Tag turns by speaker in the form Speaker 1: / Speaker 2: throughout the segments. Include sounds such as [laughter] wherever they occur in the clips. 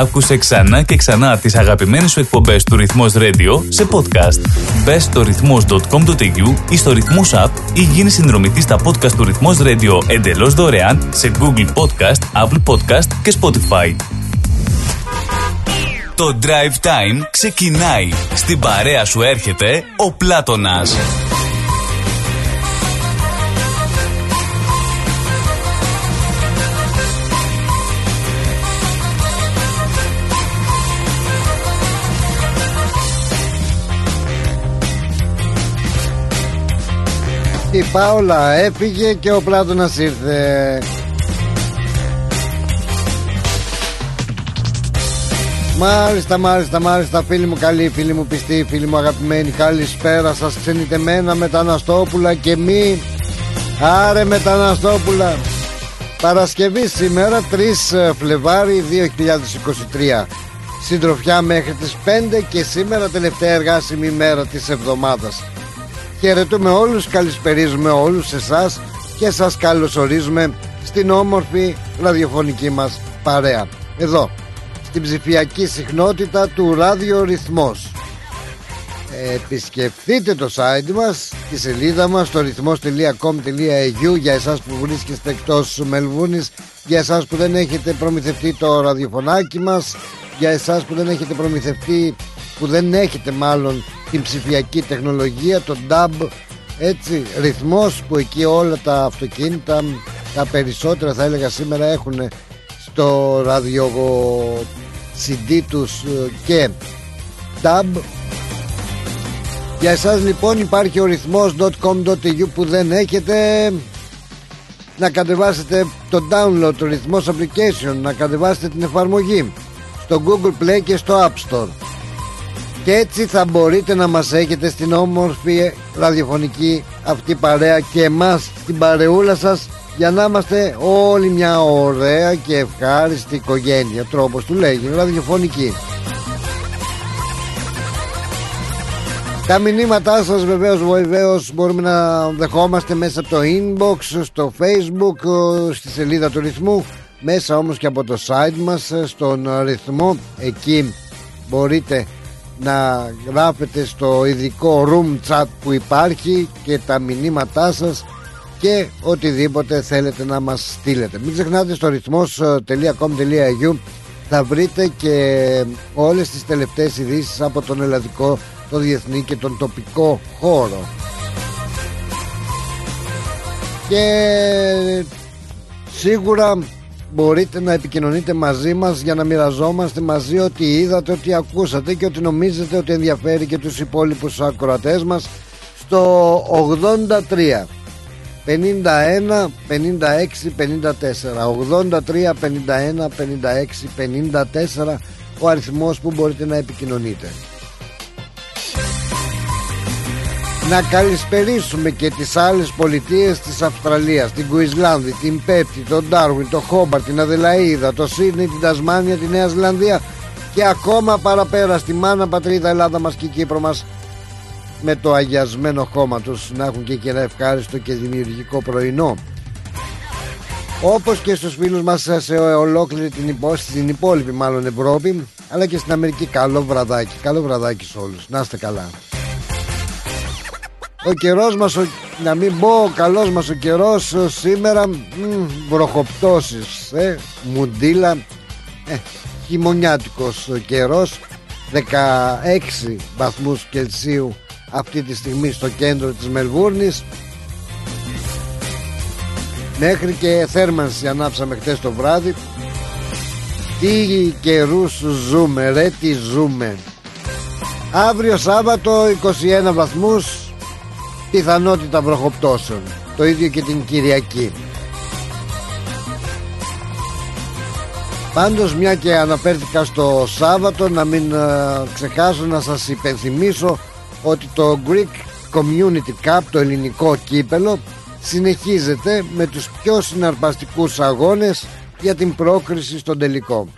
Speaker 1: Άκουσε ξανά και ξανά τις αγαπημένες σου εκπομπές του Ρυθμός Radio σε podcast. Μπες στο ρυθμός.com.au ή στο Ρυθμός App ή γίνει συνδρομητής στα podcast του Ρυθμός Radio εντελώς δωρεάν σε Google Podcast, Apple Podcast και Spotify. Το Drive Time ξεκινάει. Στην παρέα σου έρχεται ο Πλάτωνας.
Speaker 2: Η Πάολα έφυγε και ο Πλάτωνας ήρθε. Μάλιστα, μάλιστα, μάλιστα. Φίλοι μου καλοί, φίλοι μου πιστοί, φίλοι μου αγαπημένοι Καλησπέρα σας ξενιτεμένα μεταναστόπουλα και μη. Άρε μεταναστόπουλα. Παρασκευή σήμερα 3 ε, Φλεβάρι 2023 Συντροφιά μέχρι τις 5 και σήμερα τελευταία εργάσιμη μέρα της εβδομάδας Χαιρετούμε όλους, καλησπερίζουμε όλους εσάς και σας καλωσορίζουμε στην όμορφη ραδιοφωνική μας παρέα. Εδώ, στην ψηφιακή συχνότητα του ραδιορυθμός. Επισκεφτείτε το site μας, τη σελίδα μας, το ρυθμός.com.au για εσάς που βρίσκεστε εκτός Μελβούνης, για εσάς που δεν έχετε προμηθευτεί το ραδιοφωνάκι μας, για εσάς που δεν έχετε προμηθευτεί, που δεν έχετε μάλλον την ψηφιακή τεχνολογία, το DAB, έτσι, ρυθμός που εκεί όλα τα αυτοκίνητα, τα περισσότερα θα έλεγα σήμερα έχουν στο ραδιο CD τους ε, και DAB για εσάς λοιπόν υπάρχει ο ρυθμός.com.au που δεν έχετε. Να κατεβάσετε το download του ρυθμός application να κατεβάσετε την εφαρμογή στο Google Play και στο App Store και έτσι θα μπορείτε να μας έχετε στην όμορφη ραδιοφωνική αυτή παρέα και εμάς στην παρεούλα σας για να είμαστε όλοι μια ωραία και ευχάριστη οικογένεια. Τρόπος του λέγει ραδιοφωνική. Τα μηνύματά σας βεβαίως βεβαίως μπορούμε να δεχόμαστε μέσα από το inbox, στο facebook, στη σελίδα του ρυθμού μέσα όμως και από το site μας στον ρυθμό. Εκεί μπορείτε να γράφετε στο ειδικό room chat που υπάρχει και τα μηνύματά σας και οτιδήποτε θέλετε να μας στείλετε. Μην ξεχνάτε στο ρυθμός.com.au θα βρείτε και όλες τις τελευταίες ειδήσεις από τον ελλαδικό, το διεθνή και τον τοπικό χώρο. Και σίγουρα μπορείτε να επικοινωνείτε μαζί μας για να μοιραζόμαστε μαζί ότι είδατε, ότι ακούσατε και ότι νομίζετε ότι ενδιαφέρει και τους υπόλοιπους ακροατές μας στο 83 51 56 54 83 51 56 54 ο αριθμός που μπορείτε να επικοινωνείτε να καλησπερίσουμε και τις άλλες πολιτείες της Αυστραλίας την Κουισλάνδη, την Πέπτη, τον Ντάρουιν, τον Χόμπαρ, την Αδελαίδα, το Σίδνey, την Τασμάνια, τη Νέα Ζηλανδία και ακόμα παραπέρα στη μάνα πατρίδα Ελλάδα μας και Κύπρο μας με το αγιασμένο χώμα τους να έχουν και εκεί ένα ευχάριστο και δημιουργικό πρωινό. Όπως και στους φίλους μας σε ολόκληρη την, υπό, την υπόλοιπη μάλλον Ευρώπη αλλά και στην Αμερική καλό βραδάκι καλό βραδάκι σε όλους. Να είστε καλά ο καιρός μας να μην πω ο καλός μας ο καιρός σήμερα μ, βροχοπτώσεις ε, μουντίλα ε, χειμωνιάτικος ο καιρός 16 βαθμούς Κελσίου αυτή τη στιγμή στο κέντρο της Μελβούρνης. Μέχρι και θέρμανση ανάψαμε χτες το βράδυ. Τι καιρούς ζούμε ρε τι ζούμε. Αύριο Σάββατο 21 βαθμούς πιθανότητα βροχοπτώσεων. Το ίδιο και την Κυριακή. Πάντως μια και αναφέρθηκα στο Σάββατο να μην ε, ξεχάσω να σας υπενθυμίσω ότι το Greek Community Cup το ελληνικό κύπελο συνεχίζεται με τους πιο συναρπαστικούς αγώνες για την πρόκριση στον τελικό.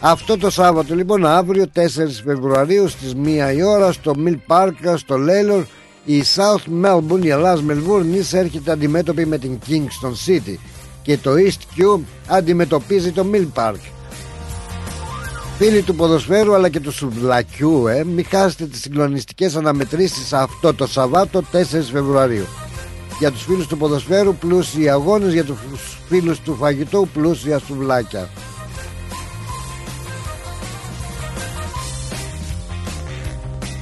Speaker 2: Αυτό το Σάββατο λοιπόν αύριο 4 Φεβρουαρίου στις 1 η ώρα στο Mill Park στο Λέιλορ η South Melbourne, η Ελλάς Μελβούρνης έρχεται αντιμέτωπη με την Kingston City και το East Q αντιμετωπίζει το Mill Park. Φίλοι του ποδοσφαίρου αλλά και του σουβλακιού ε, Μην χάσετε τις συγκλονιστικές αναμετρήσεις αυτό το Σαββάτο 4 Φεβρουαρίου Για τους φίλους του ποδοσφαίρου πλούσιοι αγώνες Για τους φίλους του φαγητού πλούσια σουβλάκια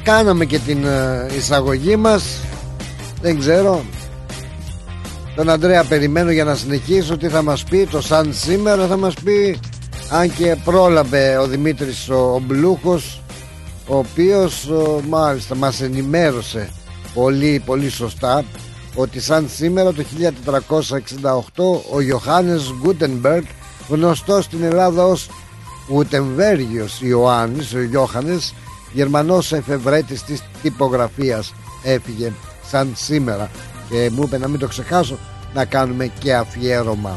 Speaker 2: Κάναμε και την ε, εισαγωγή μας. Δεν ξέρω. Τον Αντρέα περιμένω για να συνεχίσω. Τι θα μας πει το σαν σήμερα Θα μας πει. Αν και πρόλαβε ο Δημήτρης ο Μπλούχος ο οποίος μάλιστα μας ενημέρωσε πολύ πολύ σωστά ότι σαν σήμερα το 1468 ο Ιωάννης Γκούτενμπεργκ γνωστός στην Ελλάδα ως Γουτεμβέργιος Ιωάννης ο Ιώχανες Γερμανός εφευρέτης της τυπογραφίας έφυγε σαν σήμερα και μου είπε να μην το ξεχάσω να κάνουμε και αφιέρωμα.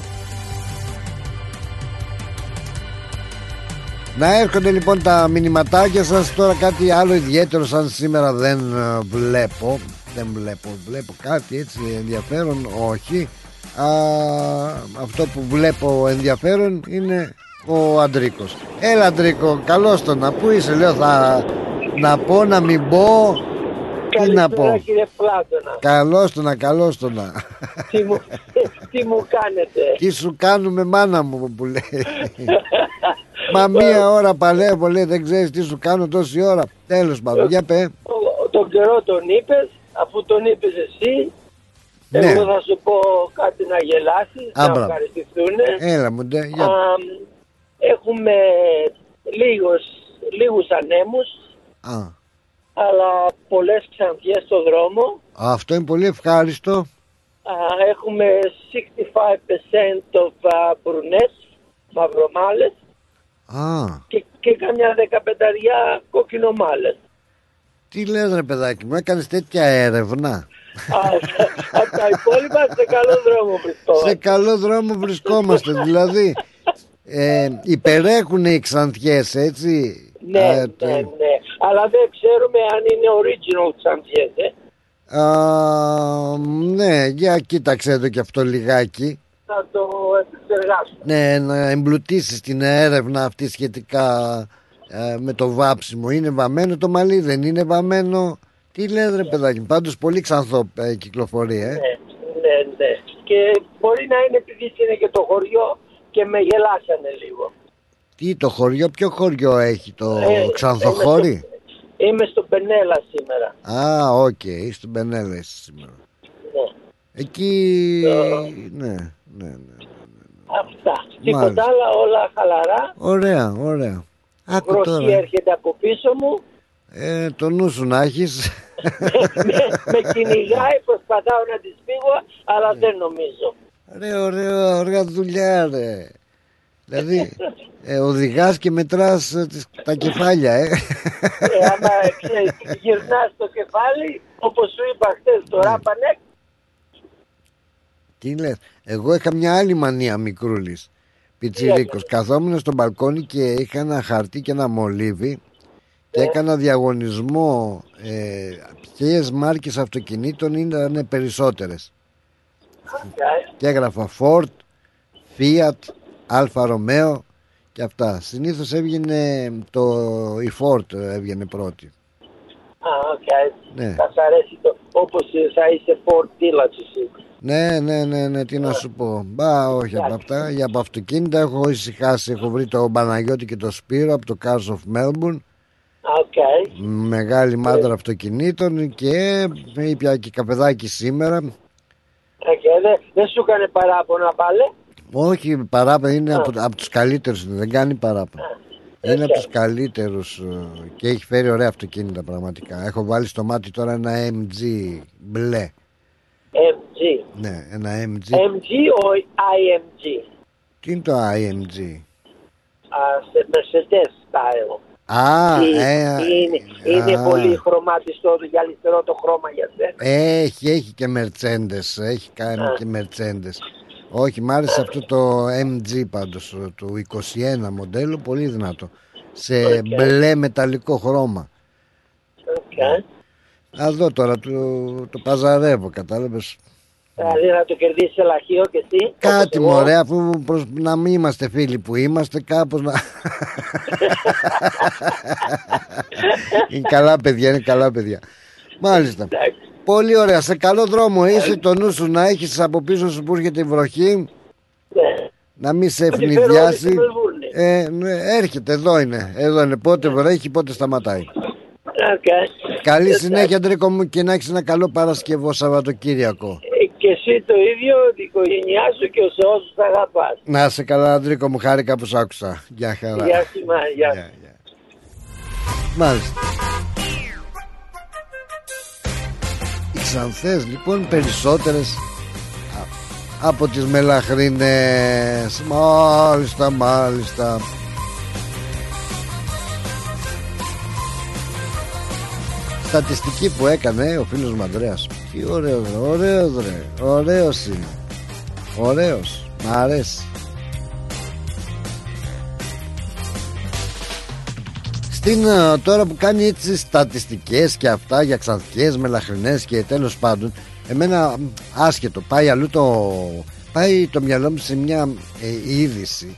Speaker 2: Να έρχονται λοιπόν τα μηνυματάκια σας. Τώρα κάτι άλλο ιδιαίτερο σαν σήμερα δεν ε, βλέπω. Δεν βλέπω, βλέπω κάτι έτσι ενδιαφέρον Όχι. Α, Αυτό που βλέπω ενδιαφέρον είναι ο Αντρίκος. Έλα Αντρίκο, καλώς το να πού είσαι. Λέω θα να πω να μην πω
Speaker 3: τι να πω. Κύριε
Speaker 2: Καλώς το να, καλώς το να.
Speaker 3: Τι μου, [laughs] τι μου κάνετε;
Speaker 2: Τι σου κάνουμε μάνα μου που λέει. Μα μία ώρα παλεύω, λέει, δεν ξέρεις τι σου κάνω τόση ώρα. Τέλος πάντων, για πέ.
Speaker 3: Τον καιρό τον είπες, αφού τον είπες εσύ. Ναι. Εγώ θα σου πω κάτι να γελάσεις, να ευχαριστηθούν.
Speaker 2: Έλα μου, ντε, για...
Speaker 3: έχουμε λίγους, λίγους ανέμους, Α. αλλά πολλές ξανθιές στο δρόμο.
Speaker 2: Αυτό είναι πολύ ευχάριστο.
Speaker 3: έχουμε 65% of uh, μπρουνές, μαυρομάλες.
Speaker 2: Α.
Speaker 3: Και, και καμιά δεκαπενταριά κόκκινο-μάλες.
Speaker 2: Τι λες ρε παιδάκι μου, έκανες τέτοια έρευνα;
Speaker 3: Από [laughs] τα υπόλοιπα σε καλό δρόμο βρισκόμαστε.
Speaker 2: Σε καλό δρόμο βρισκόμαστε, δηλαδή ε, υπερέχουν οι ξανθιές έτσι;
Speaker 3: Ναι, ναι, ναι. Αλλά δεν ξέρουμε αν είναι original ξανθιές, ε.
Speaker 2: Α, ναι, για κοίταξε το και αυτό λιγάκι
Speaker 3: να το επεξεργάσουμε.
Speaker 2: Ναι, να εμπλουτίσεις την έρευνα αυτή σχετικά ε, με το βάψιμο. Είναι βαμμένο το μαλλί, δεν είναι βαμμένο; Τι λέει ρε παιδάκι, πάντως πολύ ξανθό ε, κυκλοφορεί, ε.
Speaker 3: Ναι, ναι, ναι. Και μπορεί να είναι επειδή είναι και το χωριό και με γελάσανε λίγο.
Speaker 2: Τι το χωριό, ποιο χωριό έχει το ε, ξανθοχώρι;
Speaker 3: Είμαι στο Πενέλα σήμερα.
Speaker 2: Α, OK, okay, στο Πενέλα είσαι σήμερα.
Speaker 3: Ναι.
Speaker 2: Εκεί, ναι, ναι, ναι. ναι, ναι.
Speaker 3: Αυτά. Τίποτα άλλα, όλα χαλαρά.
Speaker 2: Ωραία, ωραία.
Speaker 3: Άκου τώρα. έρχεται από πίσω μου.
Speaker 2: Ε, το νου σου να έχεις. [laughs]
Speaker 3: με, με κυνηγάει, προσπαθάω να της φύγω, αλλά δεν νομίζω.
Speaker 2: Ρε, ωραία, ωραία δουλειά, ρε. Δηλαδή, ε, οδηγάς και μετράς ε, τα κεφάλια, ε.
Speaker 3: ε άμα ξέρεις, γυρνάς το κεφάλι, όπως σου είπα χτες, το ράπανε,
Speaker 2: τι λες, εγώ είχα μια άλλη μανία μικρούλης Πιτσιρίκος. Καθόμουν στο μπαλκόνι και είχα ένα χαρτί και ένα μολύβι Και έκανα διαγωνισμό ε, Ποιες μάρκες αυτοκινήτων ήταν περισσότερες. Και έγραφα Ford, Fiat, Alfa Romeo και αυτά. Συνήθως έβγαινε το, η Ford έβγαινε πρώτη.
Speaker 3: Α, οκ. Ναι. Θα σ' αρέσει το, όπως θα είσαι Ford dealer εσύ.
Speaker 2: Ναι, ναι, ναι, ναι, τι να σου πω. Μπα, όχι από αυτά. Για από αυτοκίνητα έχω ησυχάσει. Έχω βρει το Παναγιώτη και το Σπύρο από το Cars of Melbourne.
Speaker 3: Okay.
Speaker 2: Μεγάλη μάντρα αυτοκινήτων και ήπια και καπεδάκι σήμερα.
Speaker 3: Okay, δεν σου έκανε παράπονα πάλι.
Speaker 2: Όχι, παράπονα είναι από, από τους καλύτερους, δεν κάνει παράπονα. Είναι από τους καλύτερους ε, και έχει φέρει ωραία αυτοκίνητα πραγματικά. Έχω βάλει στο μάτι τώρα ένα MG μπλε.
Speaker 3: MG.
Speaker 2: Ναι, ένα MG.
Speaker 3: MG ή IMG.
Speaker 2: Τι είναι το IMG?
Speaker 3: Α, σε Mercedes style.
Speaker 2: Α,
Speaker 3: ε, είναι, είναι πολύ χρωματιστό για αριστερό το χρώμα για σένα.
Speaker 2: Έχει, έχει και Mercedes, έχει κάνει και Mercedes. Όχι, μ' άρεσε αυτό το MG πάντως, το 21 μοντέλο, πολύ δυνατό. Σε okay. μπλε μεταλλικό χρώμα.
Speaker 3: Okay.
Speaker 2: Να δω τώρα, το, το παζαρεύω, κατάλαβες.
Speaker 3: Δηλαδή να το κερδίσεις σε λαχείο και εσύ.
Speaker 2: Κάτι μωρέ, αφού προς, να μην είμαστε φίλοι που είμαστε, κάπως να. [laughs] είναι καλά παιδιά, είναι καλά παιδιά. Μάλιστα. Πολύ ωραία. Σε καλό δρόμο είσαι. Το νου σου να έχεις από πίσω σου που έρχεται η βροχή. Ναι. Να μην σε ευνηδιάσει. Ε, ναι, έρχεται, εδώ είναι. Εδώ είναι. Πότε βρέχει, πότε σταματάει.
Speaker 3: Okay.
Speaker 2: Καλή συνέχεια, Ντρίκο μου, και να έχεις ένα καλό Παρασκευό Σαββατοκύριακο.
Speaker 3: Ε, και εσύ το ίδιο, την οικογένειά σου και ο Θεό σου αγαπάς.
Speaker 2: Να σε καλά, Αντρίκο μου, χάρηκα που σ' άκουσα. Γεια χαρά.
Speaker 3: Γεια σου, γεια.
Speaker 2: Μάλιστα. Οι Ξανθές λοιπόν περισσότερες από τις μελαχρίνες. Μάλιστα μάλιστα. Στατιστική που έκανε ο φίλος μου Ανδρέας. Τι ωραίος ωραίος ρε. Ωραίος είναι. Ωραίος. Μ' αρέσει Στην ε, τώρα που κάνει έτσι στατιστικές και αυτά για ξανθιές, μελαχρινές και τέλος πάντων Εμένα άσχετο πάει αλλού το Πάει το μυαλό μου σε μια ε, είδηση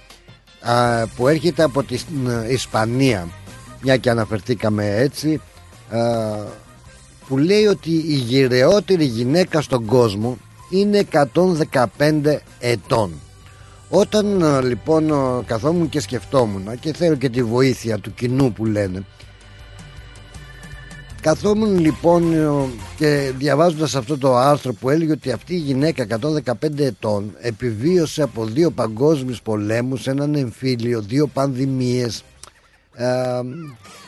Speaker 2: που έρχεται από την ε, Ισπανία. Μια και αναφερθήκαμε έτσι που λέει ότι η γυρεότερη γυναίκα στον κόσμο είναι 115 ετών όταν ε, λοιπόν καθόμουν και σκεφτόμουν και θέλω και τη βοήθεια του κοινού που λένε Καθόμουν λοιπόν και διαβάζοντας αυτό το άρθρο που έλεγε ότι αυτή η γυναίκα 115 ετών επιβίωσε από δύο παγκόσμιους πολέμους, έναν εμφύλιο, δύο πανδημίες ε,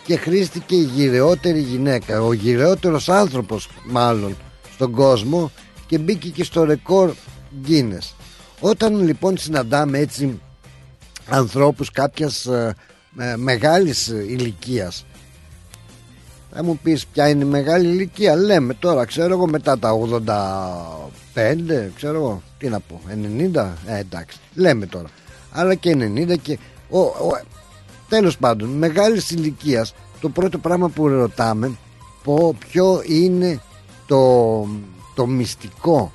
Speaker 2: και χρήστηκε η γυρεότερη γυναίκα, ο γυρεότερος άνθρωπος μάλλον στον κόσμο και μπήκε και στο ρεκόρ Guinness. Όταν λοιπόν συναντάμε έτσι ανθρώπους κάποιας ε, ε μεγάλης ηλικίας θα μου πεις ποια είναι η μεγάλη ηλικία Λέμε τώρα ξέρω εγώ μετά τα 85 Ξέρω εγώ τι να πω 90 ε, εντάξει λέμε τώρα Αλλά και 90 και ο, ο, Τέλος πάντων μεγάλης ηλικίας. Το πρώτο πράγμα που ρωτάμε πω, Ποιο είναι το, το μυστικό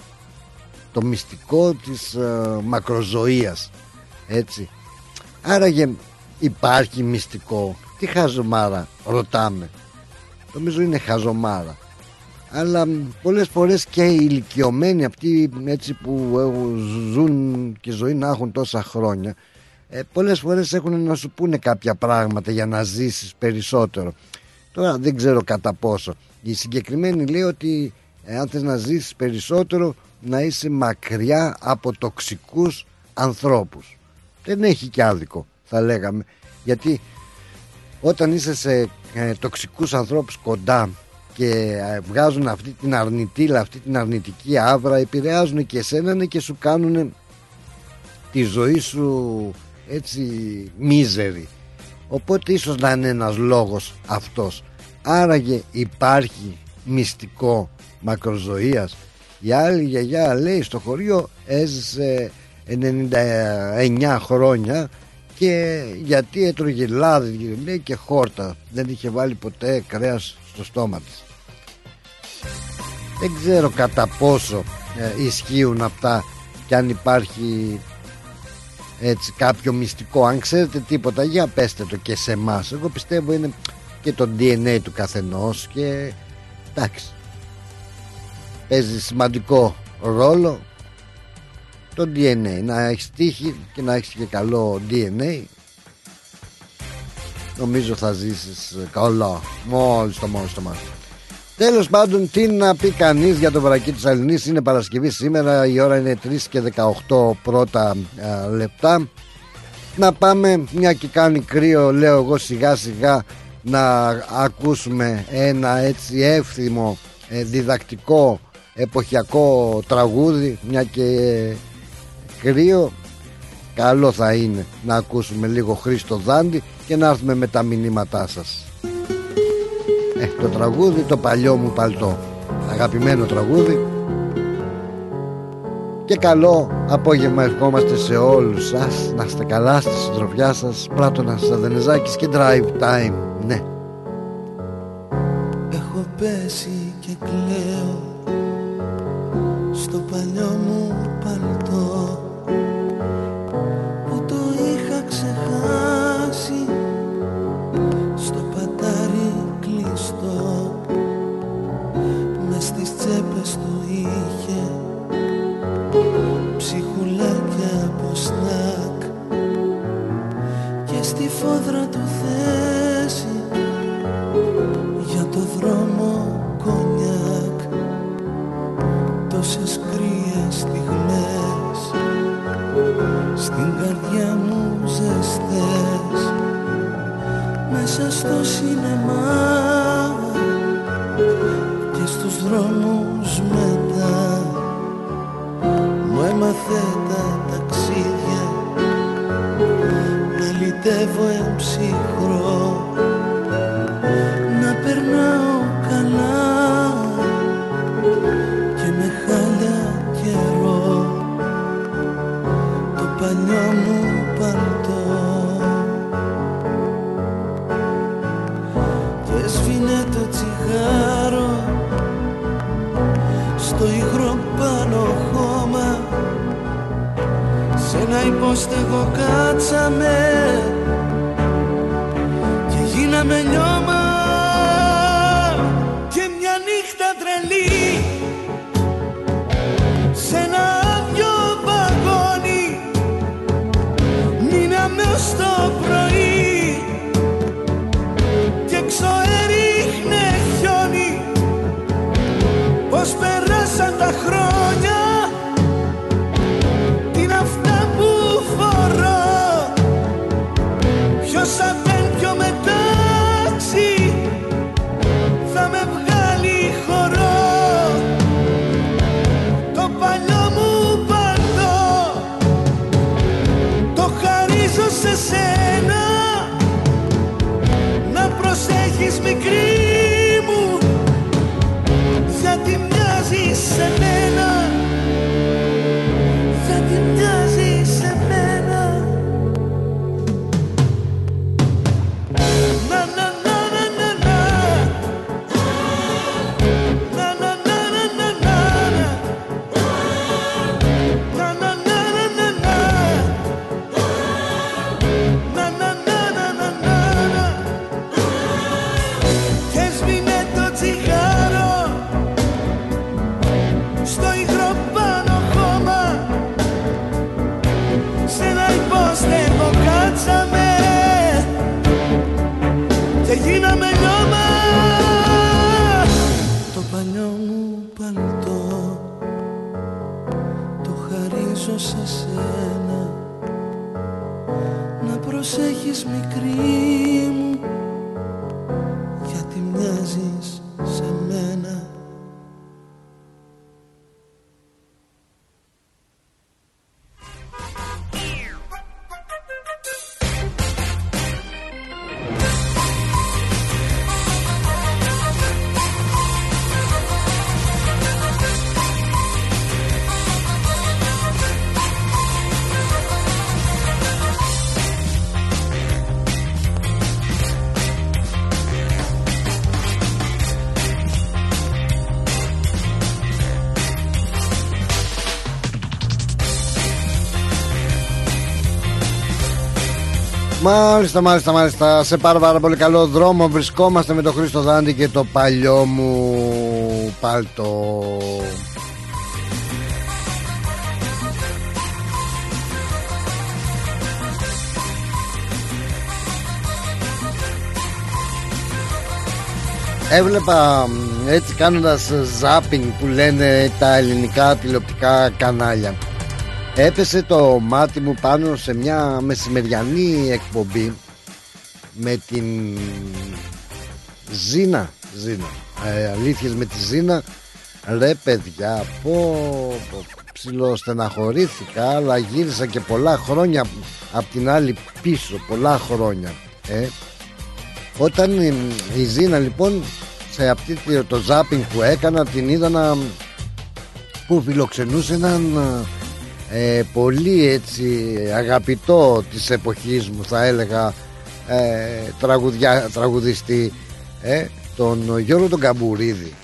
Speaker 2: Το μυστικό της ε, μακροζωίας Έτσι. Άραγε υπάρχει μυστικό. Τι χαζομάρα ρωτάμε. Νομίζω είναι χαζομάρα. Αλλά πολλές φορές και οι ηλικιωμένοι αυτοί έτσι που ζουν και ζωή να έχουν τόσα χρόνια ε, πολλές φορές έχουν να σου πούνε κάποια πράγματα για να ζήσεις περισσότερο. Τώρα δεν ξέρω κατά πόσο. Η συγκεκριμένη λέει ότι ε, αν θες να ζήσεις περισσότερο να είσαι μακριά από τοξικούς ανθρώπους. Δεν έχει και άδικο θα λέγαμε. Γιατί όταν είσαι σε ε, τοξικούς ανθρώπους κοντά και ε, βγάζουν αυτή την αρνητήλα, αυτή την αρνητική άβρα επηρεάζουν και εσένα ναι, και σου κάνουν τη ζωή σου έτσι μίζερη. Οπότε ίσως να είναι ένας λόγος αυτός. Άραγε υπάρχει μυστικό μακροζωίας; Η άλλη γιαγιά λέει στο χωριό έζησε 99 χρόνια και γιατί έτρωγε λάδι λέει και χόρτα. Δεν είχε βάλει ποτέ κρέας στο στόμα της. Δεν ξέρω κατά πόσο ε, ισχύουν αυτά και αν υπάρχει έτσι κάποιο μυστικό. Αν ξέρετε τίποτα για πέστε το και σε εμάς. εγώ πιστεύω είναι και το DNA του καθενός και εντάξει παίζει σημαντικό ρόλο. Το DNA να έχεις τύχη και να έχεις και καλό DNA νομίζω θα ζήσεις καλά μόλις το μόλις το μόλις Τέλος πάντων τι να πει κανείς για το βρακί της Αλληνής Είναι Παρασκευή σήμερα η ώρα είναι 3 και 18 πρώτα λεπτά. Να πάμε μια και κάνει κρύο λέω εγώ σιγά σιγά Να ακούσουμε ένα έτσι εύθυμο ε, διδακτικό εποχιακό τραγούδι Μια και κρύο. Καλό θα είναι να ακούσουμε λίγο Χρήστο Δάντη και να έρθουμε με τα μηνύματά σας. Ε, το τραγούδι το παλιό μου παλτό. Αγαπημένο τραγούδι. Και καλό απόγευμα ευχόμαστε σε όλους σας. Να είστε καλά στη συντροφιά σας Πράτονας Σαδενεζάκης και Drive Time. Ναι.
Speaker 4: Έχω πέσει και κλαίω
Speaker 5: στο παλιό μου παλτό που το είχα ξεχάσει στο πατάρι κλειστό μες στις τσέπες του είχε ψυχουλάκια από σνακ και στη φόδρα του στο σινεμά και στους δρόμους μετά. Μου έμαθε τα ταξίδια να λυτεύω εμψυχρό να περνάω καλά και με χάλια καιρό. Το παλιό μου παλιό υποστεγό κάτσαμε και γίναμε λιώμα και μια νύχτα τρελή σε ένα άδειο βαγόνι. Μείναμε το πρωί και ξοέριχνε χιόνι. Πως περνάμε
Speaker 2: Μάλιστα, μάλιστα, μάλιστα. Σε πάρα, πάρα πολύ καλό δρόμο βρισκόμαστε με τον Χρήστο Δάντη και το παλιό μου πάλτο. Έβλεπα έτσι κάνοντας ζάπινγκ που λένε τα ελληνικά τηλεοπτικά κανάλια Έπεσε το μάτι μου πάνω σε μια μεσημεριανή εκπομπή με την Ζήνα, Ζήνα. Ε, αλήθειες με τη Ζήνα Ρε παιδιά πω, πω ψηλό στεναχωρήθηκα αλλά γύρισα και πολλά χρόνια από την άλλη πίσω πολλά χρόνια ε. όταν η, η Ζήνα λοιπόν σε αυτή το ζάπινγκ που έκανα την είδα να που φιλοξενούσε έναν ε, πολύ έτσι αγαπητό της εποχής μου θα έλεγα ε, τραγουδιά, τραγουδιστή ε, τον Γιώργο τον Καμπουρίδη.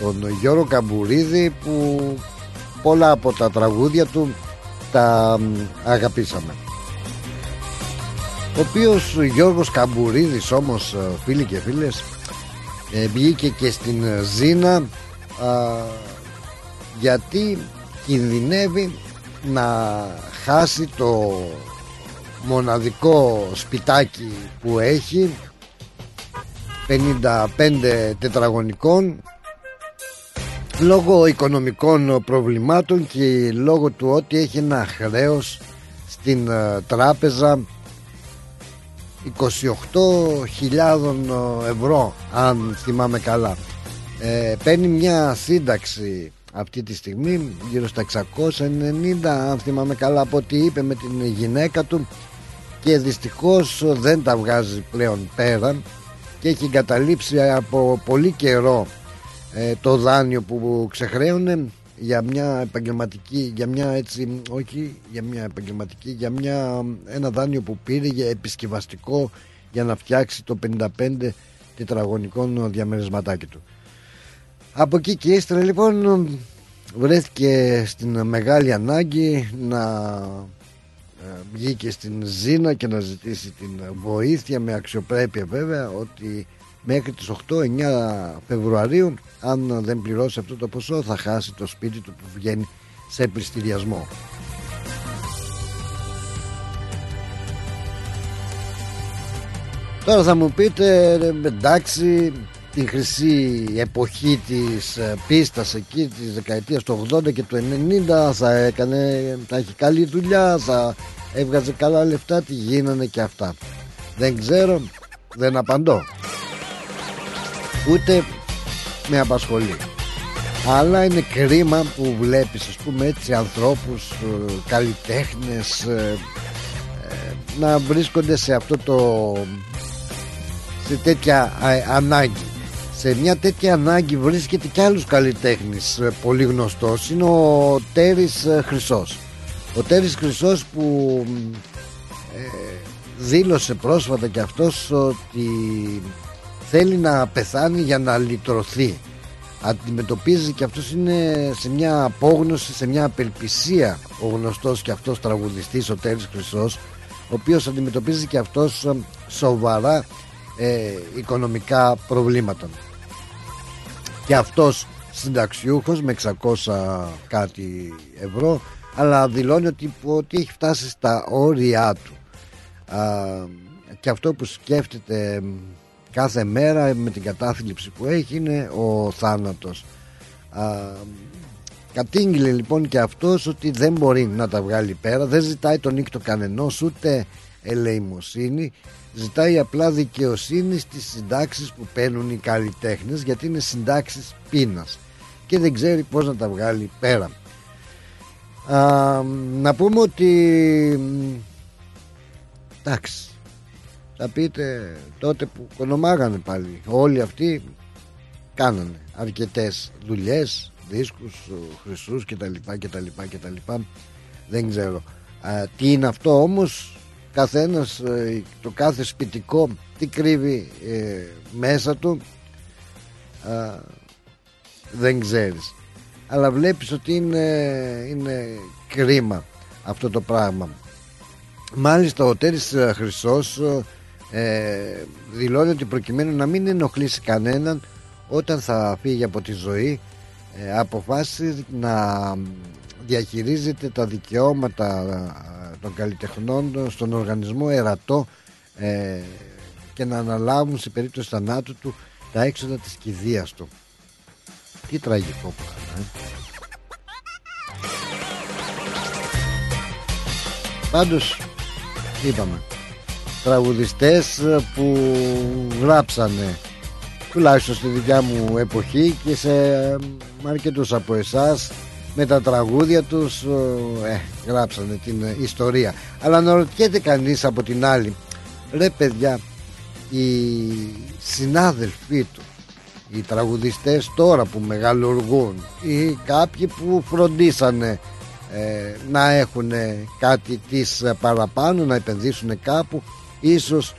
Speaker 2: Τον Γιώργο Καμπουρίδη που πολλά από τα τραγούδια του τα αγαπήσαμε. Ο οποίος Γιώργος Καμπουρίδης όμως φίλοι και φίλες ε, βγήκε και στην Ζήνα γιατί κινδυνεύει να χάσει το μοναδικό σπιτάκι που έχει 55 τετραγωνικών λόγω οικονομικών προβλημάτων και λόγω του ότι έχει ένα χρέος στην ε, τράπεζα 28.000 ευρώ αν θυμάμαι καλά. Ε, παίρνει μια σύνταξη αυτή τη στιγμή γύρω στα 690 αν θυμάμαι καλά από ό,τι είπε με την γυναίκα του. Και δυστυχώς δεν τα βγάζει πλέον πέρα και έχει εγκαταλείψει από πολύ καιρό ε, το δάνειο που ξεχρέωνε για μια επαγγελματική για μια έτσι όχι για μια επαγγελματική για μια, ένα δάνειο που πήρε για επισκευαστικό για να φτιάξει το 55 τετραγωνικό διαμερισματάκι του από εκεί και ύστερα λοιπόν βρέθηκε στην μεγάλη ανάγκη να ε, βγήκε στην Ζήνα και να ζητήσει την βοήθεια με αξιοπρέπεια βέβαια ότι μέχρι τις 8-9 Φεβρουαρίου αν δεν πληρώσει αυτό το ποσό θα χάσει το σπίτι του που βγαίνει σε πληστηριασμό. Τώρα θα μου πείτε εντάξει την χρυσή εποχή της ε, πίστας εκεί της δεκαετίας του 80 και του 90 θα έκανε, θα έχει καλή δουλειά, θα έβγαζε καλά λεφτά, τι γίνανε και αυτά. Δεν ξέρω, δεν απαντώ. Ούτε με απασχολεί. Αλλά είναι κρίμα που βλέπεις ας πούμε έτσι ανθρώπους, ε, καλλιτέχνες ε, να βρίσκονται σε αυτό το σε τέτοια ανάγκη σε μια τέτοια ανάγκη βρίσκεται κι άλλους καλλιτέχνης ε, πολύ γνωστός. Είναι ο Τέρης ε, Χρυσός. Ο Τέρης Χρυσός που ε, δήλωσε πρόσφατα κι αυτός ότι θέλει να πεθάνει για να λυτρωθεί. Αντιμετωπίζει και αυτός είναι σε μια απόγνωση, σε μια απελπισία ο γνωστός και αυτός τραγουδιστής ο Τέρης Χρυσός ο οποίος αντιμετωπίζει και αυτός σοβαρά οικονομικά προβλήματα και αυτός συνταξιούχος με 600 κάτι ευρώ αλλά δηλώνει ότι, ότι έχει φτάσει στα όρια του. Α, και αυτό που σκέφτεται κάθε μέρα με την κατάθλιψη που έχει είναι ο θάνατος. Α, κατήγγειλε λοιπόν και αυτός ότι δεν μπορεί να τα βγάλει πέρα δεν ζητάει τον νύκτο κανενός ούτε ελεημοσύνη ζητάει απλά δικαιοσύνη στις συντάξεις που παίρνουν οι καλλιτέχνες γιατί είναι συντάξεις πείνας και δεν ξέρει πως να τα βγάλει πέρα. Α, να πούμε ότι εντάξει θα πείτε τότε που κονομάγανε πάλι. Όλοι αυτοί κάνανε αρκετές δουλειές δίσκους, χρυσούς κτλ κτλ κτλ δεν ξέρω. Α, τι είναι αυτό όμως; Καθένας ε, το κάθε σπιτικό τι κρύβει ε, μέσα του δεν ξέρεις. Αλλά βλέπεις ότι είναι, είναι κρίμα αυτό το πράγμα. Μάλιστα ο Τέρης ε, Χρυσός ε, δηλώνει ότι προκειμένου να μην ενοχλήσει κανέναν όταν θα φύγει από τη ζωή ε, αποφάσισε να διαχειρίζεται τα δικαιώματα των καλλιτεχνών στον οργανισμό Ερατό ε, και να αναλάβουν σε περίπτωση θανάτου του τα έξοδα της κηδείας του. Τι τραγικό που ε. Πάντως είπαμε τραγουδιστές που γράψανε τουλάχιστον στη δικιά μου εποχή και σε αρκετούς από εσάς με τα τραγούδια τους ε, γράψανε την ιστορία. Αλλά να ρωτιέται κανείς από την άλλη ρε παιδιά οι συνάδελφοί του οι τραγουδιστές τώρα που μεγαλουργούν ή κάποιοι που φροντίσανε ε, να έχουν κάτι της παραπάνω να επενδύσουν κάπου ίσως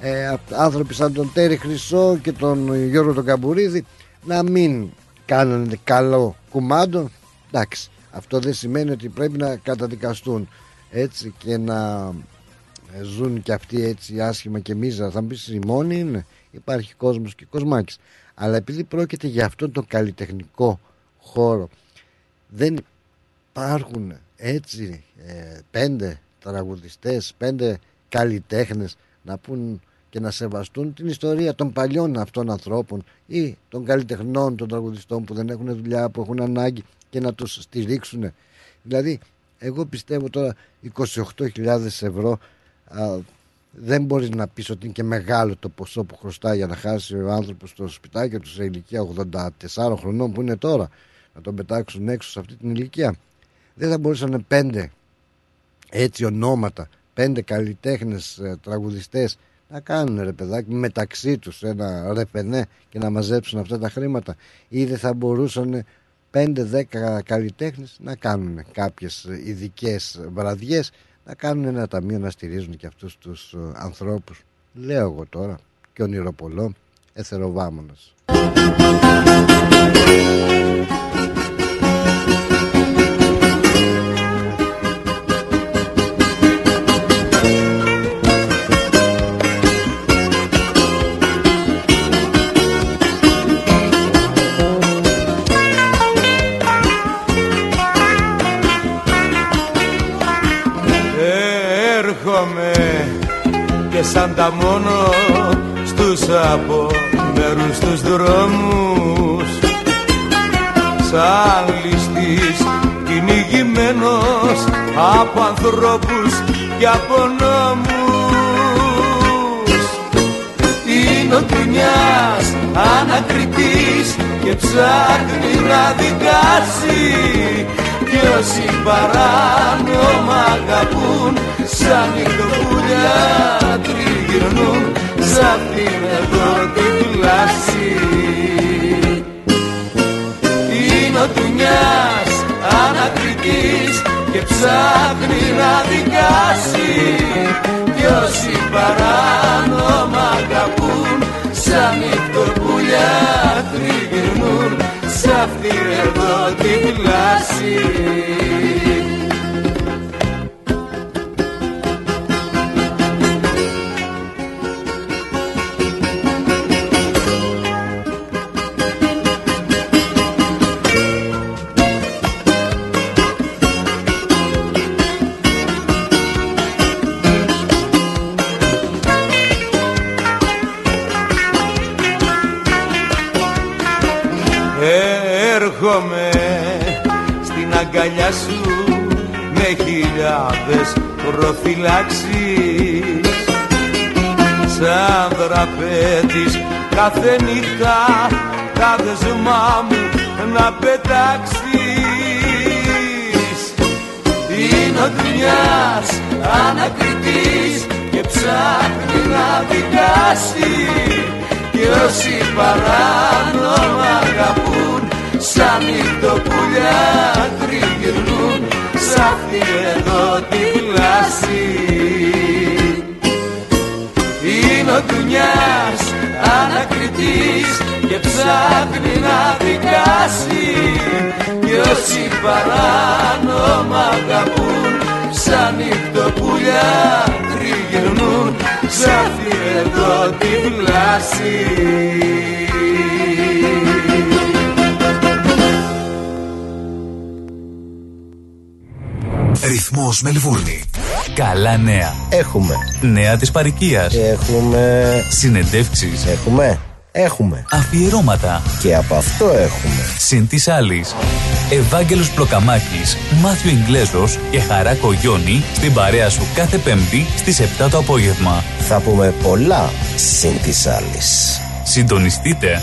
Speaker 2: ε, άνθρωποι σαν τον Τέρι Χρυσό και τον Γιώργο τον Καμπουρίδη να μην κάνουν καλό κουμάντο Εντάξει, Αυτό δεν σημαίνει ότι πρέπει να καταδικαστούν έτσι και να ζουν και αυτοί έτσι άσχημα και μίζα. Θα μπει οι μόνοι είναι. Υπάρχει κόσμος και κοσμάκης. Αλλά επειδή πρόκειται για αυτόν τον καλλιτεχνικό χώρο δεν υπάρχουν έτσι ε, πέντε τραγουδιστές, πέντε καλλιτέχνες να πούν και να σεβαστούν την ιστορία των παλιών αυτών ανθρώπων ή των καλλιτεχνών, των τραγουδιστών που δεν έχουν δουλειά, που έχουν ανάγκη και να τους στηρίξουν. Δηλαδή, εγώ πιστεύω τώρα 28.000 ευρώ α, δεν μπορείς να πεις ότι είναι και μεγάλο το ποσό που χρωστάει για να χάσει ο άνθρωπος στο σπιτάκι του σε ηλικία 84 χρονών που είναι τώρα. Να τον πετάξουν έξω σε αυτή την ηλικία. Δεν θα μπορούσαν πέντε έτσι ονόματα πέντε καλλιτέχνες ε, τραγουδιστές να κάνουν ρε παιδάκι μεταξύ τους ένα ρεπενέ και να μαζέψουν αυτά τα χρήματα. Ή δεν θα μπορούσαν 5-10 καλλιτέχνες να κάνουν κάποιες ειδικές βραδιές να κάνουν ένα ταμείο να στηρίζουν και αυτούς τους ε, ανθρώπους. Λέω εγώ τώρα και ονειροπολό εθεροβάμωνας
Speaker 5: στους μέρους τους δρόμους. Σαν ληστής κυνηγημένος από ανθρώπους και από νόμους. Είναι ο τρινιάς ανακριτής και ψάχνει να δικάσει. Κι όσοι παράνομα αγαπούν σαν νυχτοπούλια τριγυρνούν σ' αυτήν εδώ τη πλάση Είναι ο Τουνιάς ανακριτής και ψάχνει να δικάσει. Κι όσοι παράνομα αγαπούν σαν νυχτοπούλια τριγυρνούν σ' αυτήν εδώ τη πλάση προφυλάξεις σαν δραπέτης κάθε νύχτα τα δεσμά μου να πετάξεις. Είναι ο δουλειάς ανακριτής και ψάχνει να δικάσει. Και όσοι παράνομα αγαπούν σαν νυχτοπουλιά τριγυρνούν σ' αυτή εδώ τη Είναι ο Τουνιάς ανακριτής και ψάχνει να δικάσει κι όσοι παράνομα αγαπούν σαν νυχτοπουλιά τριγυρνούν σ' αυτή εδώ τη πλάση
Speaker 1: Ρυθμός Μελβούρνη. Καλά νέα.
Speaker 6: Έχουμε.
Speaker 1: Νέα της παροικίας.
Speaker 6: Έχουμε.
Speaker 1: Συνεντεύξεις.
Speaker 6: Έχουμε. Έχουμε.
Speaker 1: Αφιερώματα.
Speaker 6: Και από αυτό έχουμε.
Speaker 1: Συν της άλλης. Ευάγγελος Πλοκαμάκης, Μάθιο Ιγκλέζος και Χαρά Κογιόνι στην παρέα σου κάθε Πέμπτη στις 7 το απόγευμα.
Speaker 6: Θα πούμε πολλά συν της άλλης.
Speaker 1: Συντονιστείτε.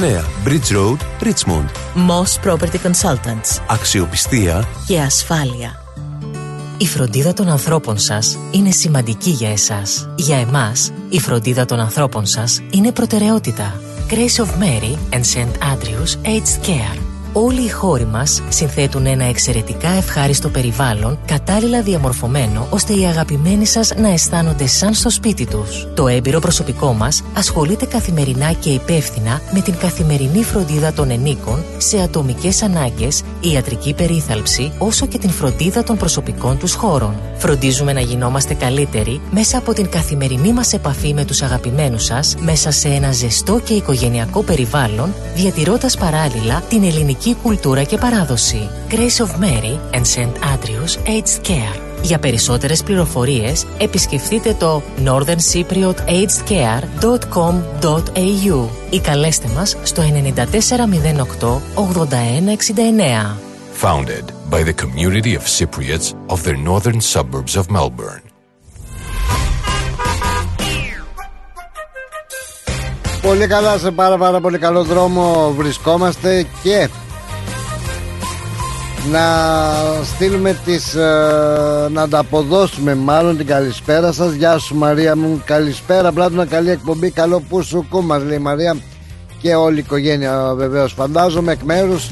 Speaker 7: Bridge Road, Richmond.
Speaker 8: Moss Property Consultants.
Speaker 7: Αξιοπιστία
Speaker 8: και ασφάλεια. Η φροντίδα των ανθρώπων σας είναι σημαντική για εσάς. Για εμάς, η φροντίδα των ανθρώπων σας είναι προτεραιότητα. Grace of Mary and St. Andrews Aged Care Όλοι οι χώροι μας συνθέτουν ένα εξαιρετικά ευχάριστο περιβάλλον, κατάλληλα διαμορφωμένο, ώστε οι αγαπημένοι σας να αισθάνονται σαν στο σπίτι τους. Το έμπειρο προσωπικό μας ασχολείται καθημερινά και υπεύθυνα με την καθημερινή φροντίδα των ενίκων σε ατομικές ανάγκες, ιατρική περίθαλψη, όσο και την φροντίδα των προσωπικών τους χώρων. Φροντίζουμε να γινόμαστε καλύτεροι μέσα από την καθημερινή μας επαφή με τους αγαπημένους σας, μέσα σε ένα ζεστό και οικογενειακό περιβάλλον, διατηρώντας παράλληλα την ελληνική ελληνική κουλτούρα και παράδοση. Grace of Mary and St. Andrews Aged Care. Για περισσότερες πληροφορίες επισκεφτείτε το northerncypriotagedscare.com.au ή καλέστε μας στο 9408 8169.
Speaker 9: Founded by the community of Cypriots of the northern suburbs of Melbourne.
Speaker 2: Πολύ καλά σε πάρα πάρα πολύ καλό δρόμο βρισκόμαστε και να στείλουμε τις ε, να ανταποδώσουμε μάλλον την καλησπέρα σας. Γεια σου Μαρία μου. Καλησπέρα Πλάτωνα καλή εκπομπή. Καλό που σου μας λέει η Μαρία. Και όλη η οικογένεια βεβαίως φαντάζομαι εκ μέρους.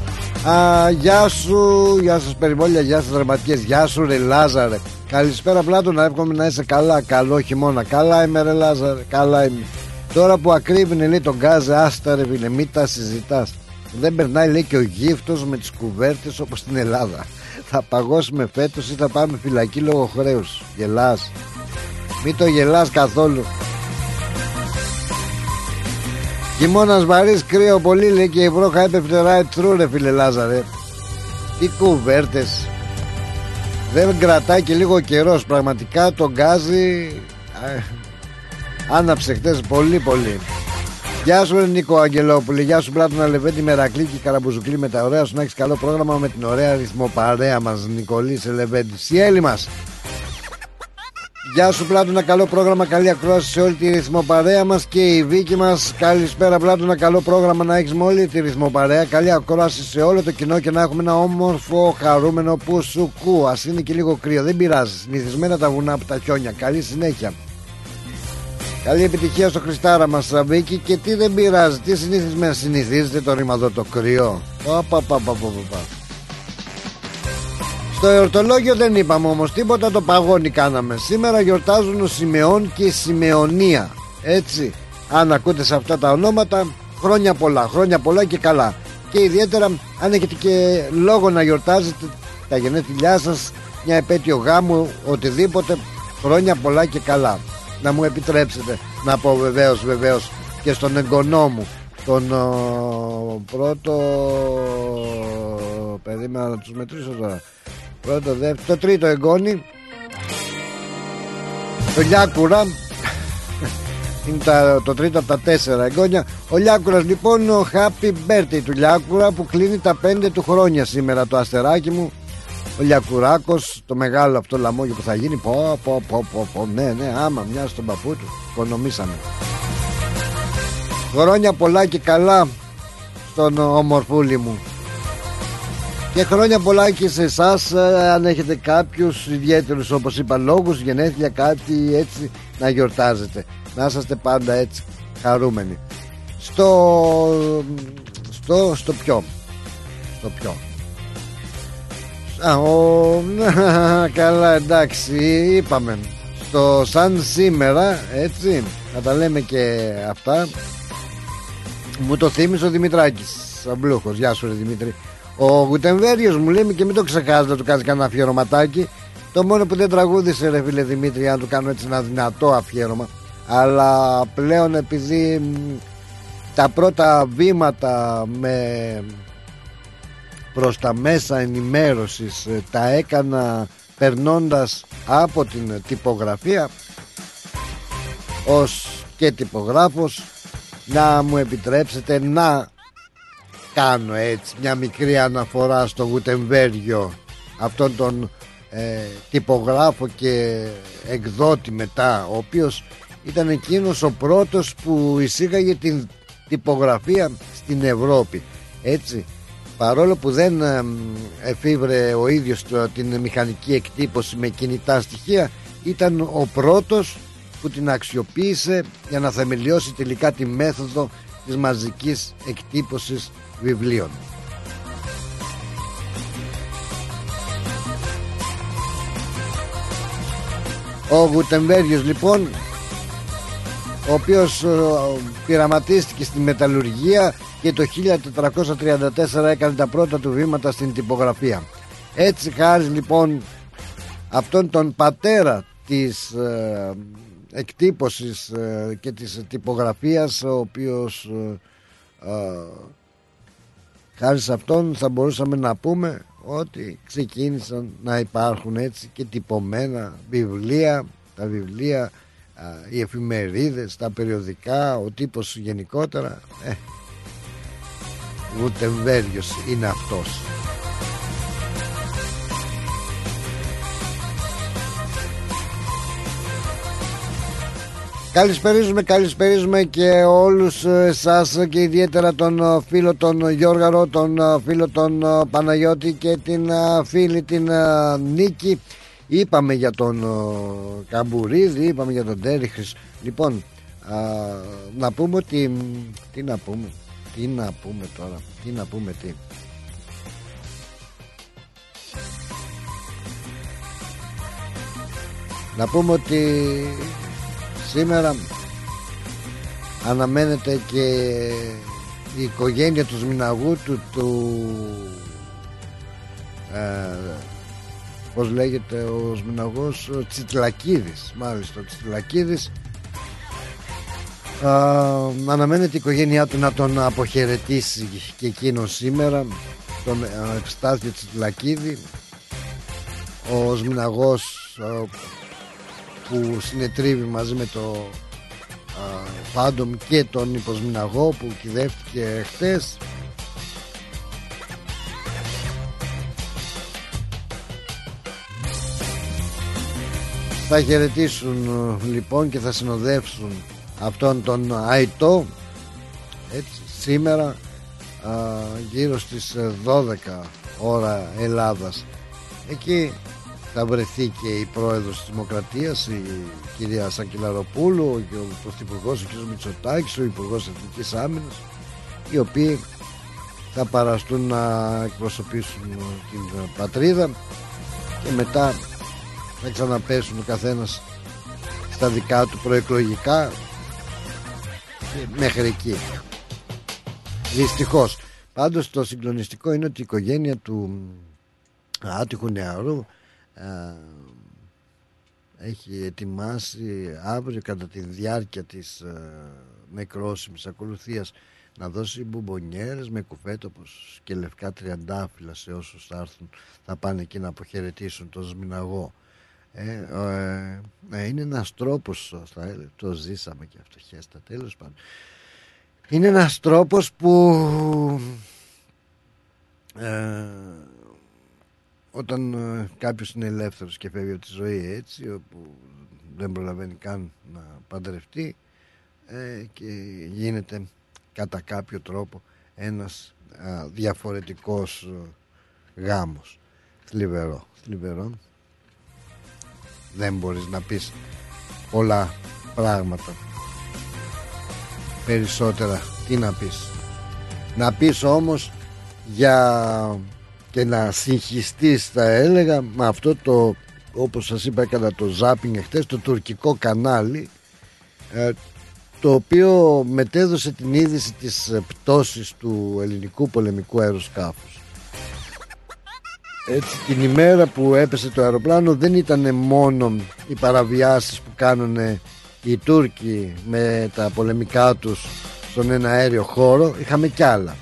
Speaker 2: Α, Γεια σου, γεια σας περιβόλια, γεια σας δραματικές. Γεια σου ρε Λάζαρε. Καλησπέρα Πλάτωνα, εύχομαι να είσαι καλά. Καλό χειμώνα, καλά είμαι ρε Λάζαρε. Καλά είμαι. Τώρα που ακρίβει λέει τον γκάζε Άστα ρε φίλε, μην τα συζητάς δεν περνάει λέει και ο γύφτος με τις κουβέρτες όπως στην Ελλάδα. Θα παγώσουμε φέτος ή θα πάμε φυλακή λόγω χρέους. Γελάς. Μην το γελάς καθόλου. Χειμώνας βαρύς κρύο πολύ λέει και η βρόχα έπεφτε right through ρε φίλε Λάζαρε Τι κουβέρτες. Δεν κρατάει και λίγο καιρός. Πραγματικά το γκάζι Άναψε χτες πολύ πολύ Γεια σου Νίκο Αγγελόπουλη, γεια σου Πλάτωνα Λεβέντη Μερακλή και Καραμπουζουκλή με τα ωραία σου να έχεις καλό πρόγραμμα με την ωραία ρυθμό παρέα μας Νικολής σε Λεβέντη. Σιέλη μας. Γεια σου Πλάτωνα, καλό πρόγραμμα, καλή ακρόαση σε όλη τη ρυθμοπαρέα μας και η Βίκη μας. Καλησπέρα Πλάτωνα, καλό πρόγραμμα να έχεις με όλη τη ρυθμοπαρέα. Καλή ακρόαση σε όλο το κοινό και να έχουμε ένα όμορφο, χαρούμενο που σου κου. Α είναι και λίγο κρύο, δεν πειράζει. Συνηθισμένα τα βουνά από τα χιόνια. Καλή συνέχεια. Καλή επιτυχία στο Χριστάρα μας Σαββίκη και τι δεν πειράζει, τι συνήθισμένα συνηθίζετε το ρήμα εδώ το κρυό. Πα, πα, πα, Στο εορτολόγιο δεν είπαμε όμως τίποτα το παγόνι κάναμε. Σήμερα γιορτάζουν ο Σιμεών και η Σιμεωνία. Έτσι, αν ακούτε σε αυτά τα ονόματα, χρόνια πολλά, χρόνια πολλά και καλά. Και ιδιαίτερα αν έχετε και λόγο να γιορτάζετε τα γενέθλιά σας, μια επέτειο γάμου, οτιδήποτε, χρόνια πολλά και καλά να μου επιτρέψετε να πω βεβαίως βεβαίως και στον εγγονό μου τον ο, πρώτο περίμενα να τους μετρήσω τώρα. Πρώτο δεύτερο το τρίτο εγγόνι το Λιάκουρα. Είναι τα, το τρίτο από τα τέσσερα εγγόνια. Ο Λιάκουρας λοιπόν ο happy birthday του Λιάκουρα που κλείνει τα πέντε του χρόνια σήμερα το αστεράκι μου ο Λιακουράκος το μεγάλο αυτό λαμόγιο που θα γίνει πω πω πω πω, πω ναι ναι άμα μια στον παππού του οικονομήσαμε χρόνια πολλά και καλά στον ομορφούλη μου και χρόνια πολλά και σε εσάς, ε, αν έχετε κάποιους ιδιαίτερους όπως είπα λόγους, γενέθλια, κάτι έτσι να γιορτάζετε. Να είσαστε πάντα έτσι χαρούμενοι. Στο, στο, στο πιο, στο πιο. Α, ο... [laughs] καλά εντάξει είπαμε. Στο σαν σήμερα έτσι να τα λέμε και αυτά. Μου το θύμισε ο Δημητράκης Αμπλούχος, γεια σου ρε Δημήτρη. Ο Γουτεμβέριος μου λέει και μην το ξεχάσεις να του κάνεις κανένα αφιερωματάκι. Το μόνο που δεν τραγούδισε ρε φίλε Δημήτρη αν του κάνω έτσι ένα δυνατό αφιέρωμα. Αλλά πλέον επειδή τα πρώτα βήματα με προς τα μέσα ενημέρωσης ε, τα έκανα περνώντας από την τυπογραφία ως και τυπογράφος. Να μου επιτρέψετε να κάνω έτσι μια μικρή αναφορά στο Γουτεμβέργιο. Αυτόν τον ε, τυπογράφο και εκδότη μετά ο οποίος ήταν εκείνος ο πρώτος που εισήγαγε την τυπογραφία στην Ευρώπη. Έτσι παρόλο που δεν εφήβρε ο ίδιος την μηχανική εκτύπωση με κινητά στοιχεία ήταν ο πρώτος που την αξιοποίησε για να θεμελιώσει τελικά τη μέθοδο της μαζικής εκτύπωσης βιβλίων. Ο Γουτεμβέργιος λοιπόν ο οποίος ε, πειραματίστηκε στη μεταλλουργία και το 1434 έκανε τα πρώτα του βήματα στην τυπογραφία. Έτσι χάρη λοιπόν αυτόν τον πατέρα της ε, εκτύπωσης ε, και της τυπογραφίας ο οποίος ε, ε, χάρη σε αυτόν θα μπορούσαμε να πούμε ότι ξεκίνησαν να υπάρχουν έτσι και τυπωμένα βιβλία τα βιβλία οι εφημερίδες, τα περιοδικά ο τύπος γενικότερα ε, Γουτεμβέργιος είναι αυτός Καλησπερίζουμε, καλησπερίζουμε και όλους εσάς και ιδιαίτερα τον φίλο τον Γιώργαρο, τον φίλο τον Παναγιώτη και την φίλη την Νίκη. Είπαμε για τον Καμπουρίδη, είπαμε για τον Τέριχρης. Λοιπόν, να πούμε ότι, τι να πούμε, τι να πούμε τώρα, τι να πούμε τι. Να πούμε ότι Σήμερα αναμένεται και η οικογένεια του Σμιναγού του, του ε, πώς λέγεται ο Σμιναγός ο Τσιτλακίδης μάλιστα ο Τσιτλακίδης ε, αναμένεται η οικογένειά του να τον αποχαιρετήσει και εκείνο σήμερα τον Ευστάθιο Τσιτλακίδη ο Σμιναγός ε, που συνετρίβει μαζί με το Φάντομ και τον Υποσμιναγό που κυδεύτηκε χτες θα χαιρετήσουν λοιπόν και θα συνοδεύσουν αυτόν τον Αϊτό έτσι, σήμερα α, γύρω στις 12 ώρα Ελλάδας εκεί θα βρεθεί και η πρόεδρος της Δημοκρατίας η κυρία Σακυλαροπούλου και ο πρωθυπουργός ο κ. Μητσοτάκης ο υπουργός Εθνικής Άμυνας οι οποίοι θα παραστούν να εκπροσωπήσουν την πατρίδα και μετά θα ξαναπέσουν ο καθένας στα δικά του προεκλογικά και μέχρι εκεί. Δυστυχώς. Πάντως το συγκλονιστικό είναι ότι η οικογένεια του άτυχου νεαρού έχει ετοιμάσει αύριο κατά τη διάρκεια της ε, νεκρόσιμης ακολουθίας να δώσει μπουμπονιέρες με κουφέτοπος και λευκά τριαντάφυλλα σε όσους θα έρθουν θα πάνε εκεί να αποχαιρετήσουν τον Σμιναγό ε, ε, ε, είναι ένας τρόπος θα, το ζήσαμε και αυτό χέστα τέλος πάντων. Είναι ένας τρόπος που ε, όταν ε, κάποιος είναι ελεύθερος και φεύγει από τη ζωή έτσι όπου δεν προλαβαίνει καν να παντρευτεί ε, και γίνεται κατά κάποιο τρόπο ένας α, διαφορετικός ε, γάμος. Θλιβερό, θλιβερό δεν μπορείς να πεις πολλά πράγματα. Περισσότερα τι να πεις. Να πεις όμως για και να συγχυστείς θα έλεγα με αυτό το όπως σας είπα έκανα το ζάπινγκ εχθές το τουρκικό κανάλι ε, το οποίο μετέδωσε την είδηση της πτώσης του ελληνικού πολεμικού αεροσκάφους έτσι την ημέρα που έπεσε το αεροπλάνο δεν ήταν μόνο οι παραβιάσεις που κάνουν οι Τούρκοι με τα πολεμικά τους στον ένα αέριο χώρο είχαμε κι άλλα.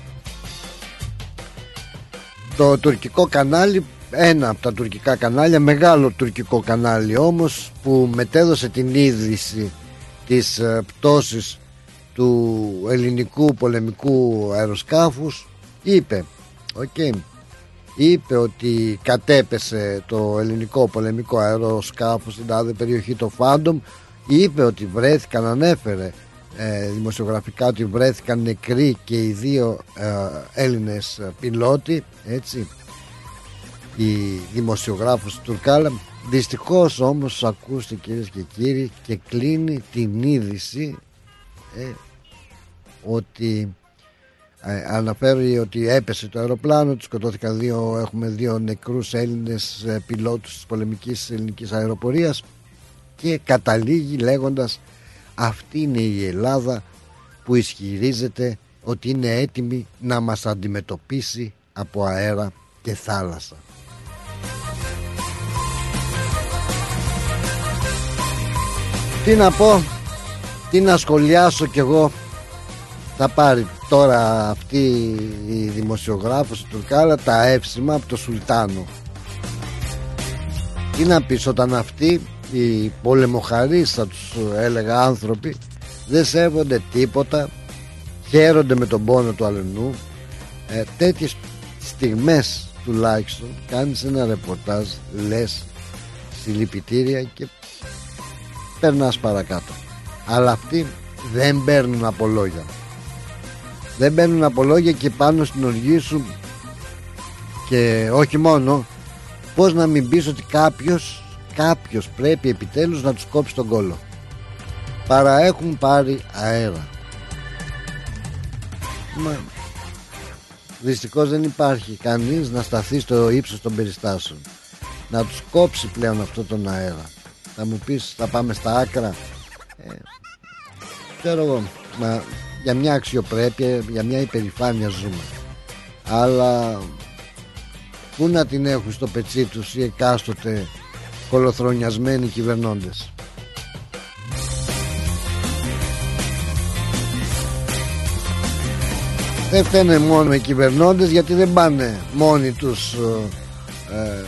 Speaker 2: Το τουρκικό κανάλι ένα από τα τουρκικά κανάλια μεγάλο τουρκικό κανάλι όμως που μετέδωσε την είδηση της ε, πτώσης του ελληνικού πολεμικού αεροσκάφους είπε okay, είπε ότι κατέπεσε το ελληνικό πολεμικό αεροσκάφος στην τάδε περιοχή το Φάντομ είπε ότι βρέθηκαν ανέφερε ε, δημοσιογραφικά ότι βρέθηκαν νεκροί και οι δύο ε, Έλληνες πιλότοι έτσι οι δημοσιογράφος του Τουρκάλα δυστυχώς όμως ακούστε κυρίες και κύριοι και κλείνει την είδηση ε, ότι ε, αναφέρει ότι έπεσε το αεροπλάνο του σκοτώθηκαν δύο, έχουμε δύο νεκρούς Έλληνες ε, πιλότους της πολεμικής ελληνικής αεροπορίας και καταλήγει λέγοντας αυτή είναι η Ελλάδα που ισχυρίζεται ότι είναι έτοιμη να μας αντιμετωπίσει από αέρα και θάλασσα. Τι να πω, τι να σχολιάσω κι εγώ θα πάρει τώρα αυτή η δημοσιογράφος του Τουρκάλα τα εύσημα από το Σουλτάνο. Τι να πεις όταν αυτοί οι πολεμοχαρείς θα τους έλεγα άνθρωποι δεν σέβονται τίποτα χαίρονται με τον πόνο του αλλενού ε, τέτοιες στιγμές τουλάχιστον κάνεις ένα ρεπορτάζ λες συλληπιτήρια και περνάς παρακάτω. Αλλά αυτοί δεν παίρνουν από λόγια δεν παίρνουν από λόγια και πάνω στην οργή σου και όχι μόνο. Πως να μην πεις ότι κάποιος κάποιος πρέπει επιτέλους να τους κόψει τον κόλο παρά έχουν πάρει αέρα. Μα δυστυχώς δεν υπάρχει κανείς να σταθεί στο ύψος των περιστάσεων. Να τους κόψει πλέον αυτό τον αέρα. Θα μου πεις θα πάμε στα άκρα. Ε, ξέρω εγώ μα για μια αξιοπρέπεια για μια υπερηφάνεια ζούμε. Αλλά πού να την έχουν στο πετσί τους οι εκάστοτε κολοθρονιασμένοι κυβερνώντες; Δεν φταίνε μόνο οι κυβερνώντες γιατί δεν πάνε μόνοι τους ε, ε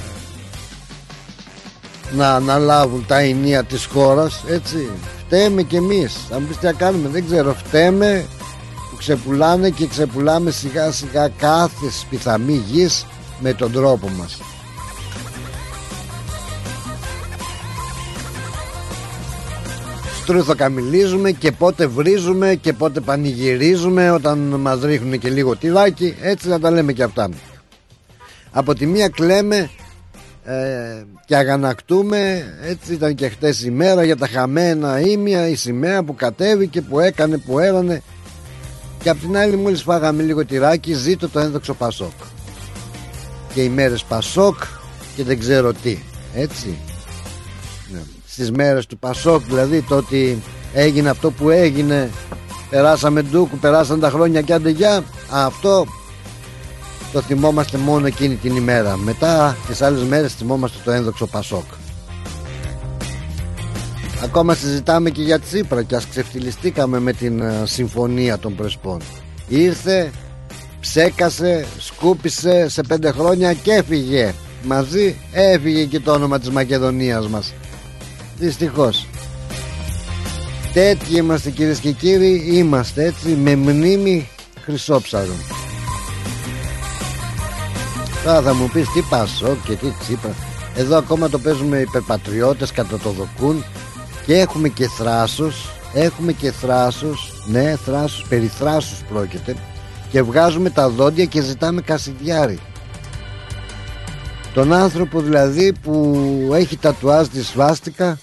Speaker 2: να αναλάβουν τα ενία της χώρας έτσι φταίμε κι εμείς. Αν πεις τι κάνουμε δεν ξέρω. Φταίμε που ξεπουλάνε και ξεπουλάμε σιγά σιγά κάθε σπιθαμή γης με τον τρόπο μας. Στρουθοκαμιλίζουμε και πότε βρίζουμε και πότε πανηγυρίζουμε όταν μας ρίχνουν και λίγο τυράκι. Έτσι να τα λέμε και αυτά. Από τη μία κλαίμε ε, και αγανακτούμε. Έτσι ήταν και χτες η μέρα για τα χαμένα ήμια η σημαία που κατέβηκε που έκανε που έρανε. Και απ' την άλλη μόλις φάγαμε λίγο τυράκι ζήτω το ένδοξο Πασόκ. Και οι μέρες Πασόκ και δεν ξέρω τι. Έτσι. Ναι. στις μέρες του Πασόκ δηλαδή το ότι έγινε αυτό που έγινε. Περάσαμε ντούκου περάσαν τα χρόνια και άντε αυτό το θυμόμαστε μόνο εκείνη την ημέρα. Μετά τις άλλες μέρες θυμόμαστε το ένδοξο Πασόκ. Ακόμα συζητάμε και για Τσίπρα και ας ξεφτυλιστήκαμε με την ε, συμφωνία των Πρεσπών. Ήρθε, ψέκασε, σκούπισε σε πέντε χρόνια και έφυγε. Μαζί έφυγε και το όνομα της Μακεδονίας μας. Δυστυχώς. Τέτοιοι είμαστε κυρίες και κύριοι, είμαστε έτσι με μνήμη χρυσόψαρων. Τώρα θα μου πεις τι Πασό και τι Τσίπρα Εδώ ακόμα το παίζουμε υπερπατριώτες κατά το δοκούν Και έχουμε και θράσος Έχουμε και θράσος Ναι θράσος, περί θράσος πρόκειται Και βγάζουμε τα δόντια και ζητάμε κασιδιάρι Τον άνθρωπο δηλαδή που έχει τατουάζ τη σβάστηκα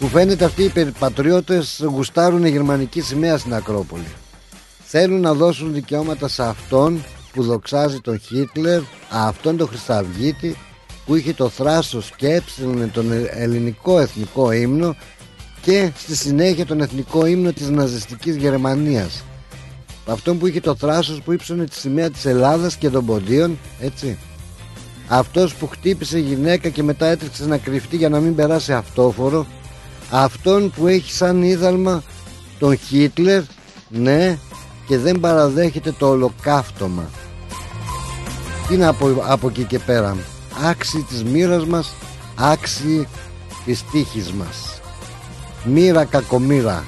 Speaker 2: που φαίνεται αυτοί οι υπερπατριώτες γουστάρουν γερμανική σημαία στην Ακρόπολη. Θέλουν να δώσουν δικαιώματα σε αυτόν που δοξάζει τον Χίτλερ αυτόν τον Χρισταυγίτη που είχε το θράσος και έψιλνε τον ελληνικό εθνικό ύμνο και στη συνέχεια τον εθνικό ύμνο της ναζιστικής Γερμανίας. Αυτόν που είχε το θράσος που ύψωνε τη σημαία της Ελλάδας και των Ποντίων έτσι. Αυτός που χτύπησε γυναίκα και μετά έτρεξε να κρυφτεί για να μην περάσει αυτόφορο. Αυτόν που έχει σαν είδαλμα τον Χίτλερ ναι και δεν παραδέχεται το ολοκαύτωμα. Τι είναι από, από εκεί και πέρα. Άξι της μοίρας μας άξι της τύχης μας. Μοίρα κακομοίρα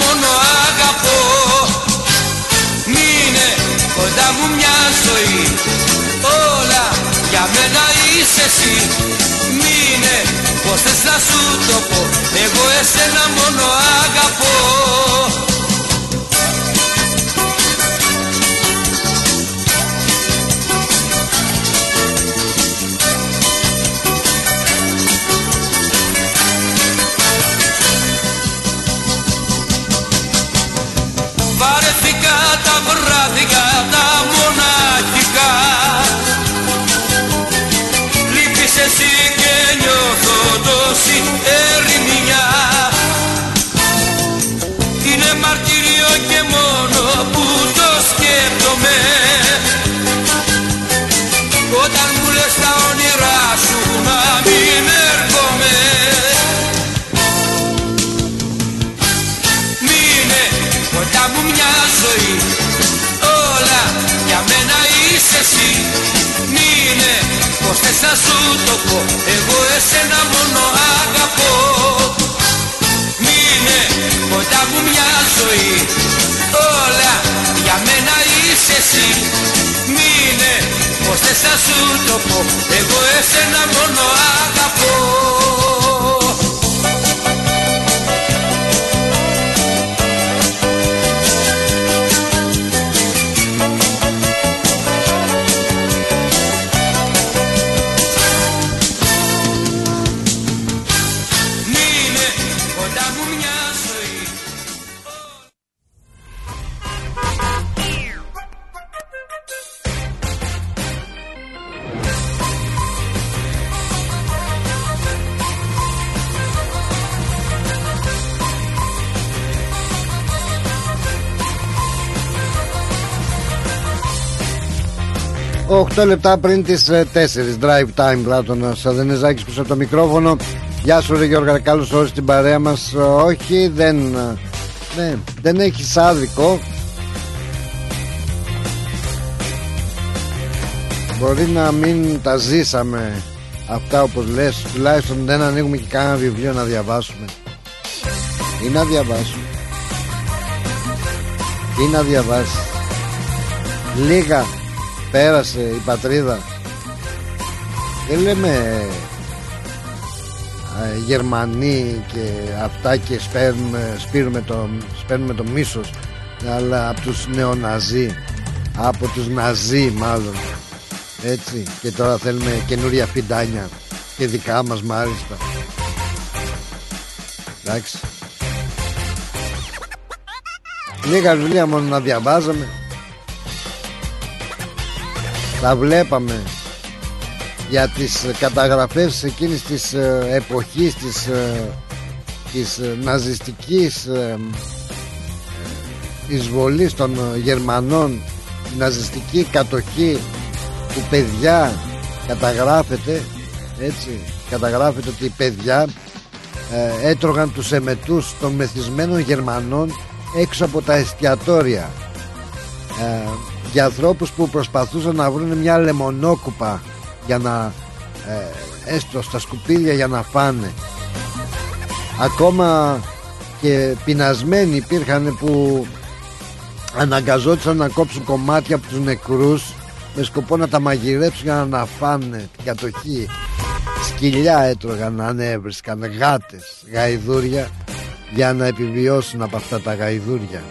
Speaker 5: μόνο αγαπώ. Μείνε κοντά μου μια ζωή. Όλα για μένα είσαι εσύ. Μείνε πως θες να σου το πω. Εγώ εσένα μόνο αγαπώ σου το πω. Εγώ εσένα μόνο αγαπώ. Μείνε κοντά μου μια ζωή. Όλα για μένα είσαι εσύ. Μείνε πως θες να σου το πω. Εγώ εσένα μόνο αγαπώ
Speaker 2: Οκτώ λεπτά πριν τις 4 ε, Drive time Πλάτωνας. Αδενεζάκης πίσω από το μικρόφωνο. Γεια σου ρε Γιώργα καλώς όρισες την παρέα μας. Όχι δεν ναι, Δεν έχεις άδικο. Μπορεί να μην τα ζήσαμε Αυτά όπως λες. Τουλάχιστον δεν ανοίγουμε και κανένα βιβλίο να διαβάσουμε. Ή να διαβάσουμε. Ή να διαβάσεις. Λίγα πέρασε η πατρίδα. Δεν λέμε ε, Γερμανοί και αυτά και σπέρνουμε, σπίρουμε το, σπέρνουμε το μίσος αλλά από τους νεοναζί από τους ναζί μάλλον. Έτσι και τώρα θέλουμε καινούρια φιντάνια και δικά μας μάλιστα. Εντάξει. Λίγα βιβλία μόνο να διαβάζαμε τα βλέπαμε για τις καταγραφές εκείνης της ε, εποχής της, ε, της ε, ναζιστικής εισβολής των Γερμανών ναζιστική κατοχή του παιδιά καταγράφεται έτσι καταγράφεται ότι οι παιδιά έτρωγαν τους εμετούς των μεθυσμένων Γερμανών έξω από τα εστιατόρια για ανθρώπους που προσπαθούσαν να βρουν μια λεμονόκουπα για να ε, έστω στα σκουπίδια για να φάνε. Ακόμα και πεινασμένοι υπήρχαν που αναγκαζόντουσαν να κόψουν κομμάτια από τους νεκρούς με σκοπό να τα μαγειρέψουν για να φάνε. Την κατοχή σκυλιά έτρωγαν ανέβρισκαν γάτες, γαϊδούρια για να επιβιώσουν από αυτά τα γαϊδούρια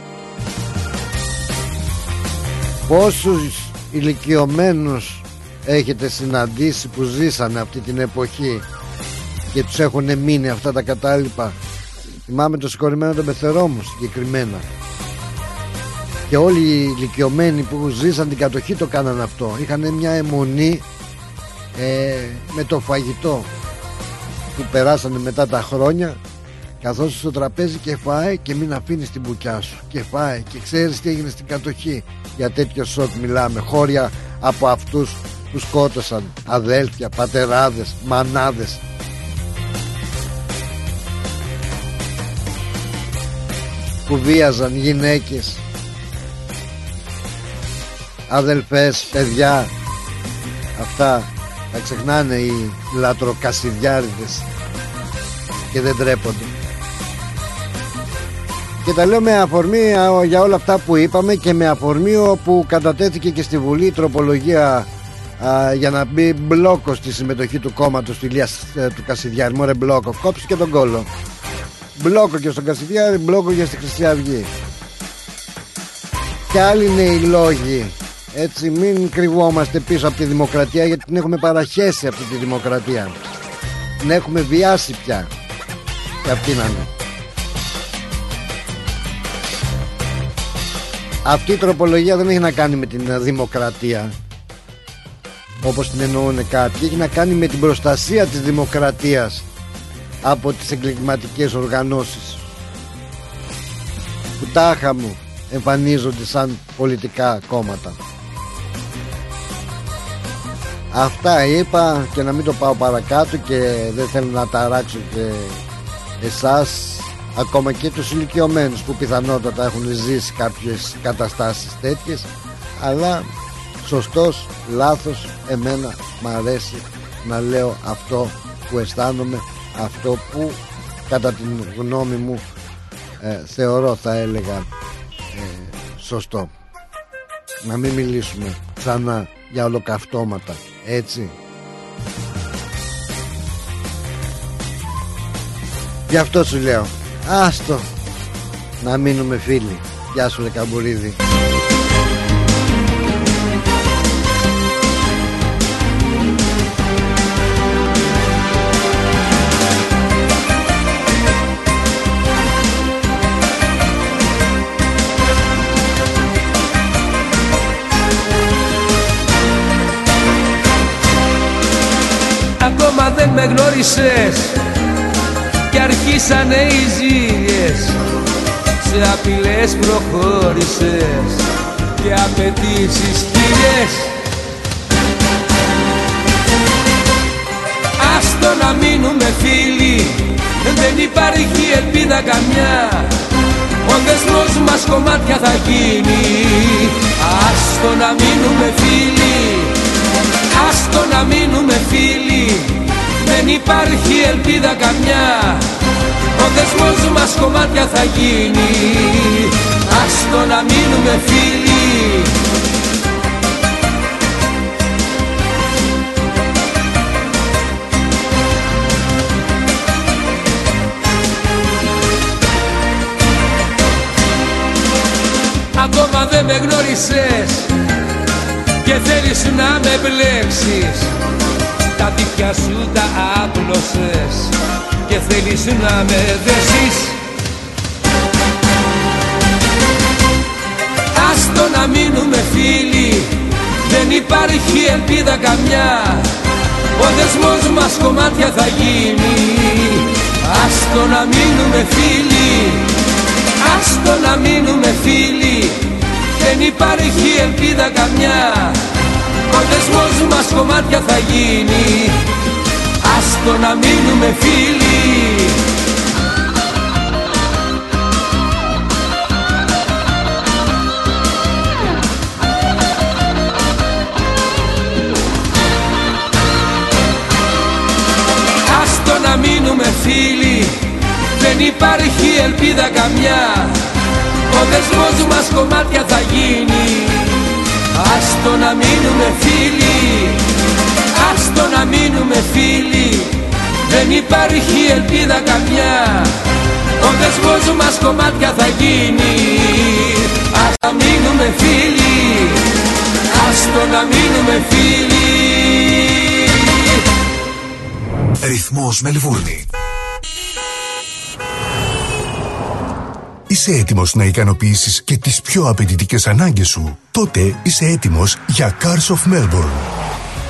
Speaker 2: πόσους ηλικιωμένους έχετε συναντήσει που ζήσανε αυτή την εποχή και τους έχουν μείνει αυτά τα κατάλοιπα; Θυμάμαι το συγχωρημένο τον πεθερό μου συγκεκριμένα. Και όλοι οι ηλικιωμένοι που ζήσαν την κατοχή το κάναν αυτό. Είχαν μια αιμονή ε, με το φαγητό που περάσανε μετά τα χρόνια καθώς στο τραπέζι και φάει και μην αφήνεις την μπουκιά σου. Και φάει και ξέρεις τι έγινε στην κατοχή. Για τέτοιο σοκ μιλάμε. Χώρια από αυτούς που σκότωσαν. Αδέλφια, πατεράδες, μανάδες. Που βίαζαν γυναίκες. Αδελφές, παιδιά. Αυτά τα ξεχνάνε οι λατροκασιδιάριδες. Και δεν τρέπονται και τα λέω με αφορμή για όλα αυτά που είπαμε και με αφορμή που κατατέθηκε και στη Βουλή η τροπολογία για να μπει μπλόκο στη συμμετοχή του κόμματος του Ηλίας ε, του Κασιδιάρη. Μωρέ μπλόκο, κόψεις και τον κόλο. Μπλόκο και στον Κασιδιάρη, μπλόκο και στη Χρυσή Αυγή. Και άλλοι είναι οι λόγοι έτσι μην κρυβόμαστε πίσω από τη δημοκρατία γιατί την έχουμε παραχέσει αυτή τη δημοκρατία. Την έχουμε βιάσει πια. Και αυτή να είναι. Αυτή η τροπολογία δεν έχει να κάνει με την δημοκρατία όπως την εννοούν κάτι έχει να κάνει με την προστασία της δημοκρατίας από τις εγκληματικές οργανώσεις που τάχα μου εμφανίζονται σαν πολιτικά κόμματα. Αυτά είπα και να μην το πάω παρακάτω και δεν θέλω να ταράξω και εσάς ακόμα και τους ηλικιωμένους που πιθανότατα έχουν ζήσει κάποιες καταστάσεις τέτοιες αλλά σωστός, λάθος εμένα μ' αρέσει να λέω αυτό που αισθάνομαι αυτό που κατά την γνώμη μου ε, θεωρώ θα έλεγα ε, σωστό. Να μην μιλήσουμε ξανά για ολοκαυτώματα έτσι. Γι' αυτό σου λέω Άστο. Να μείνουμε φίλοι. Γεια σου Λεκαμπουρίδη
Speaker 5: δεν με γνώρισες και αρχίσανε οι ζήλιες σε απειλές προχώρησες και απαιτήσεις κύριες Άστο να μείνουμε φίλοι δεν υπάρχει ελπίδα καμιά. Ο δεσμός μας κομμάτια θα γίνει. Άστο να μείνουμε φίλοι Άστο να μείνουμε φίλοι δεν υπάρχει ελπίδα καμιά. Ο δεσμός μας κομμάτια θα γίνει. Άστο να μείνουμε φίλοι. Ακόμα δεν με γνώρισες και θέλεις να με μπλέξεις τα δίχτυα σου τα άπλωσες και θέλεις να με δέσεις. Άστο να μείνουμε φίλοι δεν υπάρχει ελπίδα καμιά. Ο δεσμός μας κομμάτια θα γίνει. Άστο να μείνουμε φίλοι Άστο να μείνουμε φίλοι. Δεν υπάρχει ελπίδα καμιά ο δεσμός μας κομμάτια θα γίνει. Άστο να μείνουμε φίλοι. Άστο να μείνουμε φίλοι. Δεν υπάρχει ελπίδα καμιά.
Speaker 10: Ο δεσμός μας κομμάτια θα γίνει Άστο να μείνουμε φίλοι Άστο να μείνουμε φίλοι. Δεν υπάρχει ελπίδα καμιά Ο δεσμός μας κομμάτια θα γίνει. Ας να μείνουμε φίλοι Άστο να μείνουμε φίλοι.
Speaker 11: Ρυθμός Μελβούρνη Είσαι έτοιμος να ικανοποιήσεις και τις πιο απαιτητικές ανάγκες σου. Τότε είσαι έτοιμος για Cars of Melbourne.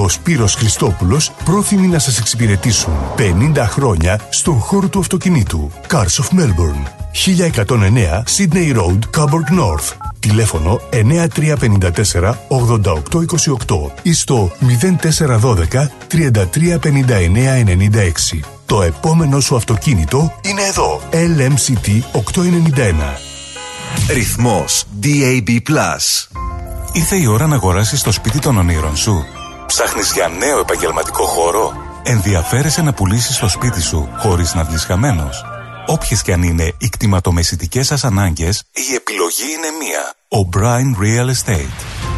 Speaker 11: ο Σπύρος Χριστόπουλος πρόθυμοι να σας εξυπηρετήσουν 50 χρόνια στον χώρο του αυτοκινήτου. Cars of Melbourne. 1109 Sydney Road, Coburg North. Τηλέφωνο 9354 8828 ή στο 0412 335996. Το επόμενο σου αυτοκίνητο είναι εδώ. LMCT 891.
Speaker 7: Ρυθμός DAB+. Ήρθε η ώρα να αγοράσεις το σπίτι των ονείρων σου. Ψάχνεις για νέο επαγγελματικό χώρο; Ενδιαφέρεσαι να πουλήσεις το σπίτι σου χωρίς να βγεις χαμένος; Όποιες και αν είναι οι κτηματομεσητικές σας ανάγκες, η επιλογή είναι μία. O'Brien Real Estate.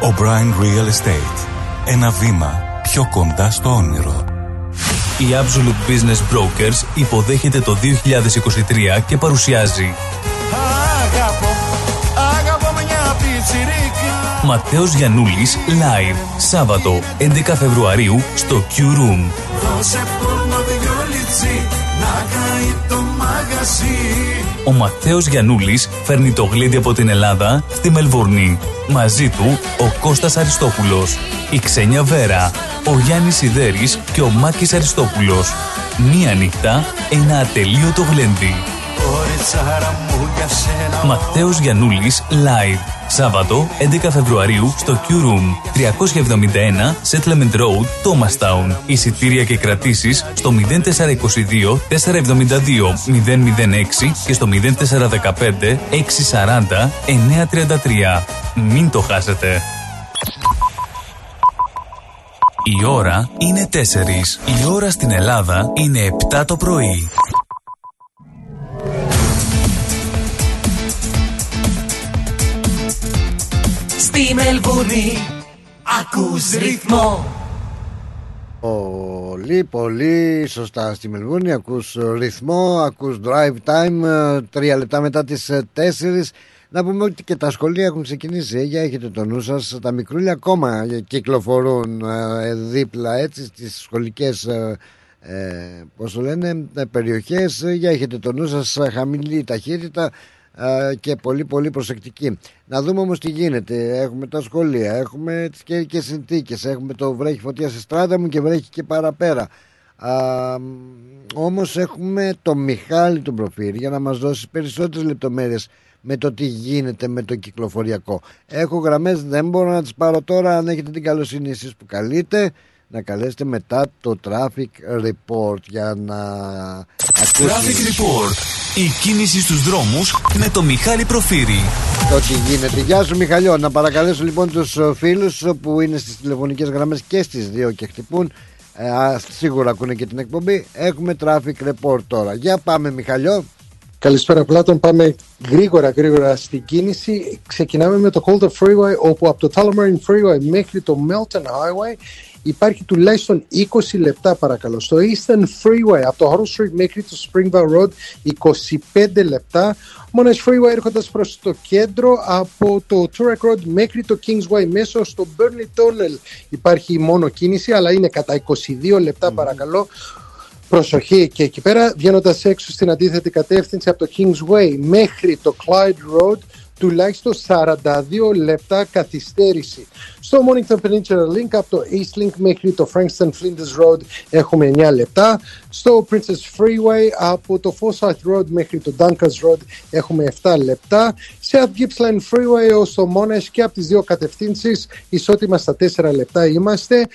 Speaker 7: O'Brien Real Estate. Ένα βήμα πιο κοντά στο όνειρο.
Speaker 1: Η Absolute Business Brokers υποδέχεται το 2023 και παρουσιάζει Αγαπώ, αγαπώ μια πιτσιρίκα Ματέος Γιαννούλης Live Σάββατο 11 Φεβρουαρίου στο Q Room Δώσε πόνο δυο να καεί το μαγαζί ο Ματθαίος Γιαννούλης φέρνει το γλέντι από την Ελλάδα στη Μελβούρνη. Μαζί του ο Κώστας Αριστόπουλος, η Ξένια Βέρα, ο Γιάννης Σιδέρης και ο Μάκης Αριστόπουλος. Μία νύχτα, ένα ατελείωτο γλέντι. Ματθαίος Γιαννούλης Live. Σάββατο 11 Φεβρουαρίου στο Q Room 371 Settlement Road, Thomastown. Εισιτήρια και κρατήσεις στο 0422 472 006 και στο 0415 640 933. Μην το χάσετε. Η ώρα είναι 4. Η ώρα στην Ελλάδα είναι 7 το πρωί.
Speaker 10: Στη Μελβούνι ακούς ρυθμό.
Speaker 2: Πολύ πολύ σωστά στη Μελβούνι ακούς ρυθμό, ακούς drive time ε, τρία λεπτά μετά τις ε, τέσσερις. Να πούμε ότι και τα σχολεία έχουν ξεκινήσει για έχετε το νου σας τα μικρούλια ακόμα κυκλοφορούν ε, δίπλα έτσι στις σχολικές ε, πώς το λένε περιοχές. Για έχετε το νου σας χαμηλή ταχύτητα και πολύ πολύ προσεκτική. Να δούμε όμως τι γίνεται. Έχουμε τα σχολεία, έχουμε τις καιρικές συνθήκες, έχουμε το βρέχει φωτιά στη στράτα μου και βρέχει και παραπέρα. Α, όμως έχουμε το Μιχάλη τον προφήρ για να μας δώσει περισσότερες λεπτομέρειες με το τι γίνεται με το κυκλοφοριακό. Έχω γραμμές, δεν μπορώ να τις πάρω τώρα αν έχετε την καλοσύνη εσείς που καλείτε να καλέσετε μετά το Traffic Report για να
Speaker 1: ακούσετε. Traffic Report. Η κίνηση στους δρόμους με το Μιχάλη Προφύρη.
Speaker 2: Το τι γίνεται. Γεια σου Μιχαλιό. Να παρακαλέσω λοιπόν τους ε, φίλους που είναι στις τηλεφωνικές γραμμές και στις δύο και χτυπούν. Ε, σίγουρα ακούνε και την εκπομπή. Έχουμε Traffic Report τώρα. Για πάμε Μιχαλιό.
Speaker 12: Καλησπέρα Πλάτων, πάμε γρήγορα γρήγορα στην κίνηση. Ξεκινάμε με το Calder Freeway όπου από το Tullamarine Freeway μέχρι το Melton Highway υπάρχει τουλάχιστον 20 λεπτά παρακαλώ. Στο Eastern Freeway από το Horror Street μέχρι το Springvale Road 25 λεπτά. Monash Freeway έρχοντας προς το κέντρο από το Turek Road μέχρι το Kingsway μέσω στο Burnley Tunnel υπάρχει μόνο κίνηση αλλά είναι κατά 22 λεπτά παρακαλώ. Προσοχή και εκεί πέρα βγαίνοντας έξω στην αντίθετη κατεύθυνση από το Kingsway μέχρι το Clyde Road τουλάχιστον 42 λεπτά καθυστέρηση. Στο Mornington Peninsula Link από το East Link μέχρι το Frankston Flinders Road έχουμε 9 λεπτά. Στο Princess Freeway από το Forsyth Road μέχρι το Dunkers Road έχουμε 7 λεπτά. South Gippsland Freeway ως το Monash και από τις δύο κατευθύνσεις ισότιμα στα 4 λεπτά είμαστε.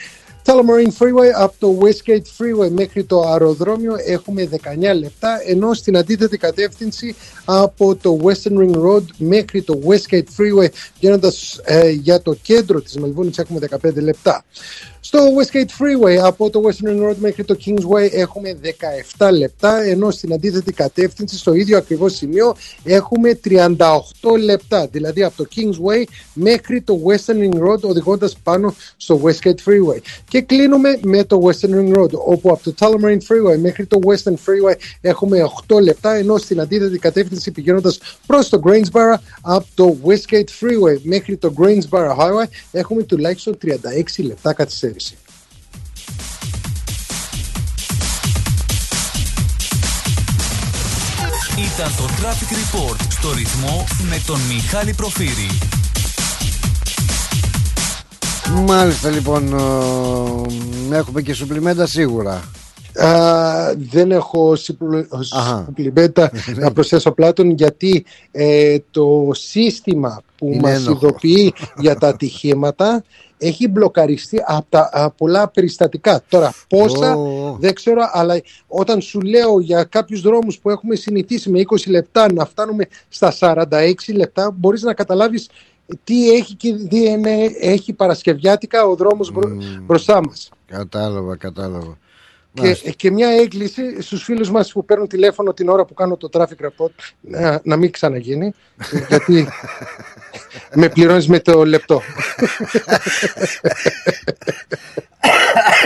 Speaker 12: Tullamarine Freeway από το Westgate Freeway μέχρι το αεροδρόμιο έχουμε 19 λεπτά ενώ στην αντίθετη κατεύθυνση από το Western Ring Road μέχρι το Westgate Freeway γίνοντας ε, για το κέντρο της Μελβούνης έχουμε 15 λεπτά. Στο Westgate Freeway από το Western Ring Road μέχρι το Kingsway έχουμε 17 λεπτά ενώ στην αντίθετη κατεύθυνση στο ίδιο ακριβώς σημείο έχουμε 38 λεπτά δηλαδή από το Kingsway μέχρι το Western Ring Road οδηγώντας πάνω στο Westgate Freeway και κλείνουμε με το Western Ring Road όπου από το Tullamarine Freeway μέχρι το Western Freeway έχουμε 8 λεπτά ενώ στην αντίθετη κατεύθυνση πηγαίνοντας προς το Greensboro από το Westgate Freeway μέχρι το Greensboro Highway έχουμε τουλάχιστον 36 λεπτά καθυστέρηση.
Speaker 1: Ήταν το Traffic Report στο ρυθμό με τον Μιχάλη Προφύρη.
Speaker 2: Μάλιστα λοιπόν, έχουμε και σουπλιμέντα σίγουρα.
Speaker 12: Uh, δεν έχω σουπλιμέντα να προσθέσω πλάτων γιατί ε, το σύστημα που Είναι μας ειδοποιεί για τα ατυχήματα έχει μπλοκαριστεί από τα πολλά περιστατικά. Τώρα πόσα δεν ξέρω, αλλά όταν σου λέω για κάποιους δρόμους που έχουμε συνηθίσει με 20 λεπτά να φτάνουμε στα 46 λεπτά, μπορείς να καταλάβεις τι έχει, τι έχει παρασκευιάτικα ο δρόμος μπροστά μας.
Speaker 2: Κατάλαβα, κατάλαβα.
Speaker 12: Και, και μια έγκληση στους φίλους μας που παίρνουν τηλέφωνο την ώρα που κάνω το traffic report να, να μην ξαναγίνει [laughs] γιατί με πληρώνεις με το λεπτό. [laughs]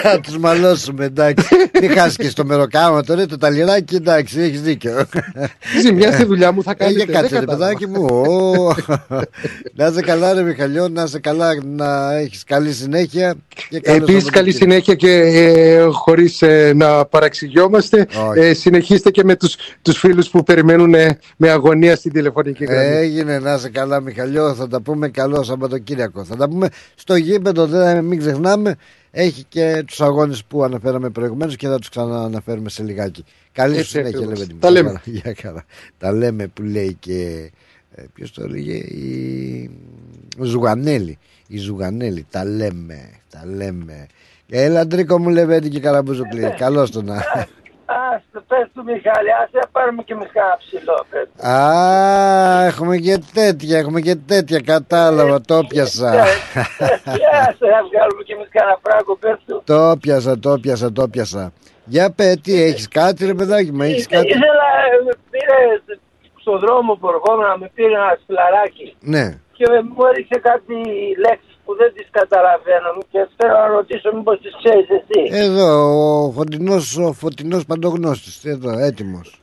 Speaker 2: Θα τους μαλώσουμε, εντάξει. Μην χάσεις και στο μεροκάμα τώρα, το ταλιράκι, εντάξει, έχεις δίκιο.
Speaker 12: Ζημιά στη δουλειά μου θα κάνει.
Speaker 2: Για κάτσε, ρε παιδάκι μου. Να είσαι καλά, ρε Μιχαλιό, να είσαι καλά, να έχεις καλή συνέχεια.
Speaker 12: Επίσης, καλή συνέχεια και ε, χωρίς ε, να παραξηγιόμαστε. Ε, συνεχίστε και με τους φίλους που περιμένουν με αγωνία στην τηλεφωνική γραμμή.
Speaker 2: Έγινε, να είσαι καλά, Μιχαλιό. Θα τα πούμε καλό Σαββατοκύριακο. Θα τα πούμε στο γήπεδο, δεν μην ξεχνάμε. Έχει και τους αγώνες που αναφέραμε προηγουμένως και θα τους ξανααναφέρουμε σε λιγάκι. Καλή σου συνέχεια, λέμε.
Speaker 12: Τα λέμε.
Speaker 2: Για καλά. Τα λέμε που λέει και. Ε, Ποιος το έλεγε, η Ζουγανέλη. Η Ζουγανέλη. Τα λέμε. Τα λέμε. Έλα, Τρίκο μου, Λεβέντη και Καλαμπούζοκλή. Καλώς το να. [laughs]
Speaker 3: Άστο, πες του Μιχάλη, ας πάρουμε και εμείς κάνα ψηλό.
Speaker 2: Α, έχουμε και τέτοια, έχουμε και τέτοια, κατάλαβα, το πιασα.
Speaker 3: σε θα βγάλουμε και εμείς κάνα πράγμα, πες του.
Speaker 2: Το πιασα, το πιασα, το πιασα. Για πέ, τι έχεις κάτι ρε παιδάκι μου, έχεις κάτι;
Speaker 3: Ήθελα, με πήρε στον δρόμο που ερχόμουν, με πήρε ένα σπλαράκι.
Speaker 2: Ναι.
Speaker 3: Και μου έριξε κάτι λέξεις που δεν τις καταλαβαίνω και θέλω να ρωτήσω μήπως τις ξέρεις εσύ.
Speaker 2: Εδώ, ο φωτεινός, ο φωτεινός παντογνώστης, εδώ, έτοιμος.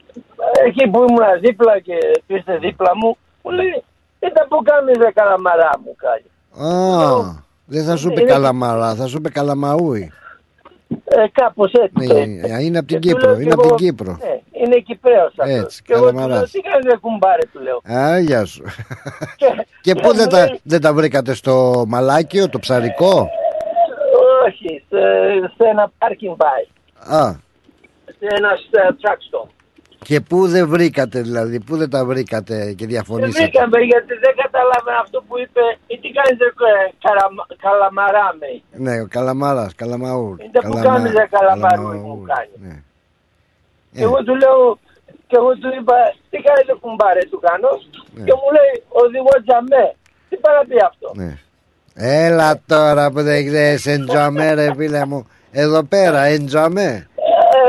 Speaker 3: Εκεί που ήμουν δίπλα και πήρε δίπλα μου, μου λέει, ήταν που κάνεις ρε καλαμαρά μου κάτι.
Speaker 2: Α, δεν θα σου πει καλαμαρά, θα σου πει καλαμαούι.
Speaker 3: Ε, Κάπως έτσι.
Speaker 2: Ναι, είναι από την Κύπρο. Είναι από την Κύπρο.
Speaker 3: Ναι, είναι Κυπρέος αυτός.
Speaker 2: Έτσι,
Speaker 3: και εγώ του λέω, τι κάνεις κουμπάρε, του λέω.
Speaker 2: Α, γεια σου. και, και πού δεν, τα, δεν τα βρήκατε στο Μαλάκιο, το ψαρικό;
Speaker 3: Όχι, σε, σε ένα πάρκινγκ πάει.
Speaker 2: Α.
Speaker 3: Σε ένα uh,
Speaker 2: Και πού δεν βρήκατε δηλαδή, πού δεν τα βρήκατε και διαφωνήσατε;
Speaker 3: Δεν βρήκαμε γιατί δεν καταλάβαινα αυτό που είπε ή τι κάνετε καλαμαρά με.
Speaker 2: Ναι, ο καλαμάρας, καλαμαούρ.
Speaker 3: Είναι που κάνεις καλαμαρού μου κάνεις. Ναι. Και εγώ του λέω, και εγώ του είπα, τι κάνετε κουμπάρε του κάνω ναι. και μου λέει, οδηγός τζαμέ. Τι παραπεί αυτό;
Speaker 2: Ναι. Έλα τώρα που δεν ξέρεις εντζαμέ ρε φίλε μου. Εδώ πέρα, εντζαμέ.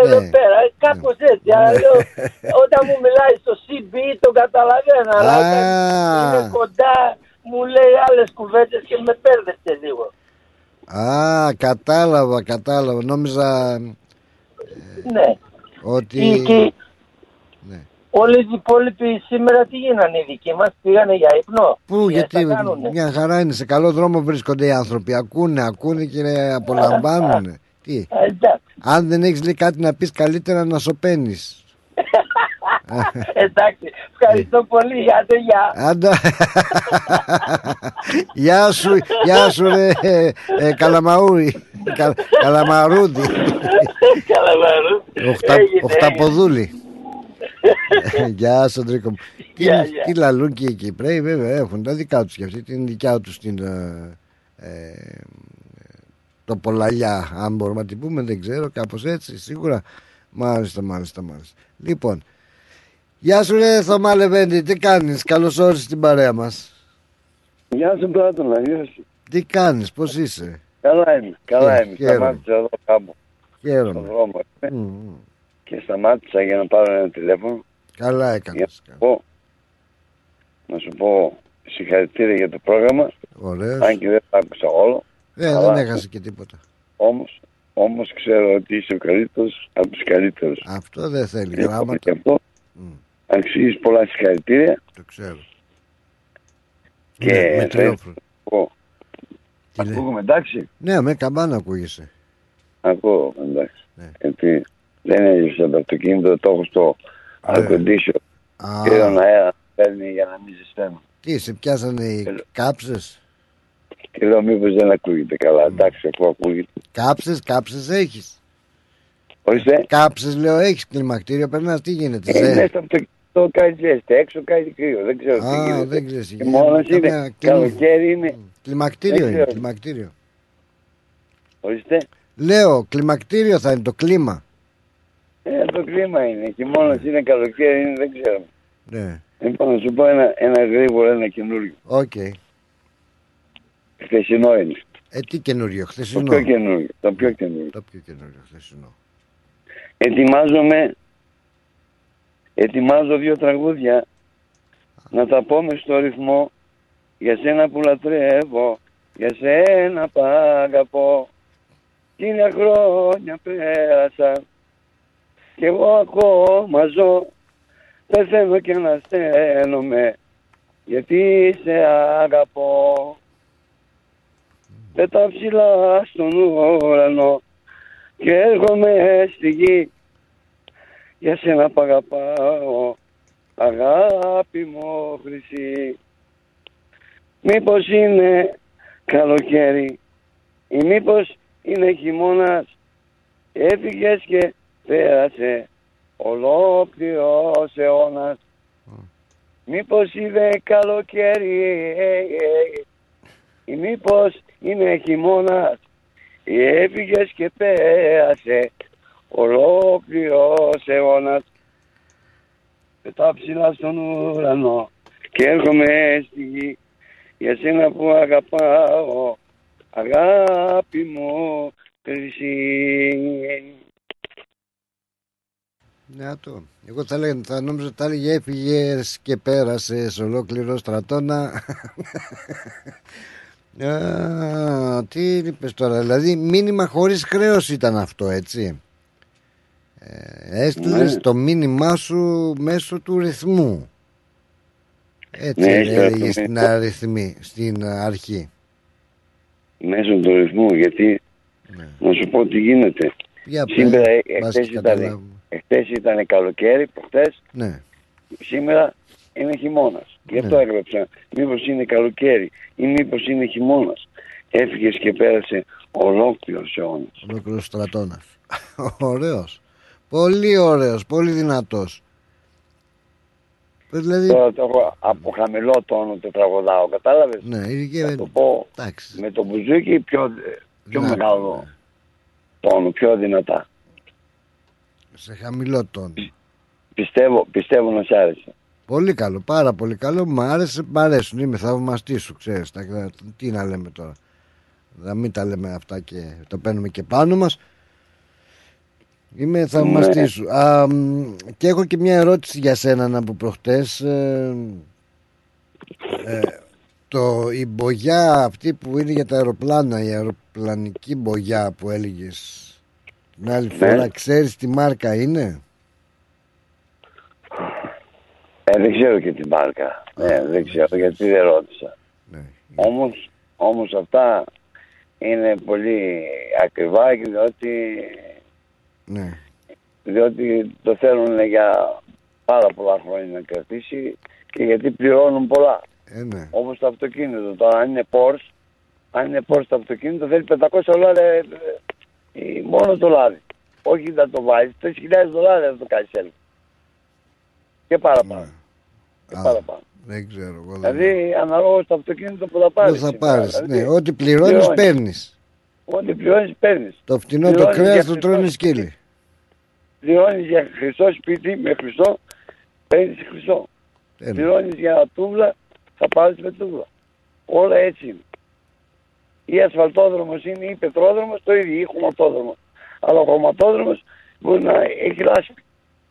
Speaker 3: Ε, εδώ πέρα, κάπως έτσι. Αλλά λέω, όταν μου μιλάει στο CB το καταλαβαίνω, αλλά όταν είναι κοντά μου λέει άλλες κουβέντες και με πέρδεψε λίγο.
Speaker 2: Α, κατάλαβα, κατάλαβα. Νόμιζα
Speaker 3: Ναι.
Speaker 2: ότι...
Speaker 3: Και- Όλοι οι υπόλοιποι σήμερα τι γίνανε οι δικοί μας, πήγανε για ύπνο;
Speaker 2: Πού,
Speaker 3: Τι
Speaker 2: γιατί
Speaker 3: θα κάνουνε.
Speaker 2: μια χαρά είναι, σε καλό δρόμο βρίσκονται οι άνθρωποι. Ακούνε, ακούνε και απολαμβάνουν. [laughs] Τι,
Speaker 3: Ε, εντάξει.
Speaker 2: αν δεν έχεις λέει κάτι να πεις καλύτερα να σωπαίνεις. [laughs]
Speaker 3: Εντάξει, ευχαριστώ πολύ, για το γεια.
Speaker 2: Άντα. [laughs] γεια σου, γεια σου ρε ε, ε, Καλαμαούρη. Κα, καλαμαρούδι.
Speaker 3: Καλαμαρού.
Speaker 2: Οχτα,
Speaker 3: Έγινε,
Speaker 2: οχταποδούλη. [laughs] Γεια σου Αντρίκο μου. Τι,
Speaker 3: Γεια, γεια.
Speaker 2: τι λαλούν και οι Κυπρέοι βέβαια έχουν τα δικά τους και αυτή την δικιά τους την ε, ε, το πολλαλιά αν μπορούμε να την πούμε δεν ξέρω κάπως έτσι σίγουρα μάλιστα μάλιστα μάλιστα λοιπόν Γεια σου ρε Θωμά Λεβέντη τι κάνεις καλώς όρισες στην παρέα μας
Speaker 13: Γεια σου Πλάτωνα, γεια σου.
Speaker 2: Τι κάνεις πως είσαι;
Speaker 13: Καλά είμαι, καλά
Speaker 2: Χαίρομαι,
Speaker 13: είμαι.
Speaker 2: χαίρομαι.
Speaker 13: Σταμάτησα εδώ κάπου στον
Speaker 2: Χαίρομαι
Speaker 13: δρόμο ε,
Speaker 2: Μμ, μμ.
Speaker 13: και σταμάτησα για να πάρω ένα τηλέφωνο.
Speaker 2: Καλά
Speaker 13: Για
Speaker 2: έκανες
Speaker 13: να σου πω, να σου πω συγχαρητήρια για το πρόγραμμα.
Speaker 2: Ωραίος
Speaker 13: Αν και δεν το άκουσα όλο.
Speaker 2: Ε,
Speaker 13: καλά.
Speaker 2: δεν έχασε και τίποτα
Speaker 13: Όμως, όμως ξέρω ότι είσαι ο καλύτερος από τους καλύτερους.
Speaker 2: Αυτό δεν θέλει
Speaker 13: Λοιπόν,
Speaker 2: γράμματα
Speaker 13: Και αυτό αξίζεις πολλά συγχαρητήρια
Speaker 2: Το ξέρω
Speaker 13: και
Speaker 2: Ναι, με
Speaker 13: θα
Speaker 2: τηλέφωνο.
Speaker 13: πω.
Speaker 2: Τι λέει;
Speaker 13: Ακούγομαι εντάξει.
Speaker 2: Ναι, με καμπάνα ακούγεσαι.
Speaker 13: Ακούω εντάξει.
Speaker 2: Ναι.
Speaker 13: Γιατί δεν έζησα το αυτοκίνητο, το έχω στο air condition.
Speaker 2: Α.
Speaker 13: Και τον αέρα παίρνει για να μην ζεσταίνω.
Speaker 2: Τι, σε πιάσανε οι κάψες;
Speaker 13: Και λέω μήπως δεν ακούγεται καλά. Εντάξει, αφού ακούγεται.
Speaker 2: Κάψες, κάψες έχεις.
Speaker 13: Ορίστε.
Speaker 2: Κάψες λέω έχεις κλιμακτήριο, περνάς, τι γίνεται.
Speaker 13: Ε,
Speaker 2: ζε-
Speaker 13: μέσα από το κάτι ζέστη, έξω κάτι κρύο. Δεν ξέρω τι
Speaker 2: Α,
Speaker 13: γίνεται.
Speaker 2: δεν ξέρεις.
Speaker 13: Και μόνος
Speaker 2: Καμία
Speaker 13: είναι,
Speaker 2: κλίμα.
Speaker 13: καλοκαίρι είναι.
Speaker 2: Κλιμακτήριο
Speaker 13: Δεν
Speaker 2: είναι,
Speaker 13: ξέρω.
Speaker 2: κλιμακτήριο.
Speaker 13: Ορίστε.
Speaker 2: Λέω, κλιμακτήριο θα είναι το κλίμα.
Speaker 13: Ε, το κλίμα είναι. Και μόνος είναι καλοκαίρι είναι, δεν ξέρω.
Speaker 2: Ναι,
Speaker 13: Λοιπόν, να σου πω ένα, ένα γρήγορο, ένα καινούριο.
Speaker 2: οκ.
Speaker 13: Χθεσινό είναι.
Speaker 2: Ε, τι καινούριο,
Speaker 13: Το
Speaker 2: χθεσινό.
Speaker 13: πιο καινούριο. Το πιο καινούριο.
Speaker 2: Το πιο καινούριο, χθεσινό.
Speaker 13: Ετοιμάζομαι, ετοιμάζω δύο τραγούδια να τα πω μες στο ρυθμό για σένα που λατρεύω, για σένα που αγαπώ. Χίλια χρόνια πέρασαν κι εγώ ακόμα ζω πεθαίνω και ανασταίνομαι γιατί σε αγαπώ. Πετά ψηλά στον ουρανό και έρχομαι στη γη για σένα που αγαπάω αγάπη μου χρυσή μήπως είναι καλοκαίρι ή μήπως είναι χειμώνας έφυγες και πέρασε ολόκληρος αιώνας μήπως είναι καλοκαίρι ή μήπως είναι χειμώνας Έφυγες και πέρασε ολόκληρος αιώνας Πετά ψηλά στον ουρανό και έρχομαι στη γη για σένα που αγαπάω αγάπη μου χρυσή.
Speaker 2: Ναι, το. Εγώ θα, λέγα, θα νόμιζα ότι τα έλεγε έφυγες και πέρασες ολόκληρος στρατόνα. Α, τι είπες τώρα, δηλαδή μήνυμα χωρίς χρέος ήταν αυτό, έτσι. Ε, έστειλες
Speaker 13: Ναι.
Speaker 2: το μήνυμά σου μέσω του ρυθμού. Έτσι
Speaker 13: Ναι,
Speaker 2: έλεγε
Speaker 13: στο
Speaker 2: στην,
Speaker 13: ρυθμό.
Speaker 2: αριθμή, στην αρχή.
Speaker 13: Μέσω του ρυθμού γιατί να σου πω τι γίνεται.
Speaker 2: Ναι. Για πες,
Speaker 13: Σήμερα ε,
Speaker 2: μπας
Speaker 13: εχθές
Speaker 2: και
Speaker 13: ήταν,
Speaker 2: καταλάβουμε.
Speaker 13: εχθές ήταν καλοκαίρι, προχτές
Speaker 2: Ναι.
Speaker 13: σήμερα είναι χειμώνας. Γι' αυτό
Speaker 2: Ναι.
Speaker 13: έγραψα. Μήπως είναι καλοκαίρι ή μήπως είναι χειμώνας. Έφυγες και πέρασε ολόκληρος αιώνας.
Speaker 2: Ολόκληρος στρατόνα. [laughs] Ωραίος. Πολύ ωραίος, πολύ δυνατός. Δηλαδή,
Speaker 13: Τώρα το έχω από χαμηλό τόνο το τραγουδάω, κατάλαβες;
Speaker 2: ναι, ειδική-
Speaker 13: Θα το πω
Speaker 2: εντάξει.
Speaker 13: με το μπουζούκι πιο, πιο
Speaker 2: Δυνατό,
Speaker 13: μεγάλο τόνο, πιο δυνατά.
Speaker 2: σε χαμηλό τόνο.
Speaker 13: Πιστεύω, πιστεύω να σ' άρεσε.
Speaker 2: Πολύ καλό, πάρα πολύ καλό. Μ' άρεσε, μ' αρέσουν. Είμαι θαυμαστής σου, ξέρεις. Τι να λέμε τώρα. Να μην τα λέμε αυτά και τα παίρνουμε και πάνω μας. Είμαι θαυμαστής
Speaker 13: Ναι.
Speaker 2: σου. Α, μ, και έχω και μια ερώτηση για σένα από προχτές. Ε, ε, το, η μπογιά αυτή που είναι για τα αεροπλάνα, η αεροπλανική μπογιά που έλεγες την άλλη
Speaker 13: Ναι.
Speaker 2: φορά, ξέρεις τι μάρκα είναι;
Speaker 13: Ε, δεν ξέρω και την μάρκα. Ναι, δεν ξέρω γιατί δεν ρώτησα.
Speaker 2: Ναι.
Speaker 13: Όμως, όμως αυτά είναι πολύ ακριβά και διότι,
Speaker 2: Ναι.
Speaker 13: διότι το θέλουν για πάρα πολλά χρόνια να κρατήσει και γιατί πληρώνουν πολλά.
Speaker 2: Ε, ναι.
Speaker 13: Όπως το αυτοκίνητο. Τώρα αν είναι Porsche, αν είναι Porsche το αυτοκίνητο θέλει 500 δολάρια ε, ε, μόνο το λάδι. Όχι να το βάλεις, 3.000 δολάρια να το κάνεις έλεγχο. Και παραπάνω. Και
Speaker 2: Α,
Speaker 13: παραπάνω.
Speaker 2: Δεν ξέρω. εγώ δεν-
Speaker 13: Δηλαδή αναλόγως το αυτοκίνητο που θα πάρεις.
Speaker 2: Δεν θα
Speaker 13: σήμερα.
Speaker 2: πάρεις.
Speaker 13: Δηλαδή,
Speaker 2: Ναι, ό,τι πληρώνεις
Speaker 13: πληρώνεις.
Speaker 2: παίρνεις.
Speaker 13: Ό,τι πληρώνεις παίρνεις.
Speaker 2: Το φτηνό το
Speaker 13: Πληρώνεις
Speaker 2: κρέας
Speaker 13: για
Speaker 2: το
Speaker 13: Χριστό
Speaker 2: τρώνε
Speaker 13: σπίτι.
Speaker 2: σκύλι.
Speaker 13: Πληρώνεις για χρυσό σπίτι με χρυσό, παίρνεις χρυσό.
Speaker 2: Ε,
Speaker 13: Πληρώνεις για τούβλα, θα πάρεις με τούβλα. Όλα έτσι είναι. Ή ασφαλτόδρομος είναι ή πετρόδρομος, το ίδιο, ή χωματόδρομος. Αλλά ο χωματόδρομος μπορεί να έχει λάσπη.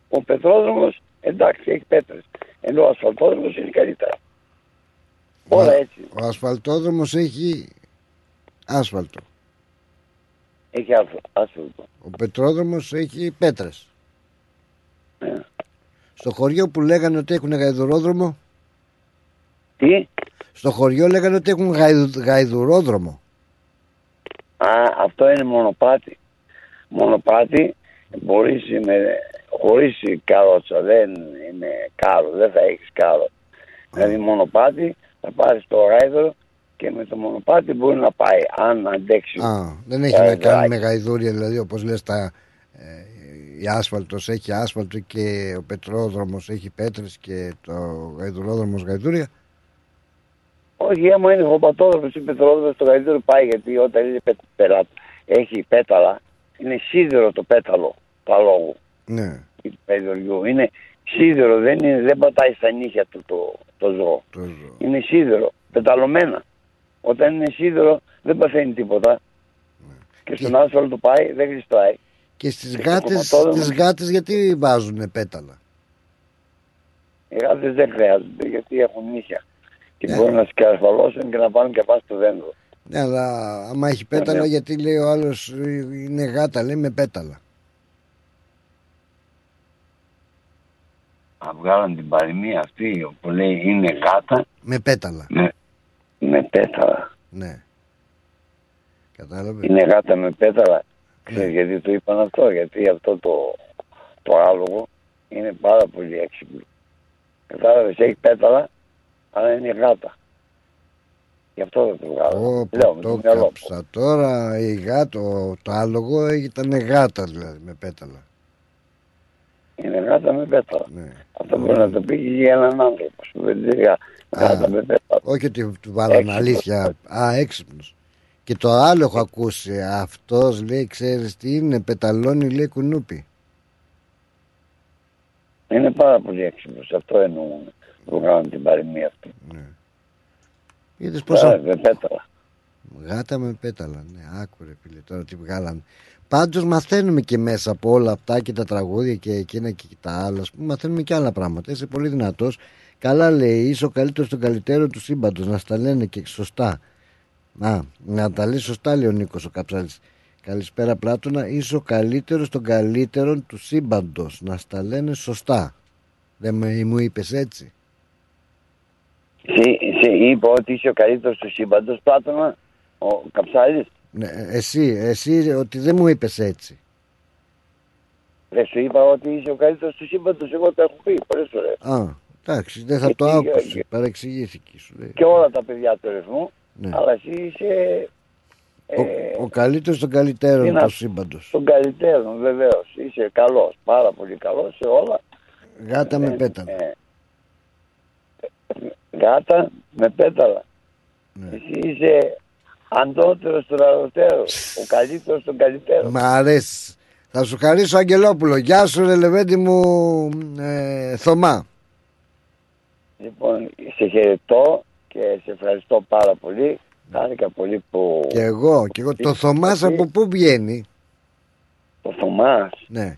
Speaker 13: Ο πετρόδρομος, εντάξει, έχει πέτρες. Ενώ ο ασφαλτόδρομος είναι καλύτερα. Όλα έτσι.
Speaker 2: Ο ασφαλτόδρομος έχει άσφαλτο.
Speaker 13: Έχει άσφαλτο. άσφαλτο.
Speaker 2: Ο πετρόδρομος έχει πέτρες.
Speaker 13: Ναι.
Speaker 2: Στο χωριό που λέγανε ότι έχουν γαϊδουρόδρομο.
Speaker 13: Τι;
Speaker 2: Στο χωριό λέγανε ότι έχουν γαϊδου- γαϊδουρόδρομο.
Speaker 13: Α, αυτό είναι μονοπάτι. Μονοπάτι μπορείς με, χωρίς καρότσα, δεν είναι κάρο, δεν θα έχεις κάρο. Δηλαδή μονοπάτι θα πάρεις το γάιδρο και με το μονοπάτι μπορεί να πάει, αν αντέξει.
Speaker 2: Α, δεν έχει
Speaker 13: το
Speaker 2: να
Speaker 13: γαϊδουράκι.
Speaker 2: κάνει με γαϊδούρια, δηλαδή όπως λες τα, ε, η άσφαλτος έχει άσφαλτο και ο πετρόδρομος έχει πέτρες και το γαϊδουρόδρομος γαϊδούρια.
Speaker 13: Όχι, άμα είναι χωματόδρομος ή πετρόδρομος το γαϊδούρο πάει γιατί όταν είναι πε, περα- έχει πέταλα, είναι σίδερο το πέταλο του αλόγου
Speaker 2: Ναι,
Speaker 13: ή του παϊδοριού. Είναι σίδερο, δεν, είναι, δεν πατάει στα νύχια του το, το ζώο.
Speaker 2: το ζω.
Speaker 13: είναι σίδερο, πεταλωμένα. Όταν είναι σίδερο δεν παθαίνει τίποτα. Και στον άσφαλτο πάει, δεν γλιστράει.
Speaker 2: Και στις
Speaker 13: Και
Speaker 2: γάτες,
Speaker 13: στο χωματόδρομο-
Speaker 2: στις γάτες γιατί βάζουν πέταλα;
Speaker 13: Οι γάτες δεν χρειάζονται γιατί έχουν νύχια. Και
Speaker 2: Ναι.
Speaker 13: μπορούν να σκαρφαλώσουν και να πάνε και πάνε στο δέντρο.
Speaker 2: Ναι, αλλά άμα έχει πέταλα,
Speaker 13: ναι.
Speaker 2: γιατί λέει ο άλλος ε, είναι γάτα, λέει με πέταλα.
Speaker 13: Βγάλαν την παροιμία αυτή που λέει είναι γάτα
Speaker 2: Με πέταλα.
Speaker 13: με, με πέταλα.
Speaker 2: Ναι. Κατάλαβες;
Speaker 13: Είναι γάτα με πέταλα.
Speaker 2: Ναι.
Speaker 13: Ξέρεις γιατί το είπαν αυτό, γιατί αυτό το, το άλογο είναι πάρα πολύ έξυπνο. Κατάλαβες, έχει πέταλα, αλλά είναι γάτα. Γι' αυτό δεν το βγάλω.
Speaker 2: Ω,
Speaker 13: Λέω, με
Speaker 2: το
Speaker 13: το μυαλό μου.
Speaker 2: κάψα τώρα η γάτο, το άλογο ήταν γάτα δηλαδή με πέταλα.
Speaker 13: Είναι γάτα με πέταλα.
Speaker 2: Ναι.
Speaker 13: Αυτό μπορεί να το πει και για έναν άνθρωπο. Σου δεν λέει γα- γάτα με πέταλα.
Speaker 2: Όχι ότι του βάλανε
Speaker 13: Έξυπνος.
Speaker 2: αλήθεια. Α, έξυπνος. Και το άλλο έχω ακούσει. Αυτός λέει, ξέρεις τι είναι, πεταλώνει λέει κουνούπι.
Speaker 13: Είναι πάρα πολύ έξυπνος. Αυτό εννοούμε. Που βγάλαν την παροιμία αυτή.
Speaker 2: Είδες
Speaker 13: Τώρα,
Speaker 2: πόσα
Speaker 13: με πέταλα.
Speaker 2: γάτα με πέταλα. Ναι, άκουρε φίλε τώρα τι βγάλανε. Πάντως μαθαίνουμε και μέσα από όλα αυτά και τα τραγούδια και εκείνα και τα άλλα. Ας πούμε, μαθαίνουμε και άλλα πράγματα. Είσαι πολύ δυνατός. Καλά λέει, είσαι ο καλύτερος των καλύτερων του σύμπαντος. Να στα λένε και σωστά. Να, να τα λέει σωστά λέει ο Νίκος ο Καψάλης. Καλησπέρα Πλάτωνα, είσαι ο καλύτερος των καλύτερων του σύμπαντος. Να στα λένε σωστά. Δεν με, μου είπες έτσι;
Speaker 13: Σε, σε είπα ότι είσαι ο καλύτερος του σύμπαντος, Πλάτωνα, ο Καψάλης.
Speaker 2: Ναι, εσύ, εσύ ότι δεν μου είπες έτσι.
Speaker 13: Δεν σου είπα ότι είσαι ο καλύτερος του σύμπαντος, εγώ το έχω πει πολλές φορές.
Speaker 2: Α, εντάξει, δεν θα
Speaker 13: Γιατί,
Speaker 2: το
Speaker 13: ε,
Speaker 2: άκουσες.
Speaker 13: ε,
Speaker 2: Παρεξηγήθηκε σου λέει.
Speaker 13: Και όλα τα παιδιά του ρυθμού,
Speaker 2: Ναι.
Speaker 13: αλλά εσύ είσαι
Speaker 2: Ο,
Speaker 13: ε,
Speaker 2: ο καλύτερος των καλύτερων
Speaker 13: είναι
Speaker 2: του
Speaker 13: αυτός.
Speaker 2: σύμπαντος.
Speaker 13: τον καλύτερο βεβαίως. Είσαι καλός, πάρα πολύ καλός σε όλα.
Speaker 2: Γάτα με
Speaker 13: Ε,
Speaker 2: πέταλα.
Speaker 13: ε, γάτα με πέταλα.
Speaker 2: Ναι.
Speaker 13: Εσύ είσαι αντότερος των αρωτέρων, ο καλύτερος των καλύτερων.
Speaker 2: Μ' αρέσει. Θα σου χαρίσω Αγγελόπουλο. Γεια σου ρε Λεβέντη μου ε, Θωμά.
Speaker 13: Λοιπόν, σε χαιρετώ και σε ευχαριστώ πάρα πολύ. Χάρηκα πολύ που...
Speaker 2: Και εγώ, και εγώ. Το Θωμάς από πού βγαίνει;
Speaker 13: Το Θωμάς.
Speaker 2: Ναι.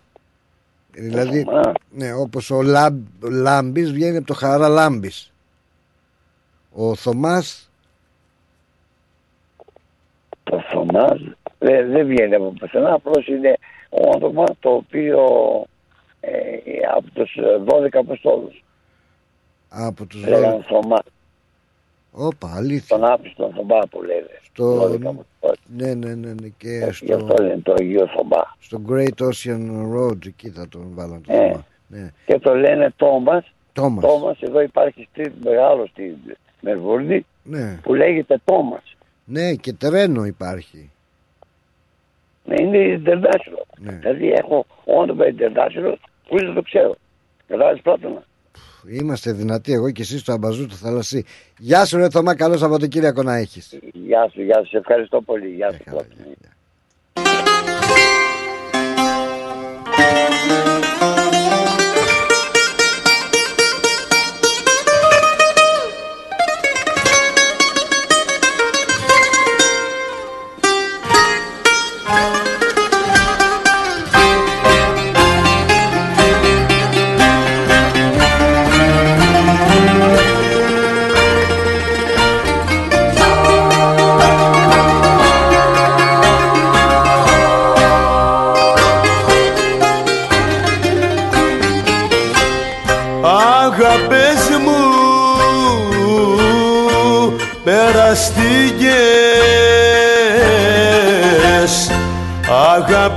Speaker 2: Δηλαδή, ναι, όπως ο Λάμπ, Λάμπης βγαίνει από το χαρά Λάμπης. Ο Θωμάς
Speaker 13: Το Θωμάς δεν, δεν βγαίνει από πουθενά, απλώς είναι όνομα το οποίο ε, από τους 12 Αποστόλους.
Speaker 2: από τους
Speaker 13: Λέγανε Θωμά.
Speaker 2: Όπα, αλήθεια.
Speaker 13: Τον άπιστο Θωμά που λένε.
Speaker 2: Στο...
Speaker 13: 12 Αποστόλους.
Speaker 2: Ναι, ναι, ναι, ναι. Και
Speaker 13: Γι'
Speaker 2: στο,
Speaker 13: αυτό λένε το Αγίο Θωμά.
Speaker 2: στο Great Ocean Road, εκεί θα τον βάλω το
Speaker 13: Ε.
Speaker 2: Θωμά. Ναι.
Speaker 13: Και το λένε Τόμας.
Speaker 2: Τόμας.
Speaker 13: Τόμας, εδώ υπάρχει στρίτ μεγάλος στη Μερβούρνη
Speaker 2: Ναι.
Speaker 13: που λέγεται Τόμας.
Speaker 2: Ναι, και τρένο υπάρχει.
Speaker 13: Ναι, είναι international.
Speaker 2: Ναι.
Speaker 13: Δηλαδή έχω όνομα international που δεν το ξέρω. Κατάλαβες πρώτα.
Speaker 2: Είμαστε δυνατοί εγώ και εσύ στο αμπαζού του θαλασσί. Γεια σου ρε Θωμά, καλό Σαββατοκύριακο να έχεις.
Speaker 13: Γεια σου, γεια σου, σε ευχαριστώ πολύ. Γεια σου. πρώτα.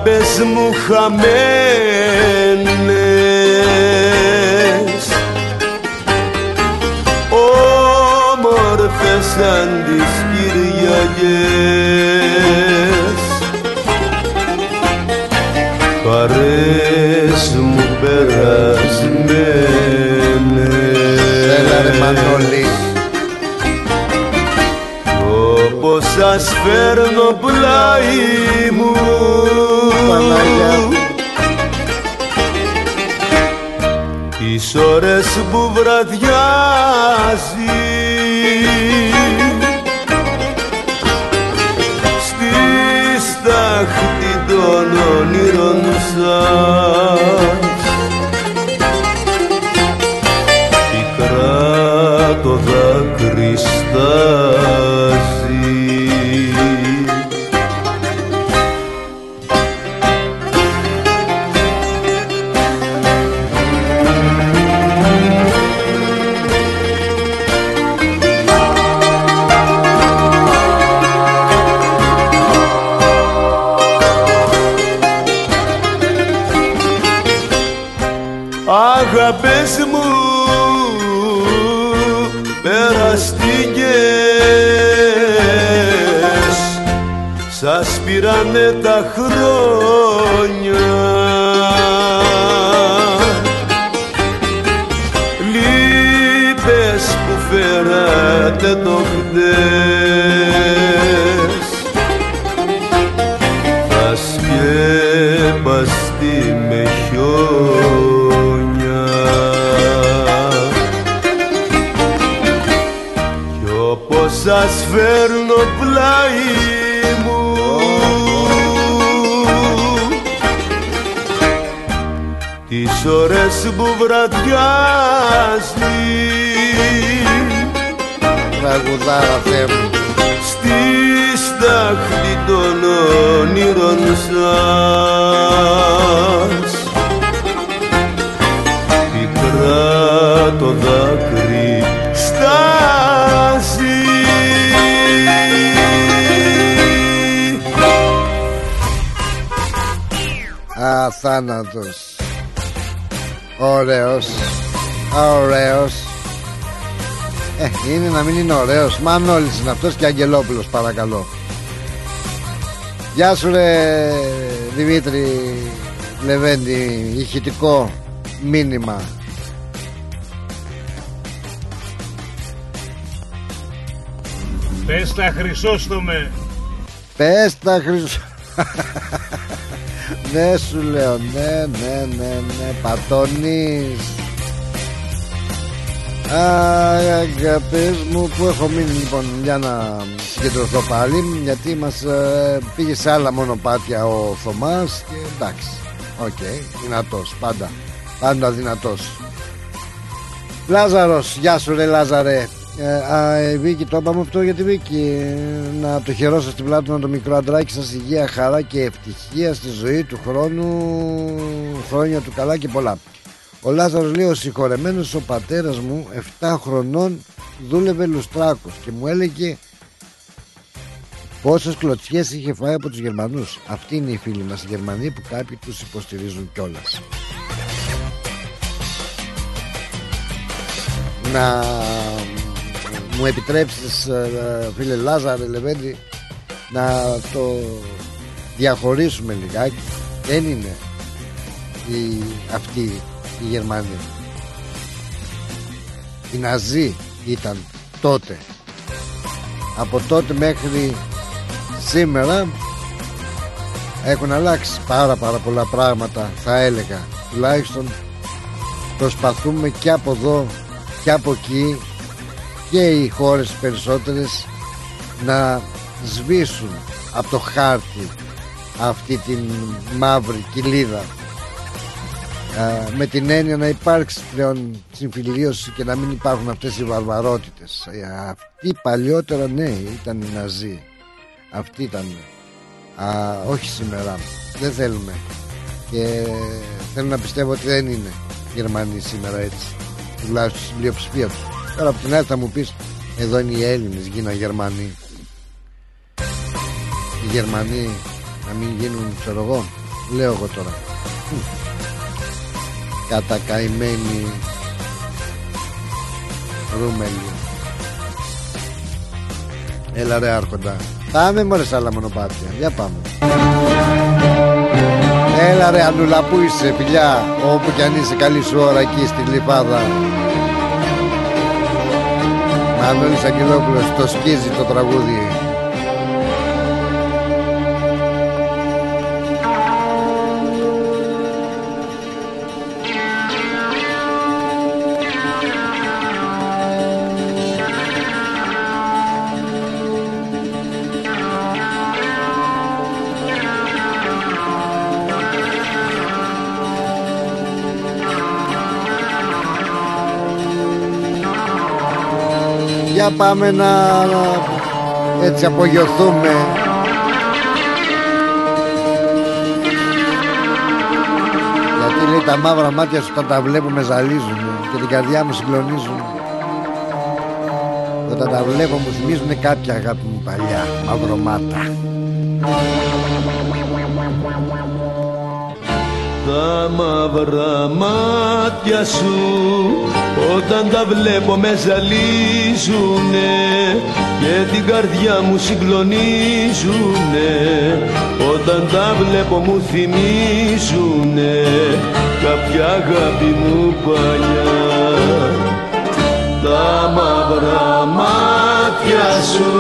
Speaker 5: Αγάπες μου χαμένες. Όμορφες σαν τις Κυριακές. Παρές μου περασμένες.
Speaker 2: Έλα ρε Μανώλη.
Speaker 5: Όπως σας φέρνω πλάι που βραδιάζει
Speaker 2: Αθάνατος Ωραίος. Ωραίος. Ε, είναι να μην είναι ωραίος. Μανώλης είναι αυτός και Αγγελόπουλος παρακαλώ. Γεια σου ρε Δημήτρη Λεβέντη ηχητικό μήνυμα.
Speaker 14: Πες τα Χρυσόστομε.
Speaker 2: Πες τα χρυσό [laughs] Ναι σου λέω Ναι ναι ναι ναι Πατώνεις. Αγαπητές μου που έχω μείνει λοιπόν για να συγκεντρωθώ πάλι γιατί μας ε, πήγε σε άλλα μονοπάτια ο Θωμάς και εντάξει, OK, okay, δυνατός πάντα, πάντα δυνατός. Λάζαρος, γεια σου ρε Λάζαρε ε, α, η Βίκη, το είπαμε αυτό για τη Βίκη να το χαιρώσω στην πλάτη με το μικρό αντράκι σας υγεία, χαρά και ευτυχία στη ζωή του χρόνου χρόνια του καλά και πολλά ο Λάζαρος λέει ο συγχωρεμένος ο πατέρας μου 7 χρονών δούλευε λουστράκος και μου έλεγε πόσες κλωτσιές είχε φάει από τους Γερμανούς. Αυτοί είναι οι φίλοι μας οι Γερμανοί που κάποιοι τους υποστηρίζουν κιόλας. Να μου επιτρέψεις ε, φίλε Λάζαρε Λεβέντη να το διαχωρίσουμε λιγάκι. Δεν είναι η, αυτή οι Γερμανοί οι Ναζί ήταν τότε. Από τότε μέχρι σήμερα έχουν αλλάξει πάρα πάρα πολλά πράγματα θα έλεγα. Τουλάχιστον προσπαθούμε και από εδώ και από εκεί και οι χώρες περισσότερες να σβήσουν από το χάρτη αυτή την μαύρη κοιλίδα. Με την έννοια να υπάρξει πλέον συμφιλίωση και να μην υπάρχουν αυτές οι βαρβαρότητες. Ε, αυτοί παλιότερα ναι ήταν οι Ναζί. Αυτοί ήταν. Α, όχι σήμερα. Δεν θέλουμε. Και θέλω να πιστεύω ότι δεν είναι Γερμανοί σήμερα έτσι. Τουλάχιστον στην πλειοψηφία τους τώρα από την άλλη θα μου πεις εδώ είναι οι Έλληνες γίνα Γερμανοί οι Γερμανοί να μην γίνουν ξέρω εγώ λέω εγώ τώρα. Κατακαημένη Ρούμελη Έλα ρε άρχοντα. Πάμε μωρέ σ' άλλα μονοπάτια. Για πάμε. Έλα ρε Ανούλα που είσαι φιλιά. Όπου κι αν είσαι καλή σου ώρα εκεί στην Λιπάδα Μανώλης Αγγελόπουλος Το σκίζει το τραγούδι Για πάμε να έτσι απογειωθούμε. Γιατί λέει τα μαύρα μάτια σου όταν τα βλέπουμε ζαλίζουν Και την καρδιά μου συγκλονίζουν. Όταν τα βλέπω μου θυμίζουν κάποια αγάπη μου παλιά Μαυρομάτα
Speaker 5: Τα μαύρα μάτια σου. Όταν τα βλέπω με ζαλίζουνε και την καρδιά μου συγκλονίζουνε. Όταν τα βλέπω μου θυμίζουνε κάποια αγάπη μου παλιά. Τα μαύρα μάτια σου.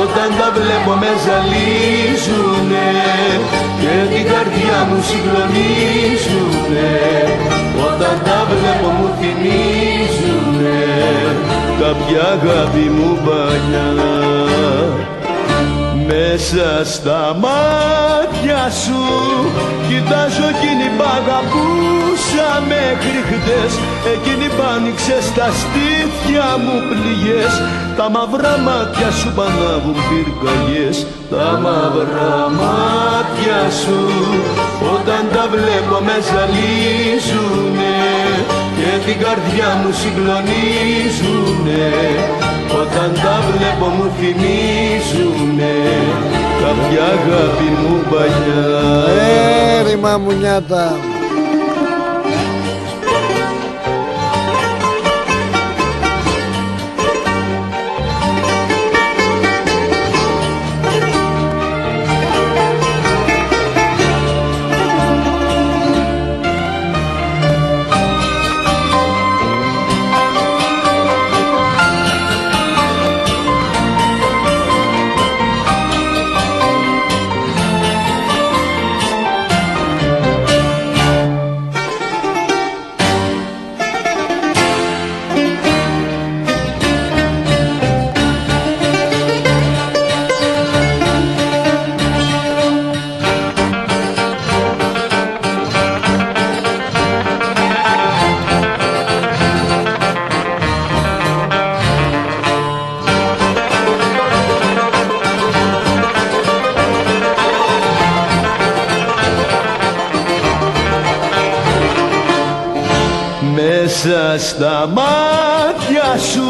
Speaker 5: Όταν τα βλέπω με ζαλίζουνε και την καρδιά μου συγκλονίζουνε. Όταν τα βλέπω μου θυμίζουνε. Κάποια αγάπη μου παλιά μέσα στα μάτια σου. Κοιτάζω εκείνη που αγαπούσα μέχρι χτες. Εκείνη που άνοιξε στα στήθια μου πληγές. Τα μαύρα μάτια σου πανάβουν πυρκαγιές. Τα μαύρα μάτια σου όταν τα βλέπω με ζαλίζουνε και την καρδιά μου συγκλονίζουνε. Όταν τα βλέπω μου θυμίζουνε. Κάποια αγάπη μου παλιά.
Speaker 2: Έρημα μου νιάτα
Speaker 5: στα μάτια σου.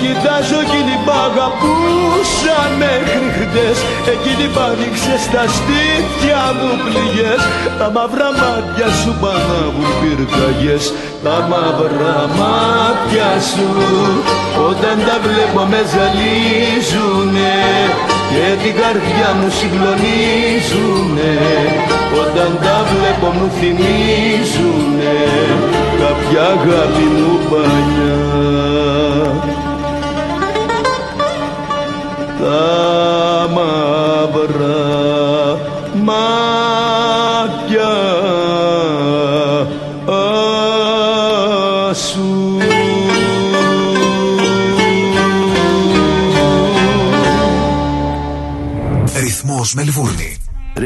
Speaker 5: Κοιτάζω εκείνη που αγαπούσα μέχρι χτες. Εκείνη που άνοιξες τα στήθια μου πληγές. Τα μαύρα μάτια σου πανάβουν πυρκαγιές. Τα μαύρα μάτια σου Όταν τα βλέπω με ζαλίζουνε Και την καρδιά μου συγκλονίζουνε Όταν τα βλέπω μου θυμίζουνε Κάποια αγάπη μου παλιά τα μαύρα μάτια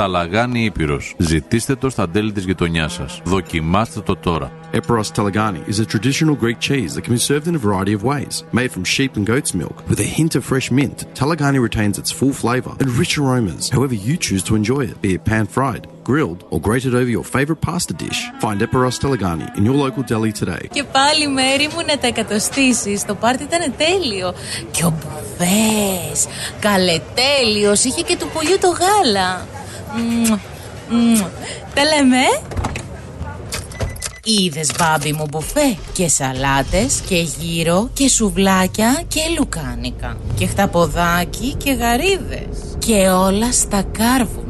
Speaker 15: Ταλαγάνι Ήπειρος. Ζητήστε το στα τέλη της γειτονιάς σας. Δοκιμάστε το τώρα.
Speaker 16: Eperos Talagani is a traditional Greek cheese that can be served in a variety of ways. Made from sheep and goat's milk, with a hint of fresh mint, Talagani retains its full flavour and rich aromas, however you choose to enjoy it, be it pan-fried, grilled, or grated over your favourite pasta dish. Find Eperos Talagani in your local deli today.
Speaker 17: Και πάλι μέρη μου να τα εκατοστήσεις. Το πάρτι ήταν τέλειο. Και ο Μπουβές, καλετέλειος, είχε και του πουλιού το γάλα. Μμμ, μμμ. Τα λέμε. Είδες μπάμπι μου μπουφέ και σαλάτες και γύρο και σουβλάκια και λουκάνικα και χταποδάκι και γαρίδες και όλα στα κάρβουνα.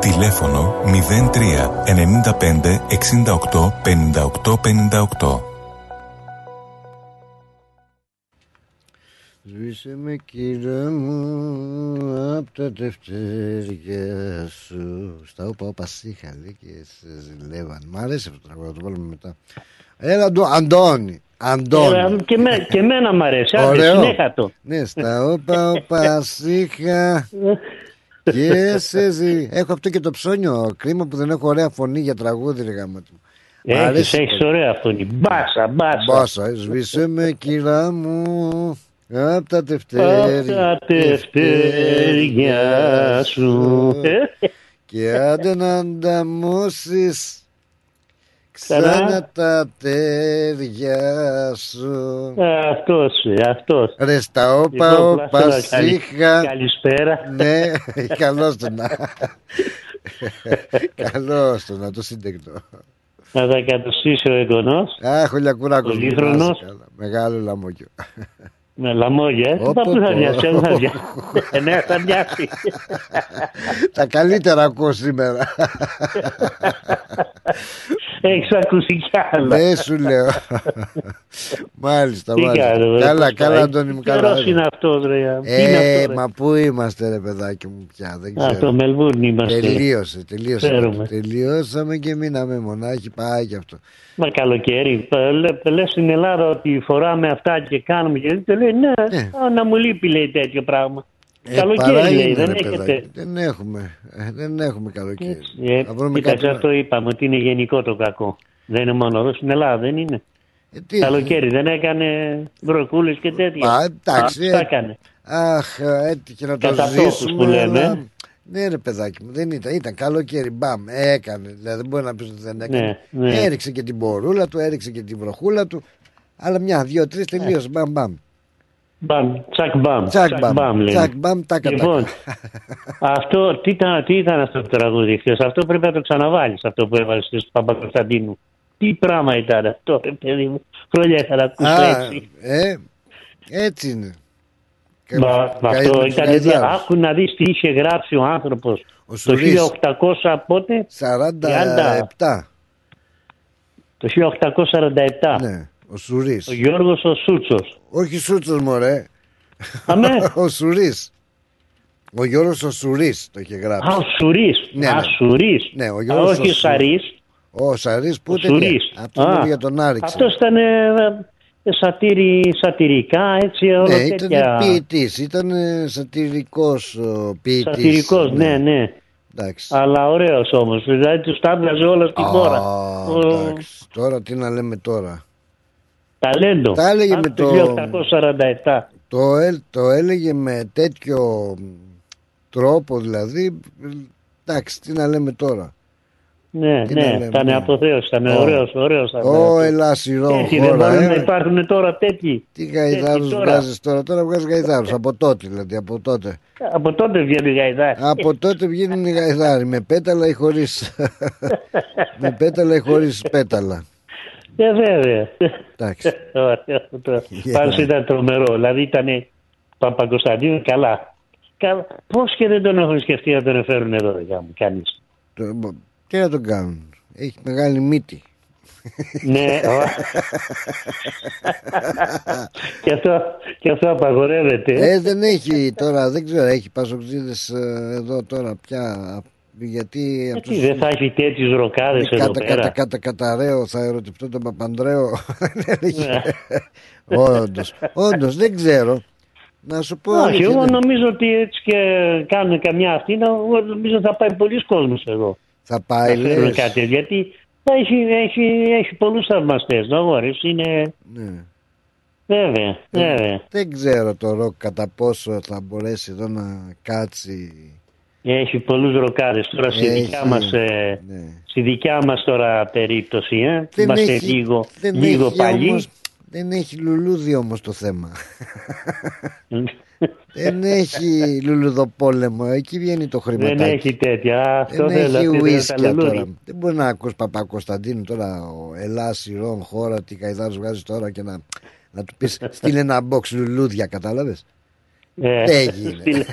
Speaker 7: Τηλέφωνο 03 95 68 58 58.
Speaker 2: Σβήσε με κύρα μου απ' τα τευτέρια σου Στα όπα όπα σύχα λέει και σε ζηλεύαν Μ' αρέσει αυτό το τραγούδι, θα το βάλουμε μετά Έλα Αντώ, Αντώνη Αντώνη
Speaker 18: Έλα, και, με, και εμένα μ' αρέσει, άντε
Speaker 2: Ωραίο.
Speaker 18: συνέχα το.
Speaker 2: Ναι, στα όπα όπα [laughs] σύχα και σε ζη... Έχω αυτό και το ψώνιο Κρίμα που δεν έχω ωραία φωνή για τραγούδι ρε γάμα του Μ'
Speaker 18: Έχεις,
Speaker 2: αρέσει
Speaker 18: έχεις ωραία φωνή. Μπάσα, μπάσα.
Speaker 2: Μπάσα, ε, σβήσε με κύρα μου Απ' τα
Speaker 18: Απ'
Speaker 2: τευτέρια
Speaker 18: τα τευτέρια σου.
Speaker 2: Και άντε να ανταμώσεις Ξανά τα τέρια σου
Speaker 18: Αυτός, αυτός.
Speaker 2: Ρε στα όπα
Speaker 18: Λοιπόν,
Speaker 2: όπα
Speaker 18: Πλάστονα, καλη-
Speaker 2: σύχα
Speaker 18: Καλησπέρα.
Speaker 2: Ναι, καλώς το να Καλώς το να το σύντεκτο
Speaker 18: Να τα κατοστήσει ο εγγονός.
Speaker 2: Αχ, ο Λιακούρακος μου
Speaker 18: Πολύχρονος.
Speaker 2: βάζει καλά. Μεγάλο λαμόγιο
Speaker 18: Με λαμόγια. ε.
Speaker 2: Πω,
Speaker 18: Τα
Speaker 2: πω,
Speaker 18: που θα
Speaker 2: πω.
Speaker 18: μοιάσει, δεν θα μοιάσει. [laughs] Ε, Ναι, θα μοιάσει.
Speaker 2: Τα καλύτερα ακούω σήμερα [laughs]
Speaker 18: Έχεις ακούσει κι άλλα.
Speaker 2: Ναι σου λέω Μάλιστα,
Speaker 18: Τι
Speaker 2: μάλιστα
Speaker 18: κάνω, ρε,
Speaker 2: Καλά,
Speaker 18: πώς
Speaker 2: καλά
Speaker 18: πάει.
Speaker 2: Αντώνη μου,
Speaker 18: Τι
Speaker 2: καλά
Speaker 18: καιρός είναι αυτός, ρε. Τι είναι
Speaker 2: Ε,
Speaker 18: αυτό, ρε.
Speaker 2: μα πού είμαστε ρε παιδάκι μου πια Δεν
Speaker 18: Α,
Speaker 2: ξέρω
Speaker 18: το Μελβούρν είμαστε.
Speaker 2: Τελείωσε, τελείωσε
Speaker 18: Ξέρουμε.
Speaker 2: Τελειώσαμε και μείναμε μονάχοι Πάει και αυτό
Speaker 18: Μα καλοκαίρι. Λε, λες στην Ελλάδα ότι φοράμε αυτά και κάνουμε και δεν λέει ναι, α, να μου λείπει λέει τέτοιο πράγμα.
Speaker 2: Ε,
Speaker 18: καλοκαίρι
Speaker 2: παρά
Speaker 18: λέει,
Speaker 2: είναι,
Speaker 18: δεν
Speaker 2: ρε
Speaker 18: έχετε.
Speaker 2: παιδάκι. Δεν έχουμε ε, Δεν έχουμε καλοκαίρι
Speaker 18: Ε,
Speaker 2: Θα βρούμε
Speaker 18: κοίταξε,
Speaker 2: κάτι
Speaker 18: αυτό είπαμε ότι είναι γενικό το κακό. Δεν είναι μόνο εδώ στην Ελλάδα, δεν είναι.
Speaker 2: τι-
Speaker 18: Καλοκαίρι δεν έκανε βροκούλε και τέτοια.
Speaker 2: Α, εντάξει,
Speaker 18: Α, τα
Speaker 2: ε,
Speaker 18: έκανε.
Speaker 2: Αχ, έτυχε να το
Speaker 18: Κατά τόπους
Speaker 2: ζήσουμε.
Speaker 18: που λέμε.
Speaker 2: αλλά- Ναι, ρε παιδάκι μου, δεν ήταν. Ήταν καλοκαίρι, μπαμ, έκανε. Δηλαδή, δεν μπορεί να πεις ότι δεν έκανε.
Speaker 18: Ναι, ναι.
Speaker 2: Έριξε και την πορούλα του, έριξε και την βροχούλα του. Αλλά μια, δύο, τρεις τελείωσε. Μπαμ, μπαμ.
Speaker 18: Μπαμ, τσακ μπαμ.
Speaker 2: Τσακ μπαμ.
Speaker 18: λένε.
Speaker 2: Τσακ μπαμ, τάκα
Speaker 18: Λοιπόν, αυτό, τι ήταν, τι ήταν αυτό το τραγούδι χθες; Αυτό πρέπει να το ξαναβάλεις, αυτό που έβαλες στον Παπακοσταντίνου. Τι πράγμα ήταν αυτό, ρε παιδί μου. Χρόνια είχα να ακούσω
Speaker 2: Α,
Speaker 18: έτσι.
Speaker 2: ε, έτσι είναι.
Speaker 18: Μα,
Speaker 2: Κα-
Speaker 18: μα
Speaker 2: καείς
Speaker 18: αυτό
Speaker 2: με τους
Speaker 18: ήταν.
Speaker 2: γαϊδάρους.
Speaker 18: Άκου να δεις τι είχε γράψει ο άνθρωπος. Το
Speaker 2: Σουρής.
Speaker 18: 1800 πότε;
Speaker 2: 47.
Speaker 18: Το 1847.
Speaker 2: Ναι, ο Σουρής.
Speaker 18: Ο Γιώργος ο Σούτσος.
Speaker 2: Όχι Σούτσος μωρέ.
Speaker 18: Αμέ. [laughs]
Speaker 2: ο Σουρής. Ο Γιώργος ο Σουρής το είχε γράψει.
Speaker 18: Α, ο Σουρής.
Speaker 2: Ναι,
Speaker 18: Α,
Speaker 2: ναι.
Speaker 18: Σουρής.
Speaker 2: Ναι, ο
Speaker 18: Α,
Speaker 2: Γιώργος
Speaker 18: όχι ο
Speaker 2: Σου-
Speaker 18: Σαρής.
Speaker 2: Ο Σαρής που
Speaker 18: Ο
Speaker 2: ήταν;
Speaker 18: Σουρής.
Speaker 2: Αυτό
Speaker 18: Α,
Speaker 2: είναι για τον Άριξε.
Speaker 18: Αυτός ήταν ε, ε, σατήρι, σατυρικά, έτσι, όλα
Speaker 2: Ναι, ήταν
Speaker 18: τέτοια.
Speaker 2: ποιητής, ήταν ε, σατυρικός ο, ποιητής.
Speaker 18: Σατυρικός, ναι, ναι.
Speaker 2: Εντάξει.
Speaker 18: Αλλά ωραίος όμως, δηλαδή τους τα έβγαζε όλα στην
Speaker 2: Α,
Speaker 18: χώρα. Ο-
Speaker 2: εντάξει. Τώρα τι να λέμε τώρα;
Speaker 18: Ταλέντο.
Speaker 2: Τα έλεγε
Speaker 18: Από
Speaker 2: με το-
Speaker 18: 1847.
Speaker 2: Το, ε- το έλεγε με τέτοιο τρόπο δηλαδή. Εντάξει, τι να λέμε τώρα.
Speaker 18: Ναι,
Speaker 2: Τι να
Speaker 18: ναι,
Speaker 2: λέμε,
Speaker 18: ήταν
Speaker 2: ναι.
Speaker 18: αποθέως, ήταν
Speaker 2: Ω.
Speaker 18: ωραίος, ωραίος. ήταν
Speaker 2: Ω,
Speaker 18: αυτός.
Speaker 2: ελάσιρο
Speaker 18: Τέτοιοι δεν
Speaker 2: χώρα.
Speaker 18: μπορούν να
Speaker 2: ε.
Speaker 18: υπάρχουν τώρα τέτοιοι.
Speaker 2: Τι γαϊδάρους
Speaker 18: Τέτοιοι τώρα.
Speaker 2: βγάζεις τώρα. Τώρα βγάζεις γαϊδάρους. Από τότε δηλαδή, από τότε.
Speaker 18: Από τότε βγαίνει η γαϊδά.
Speaker 2: Από τότε βγαίνουν οι γαϊδάροι. Με πέταλα ή χωρίς. [laughs] με πέταλα ή χωρίς πέταλα.
Speaker 18: Ε, βέβαια.
Speaker 2: Εντάξει. [laughs]
Speaker 18: Ωραίο αυτό. Πάντως ήταν τρομερό. Δηλαδή ήταν Παπακοσταντίνου καλά. καλά. Πώς και δεν τον έχουν σκεφτεί να τον εφέρουν εδώ, για μου, κανείς.
Speaker 2: Το- Τι να τον κάνουν. Έχει μεγάλη μύτη.
Speaker 18: ναι, [laughs] ω. και, αυτό, και αυτό απαγορεύεται.
Speaker 2: Ε, δεν έχει τώρα, δεν ξέρω, έχει πασοξίδες ε, εδώ τώρα πια. Γιατί
Speaker 18: Γιατί δεν θα έχει τέτοιους ροκάδες εδώ
Speaker 2: Κάτα,
Speaker 18: πέρα.
Speaker 2: κάτα, κάτα, καταραίω, θα ερωτευτώ τον Παπανδρέο.
Speaker 18: Ναι. [laughs]
Speaker 2: όντως, όντως, δεν ξέρω. Να σου πω
Speaker 18: Όχι,
Speaker 2: αλήθεια,
Speaker 18: εγώ
Speaker 2: δεν-
Speaker 18: νομίζω ότι έτσι και κάνουν καμιά αυτή, να- εγώ νομίζω θα πάει πολλοί κόσμος εδώ.
Speaker 2: Θα πάει,
Speaker 18: να φέρουν
Speaker 2: λες.
Speaker 18: κάτι, γιατί θα έχει, έχει, έχει πολλούς θαυμαστές, να γνωρίζεις, είναι...
Speaker 2: Ναι.
Speaker 18: Βέβαια, βέβαια.
Speaker 2: Δεν ξέρω το ροκ κατά πόσο θα μπορέσει εδώ να κάτσει.
Speaker 18: Έχει πολλούς ροκάδες τώρα στη
Speaker 2: Έχει,
Speaker 18: δικιά μας, ε, στη δικιά μας τώρα περίπτωση, ε.
Speaker 2: Δεν
Speaker 18: Είμαστε
Speaker 2: έχει-
Speaker 18: λίγο,
Speaker 2: δεν
Speaker 18: λίγο
Speaker 2: έχει
Speaker 18: παλιοί.
Speaker 2: όμως- δεν έχει λουλούδι όμως το θέμα. δεν έχει λουλουδοπόλεμο. Εκεί βγαίνει το χρηματάκι.
Speaker 18: Δεν έχει τέτοια. Α, Αυτό
Speaker 2: Δεν
Speaker 18: θέλω,
Speaker 2: έχει
Speaker 18: αυτή δεν είναι
Speaker 2: ουίσκια
Speaker 18: τα λουλούδια.
Speaker 2: τώρα. Δεν μπορεί να ακούς Παπα-Κωνσταντίνου τώρα ο Ελλάς, Ιρών, χώρα, τι καηδάρους βγάζεις τώρα και να, να του πεις [laughs] στείλε ένα box λουλούδια, κατάλαβες.
Speaker 18: Ε,
Speaker 2: Δεν γίνεται.
Speaker 18: στείλε.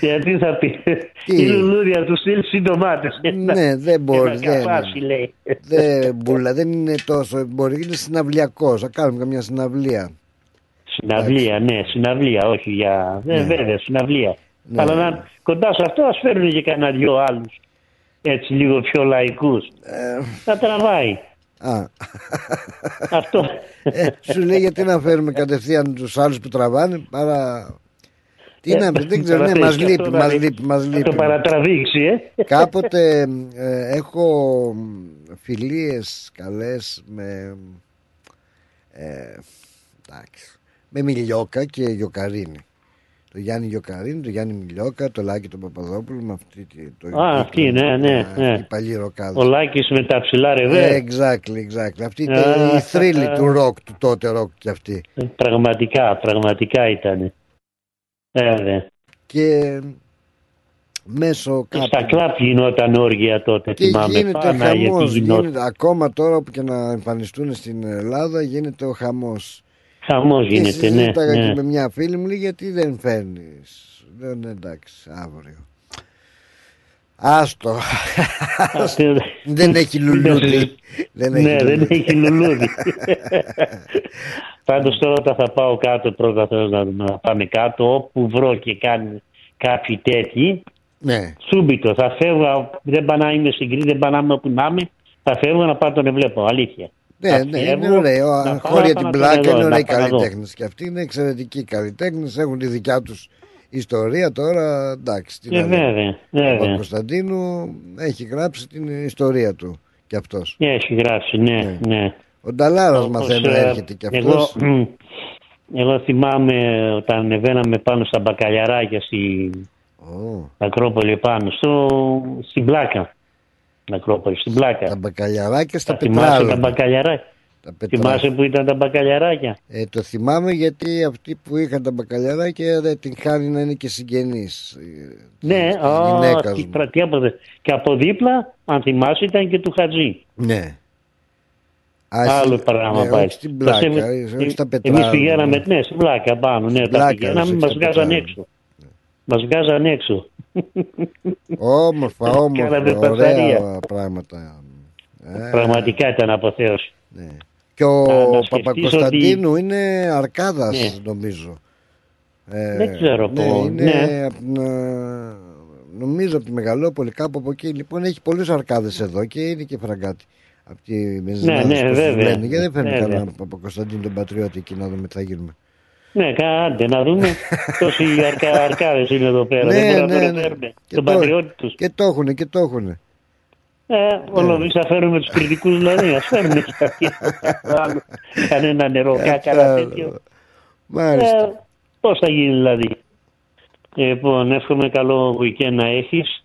Speaker 18: [laughs] Γιατί θα πει, η λουλούδια του στείλει συντομάτες.
Speaker 2: ναι, δεν μπορεί.
Speaker 18: Και να
Speaker 2: Δεν,
Speaker 18: καφάσει, λέει.
Speaker 2: δεν, μπουλα, δεν είναι τόσο. Μπορεί, είναι συναυλιακός. Θα κάνουμε καμιά συναυλία.
Speaker 18: Συναυλία, ναι, συναυλία, όχι για.
Speaker 2: Ναι.
Speaker 18: Ε, βέβαια, συναυλία.
Speaker 2: Ναι.
Speaker 18: Αλλά να, κοντά σε αυτό ας φέρουν και κανένα δυο άλλους. Έτσι, λίγο πιο λαϊκούς.
Speaker 2: Ε.
Speaker 18: Θα τραβάει.
Speaker 2: Α.
Speaker 18: Αυτό.
Speaker 2: Ε, σου λέει γιατί να φέρουμε κατευθείαν τους άλλους που τραβάνε παρά. Τι να πει, δεν ξέρω, ναι,
Speaker 18: Τώρα
Speaker 2: μας
Speaker 18: θες και
Speaker 2: λείπει,
Speaker 18: αυτό να
Speaker 2: μας
Speaker 18: δει-
Speaker 2: λείπει, μας
Speaker 18: να
Speaker 2: λείπει.
Speaker 18: το παρατραβήξει, ε.
Speaker 2: Κάποτε ε, έχω φιλίες καλές με ε, εντάξει, με Μιλιόκα και Γιοκαρίνη. Το Γιάννη Γιοκαρίνη, το Γιάννη Μιλιόκα, το Λάκη τον Παπαδόπουλο με αυτή τη- το,
Speaker 18: Α, αυτή, ναι, ναι. ναι.
Speaker 2: η παλιή ροκάδα.
Speaker 18: Ο Λάκης με τα ψηλά ρεβέ.
Speaker 2: Exactly, exactly. Αυτή
Speaker 18: Α,
Speaker 2: ήταν οι θρύλοι
Speaker 18: α,
Speaker 2: του ροκ, του τότε ροκ κι αυτή.
Speaker 18: Πραγματικά, πραγματικά ήταν. Βέβαια.
Speaker 2: Και μέσω
Speaker 18: Και
Speaker 2: κάποιου...
Speaker 18: στα κλαπ γινόταν όργια τότε,
Speaker 2: Και
Speaker 18: θυμάμαι.
Speaker 2: γίνεται
Speaker 18: Πάνα, γιατί
Speaker 2: χαμός,
Speaker 18: γινόταν.
Speaker 2: γίνεται, ακόμα τώρα που και να εμφανιστούν στην Ελλάδα γίνεται ο χαμός.
Speaker 18: Χαμός
Speaker 2: Και
Speaker 18: γίνεται, ναι,
Speaker 2: συζήταγα
Speaker 18: ναι.
Speaker 2: και με μια φίλη μου λέει γιατί δεν φέρνεις; Λέω ναι εντάξει αύριο. Άστο. δεν έχει λουλούδι. δεν
Speaker 18: ναι, δεν έχει λουλούδι. Πάντως τώρα όταν θα πάω κάτω πρώτα θέλω να, να πάμε κάτω όπου βρω και κάνει κάποιοι τέτοιοι
Speaker 2: Ναι.
Speaker 18: Σούμπιτο, θα φεύγω, δεν πάω να είμαι στην Κρήτη, δεν πάω να είμαι όπου να είμαι, θα φεύγω να πάω τον βλέπω, αλήθεια.
Speaker 2: Ναι,
Speaker 18: Θα
Speaker 2: ναι,
Speaker 18: φεύγω,
Speaker 2: είναι ωραίο.
Speaker 18: να πάω
Speaker 2: Χώρια
Speaker 18: να
Speaker 2: την
Speaker 18: πάω να τον
Speaker 2: πλάκα
Speaker 18: δω,
Speaker 2: είναι ωραίοι
Speaker 18: να πάω να δω.
Speaker 2: καλλιτέχνες. Και αυτοί είναι εξαιρετικοί καλλιτέχνες. Έχουν τη δικιά τους ιστορία τώρα. Εντάξει, τι
Speaker 18: Ε,
Speaker 2: να λέμε.
Speaker 18: βέβαια, βέβαια.
Speaker 2: Ο Κωνσταντίνου έχει γράψει την ιστορία του. κι αυτός.
Speaker 18: Ναι, έχει γράψει, ναι, ναι.
Speaker 2: Ο Νταλάρας
Speaker 18: Όπως,
Speaker 2: μαθαίνω
Speaker 18: ε,
Speaker 2: έρχεται κι
Speaker 18: εγώ,
Speaker 2: αυτός.
Speaker 18: μ, εγώ θυμάμαι όταν ανεβαίναμε πάνω στα μπακαλιαράκια στη Ακρόπολη πάνω, στο, στην Πλάκα. Στην Ακρόπολη, στην Πλάκα.
Speaker 2: Τα μπακαλιαράκια στα
Speaker 18: Τα θυμάσαι τα
Speaker 2: πετράλαια.
Speaker 18: μπακαλιαράκια; Θυμάσαι που ήταν τα μπακαλιαράκια;
Speaker 2: Ε, το θυμάμαι γιατί αυτοί που είχαν τα μπακαλιαράκια δεν την χάνει να είναι και συγγενείς. ε,
Speaker 18: Ναι,
Speaker 2: της
Speaker 18: α,
Speaker 2: γυναίκας
Speaker 18: τι
Speaker 2: μου.
Speaker 18: πρα- από- και από δίπλα, αν θυμάσαι, ήταν και του Χατζή.
Speaker 2: Ναι. Α,
Speaker 18: Άλλο
Speaker 2: εσύ-
Speaker 18: πράγμα
Speaker 2: ναι,
Speaker 18: πάλι.
Speaker 2: όχι στην πλάκα,
Speaker 18: Σας έβε-
Speaker 2: ε, όχι στα
Speaker 18: Εμείς
Speaker 2: πετράλαια.
Speaker 18: πηγαίναμε, ναι, στην πλάκα πάνω, ναι, τα
Speaker 2: πλάκα,
Speaker 18: πηγαίναμε,
Speaker 2: όχι
Speaker 18: μας
Speaker 2: στα
Speaker 18: βγάζαν
Speaker 2: πετράλαια.
Speaker 18: έξω. Μας βγάζαν έξω.
Speaker 2: Όμορφα, όμορφα,
Speaker 18: Κάναμε
Speaker 2: ωραία
Speaker 18: φασαρία.
Speaker 2: πράγματα. Ε,
Speaker 18: Πραγματικά ήταν αποθέωση.
Speaker 2: Και ο
Speaker 18: Να- να σκεφτείς
Speaker 2: Παπακοσταντίνου είναι αρκάδας
Speaker 18: Ναι.
Speaker 2: νομίζω. Ε,
Speaker 18: Δεν ξέρω
Speaker 2: ναι,
Speaker 18: πού,
Speaker 2: είναι
Speaker 18: ναι.
Speaker 2: απ' την, ε, νομίζω από τη Μεγαλόπολη κάπου από εκεί. Λοιπόν έχει πολλούς αρκάδες εδώ και είναι και φραγκάτη. Από τη Μεζινάδες
Speaker 18: ναι,
Speaker 2: που τους
Speaker 18: βέβαια.
Speaker 2: λένε. Γιατί δεν φέρνει
Speaker 18: Βέβαια.
Speaker 2: κανένα Παπακοσταντίνου τον Πατριώτη εκεί να δούμε τι θα γίνουμε.
Speaker 18: Ναι, κάντε να δούμε. [laughs] Τόσοι αρκα, αρκάδες είναι εδώ πέρα. δεν μπορούμε να τον φέρουμε.
Speaker 2: Και
Speaker 18: Τον
Speaker 2: το-
Speaker 18: πατριώτη τους.
Speaker 2: Και το έχουνε και το έχουνε.
Speaker 18: Ε, όλο εμείς θα φέρουμε τους κριτικούς δηλαδή. Ας φέρουμε άλλο. [laughs] κανένα νερό, κάκαρα τέτοιο.
Speaker 2: Μάλιστα.
Speaker 18: Ε, πώς θα γίνει δηλαδή. Λοιπόν, εύχομαι καλό weekend να έχεις.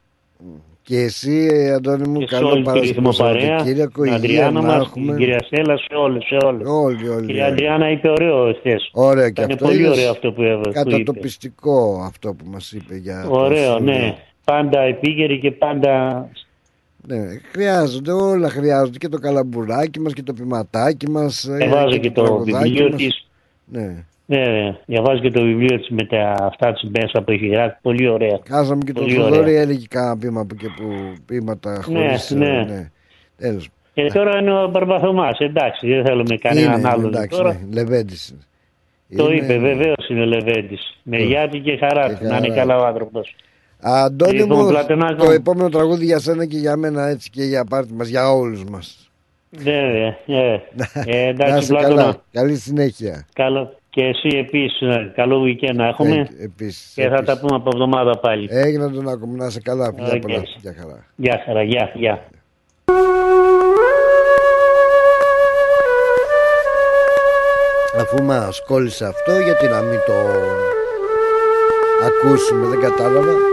Speaker 2: Και εσύ, ε, Αντώνη μου,
Speaker 18: Και σε
Speaker 2: καλό
Speaker 18: όλη τη
Speaker 2: Παρασκευό
Speaker 18: ρυθμοπαρέα,
Speaker 2: Σαββατοκύριακο,
Speaker 18: την
Speaker 2: υγεία
Speaker 18: Αντριάννα
Speaker 2: να
Speaker 18: μας,
Speaker 2: έχουμε.
Speaker 18: την κυρία Στέλλα, σε όλους, σε όλους.
Speaker 2: Όλοι, όλοι.
Speaker 18: Κυρία Αντριάννα είπε ωραίο εχθές.
Speaker 2: Ωραίο και
Speaker 18: Ήταν
Speaker 2: αυτό.
Speaker 18: πολύ
Speaker 2: είδες,
Speaker 18: ωραίο αυτό που έβαλε. που είπε.
Speaker 2: Κατατοπιστικό αυτό που μας είπε για το
Speaker 18: Ωραίο,
Speaker 2: Σούλιο.
Speaker 18: ναι. Πάντα επίγερη και πάντα
Speaker 2: Ναι, χρειάζονται, όλα χρειάζονται και το καλαμπουράκι μας και το πηματάκι μας. ε,
Speaker 18: Διαβάζω και το
Speaker 2: τραγουδάκι
Speaker 18: βιβλίο
Speaker 2: μας.
Speaker 18: της.
Speaker 2: Ναι.
Speaker 18: Ναι, διαβάζει και το βιβλίο της με τα αυτά της μέσα που έχει γράψει. Πολύ ωραία.
Speaker 2: Χάσαμε και τον
Speaker 18: Πολύ
Speaker 2: Θοδωρή,
Speaker 18: ωραία.
Speaker 2: έλεγε κάνα πείμα που και που πείματα
Speaker 18: Ναι,
Speaker 2: χωρίς... ε,
Speaker 18: ναι.
Speaker 2: ναι. Τέλος.
Speaker 18: Και τώρα είναι ο Μπαρμπαθωμάς, εντάξει, δεν θέλουμε κανέναν
Speaker 2: Είναι,
Speaker 18: άλλον
Speaker 2: εντάξει,
Speaker 18: τώρα.
Speaker 2: ναι, Λεβέντης.
Speaker 18: Το
Speaker 2: Είναι-
Speaker 18: είπε, βεβαίως είναι ο Λεβέντης. Με
Speaker 2: Ναι.
Speaker 18: γιάτι και χαρά του, να είναι
Speaker 2: χαρά.
Speaker 18: καλά ο άνθρωπος.
Speaker 2: Αντώνη
Speaker 18: Λοιπόν,
Speaker 2: μου,
Speaker 18: Πλατωνάκο.
Speaker 2: το επόμενο τραγούδι για σένα και για μένα έτσι και για πάρτι μας, για όλους μας.
Speaker 18: Βέβαια, ε. Ε,
Speaker 2: Να
Speaker 18: εντάξει,
Speaker 2: είσαι
Speaker 18: Πλάτωνα.
Speaker 2: καλά. Καλή συνέχεια.
Speaker 18: Καλό. Και εσύ επίσης, ε, καλό weekend να έχουμε.
Speaker 2: Ε, επίσης,
Speaker 18: και θα
Speaker 2: επίσης.
Speaker 18: τα πούμε από εβδομάδα πάλι.
Speaker 2: Έγινε Αντωνάκο μου, να είσαι καλά. Φιλιά
Speaker 18: Οκ.
Speaker 2: πολλά. Γεια χαρά.
Speaker 18: Γεια χαρά, γεια, γεια.
Speaker 2: Αφού μας κόλλησε αυτό, γιατί να μην το ακούσουμε, δεν κατάλαβα.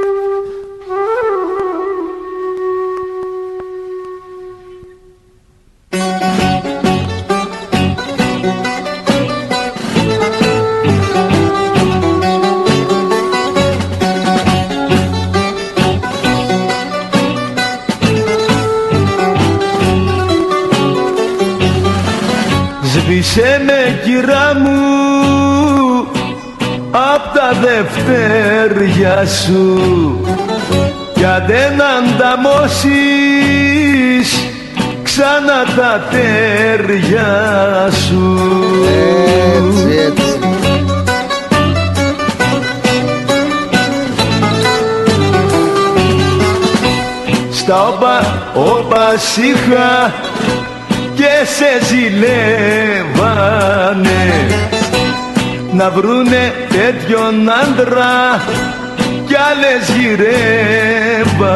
Speaker 5: Δευτέρια σου κι αν δεν ανταμώσεις ξανά τα τέρια σου
Speaker 2: Έτσι, έτσι.
Speaker 5: Στα όπα, όπα είχα και σε ζηλεύανε να βρουνε τέτοιον άντρα κι άλλες γυρεύανε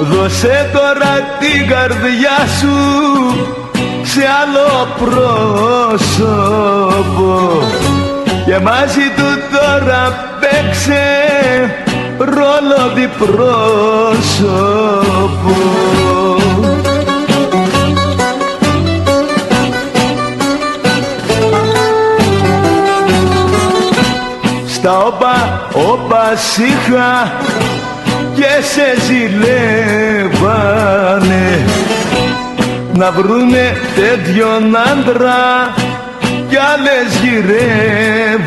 Speaker 5: Δώσε τώρα την καρδιά σου σε άλλο πρόσωπο. Και μαζί του τώρα παίξε ρόλο διπρόσωπο Στα όπα, όπα είχα και σε ζηλεύανε να βρουνε τέτοιον άντρα κι άλλες γυρεύανε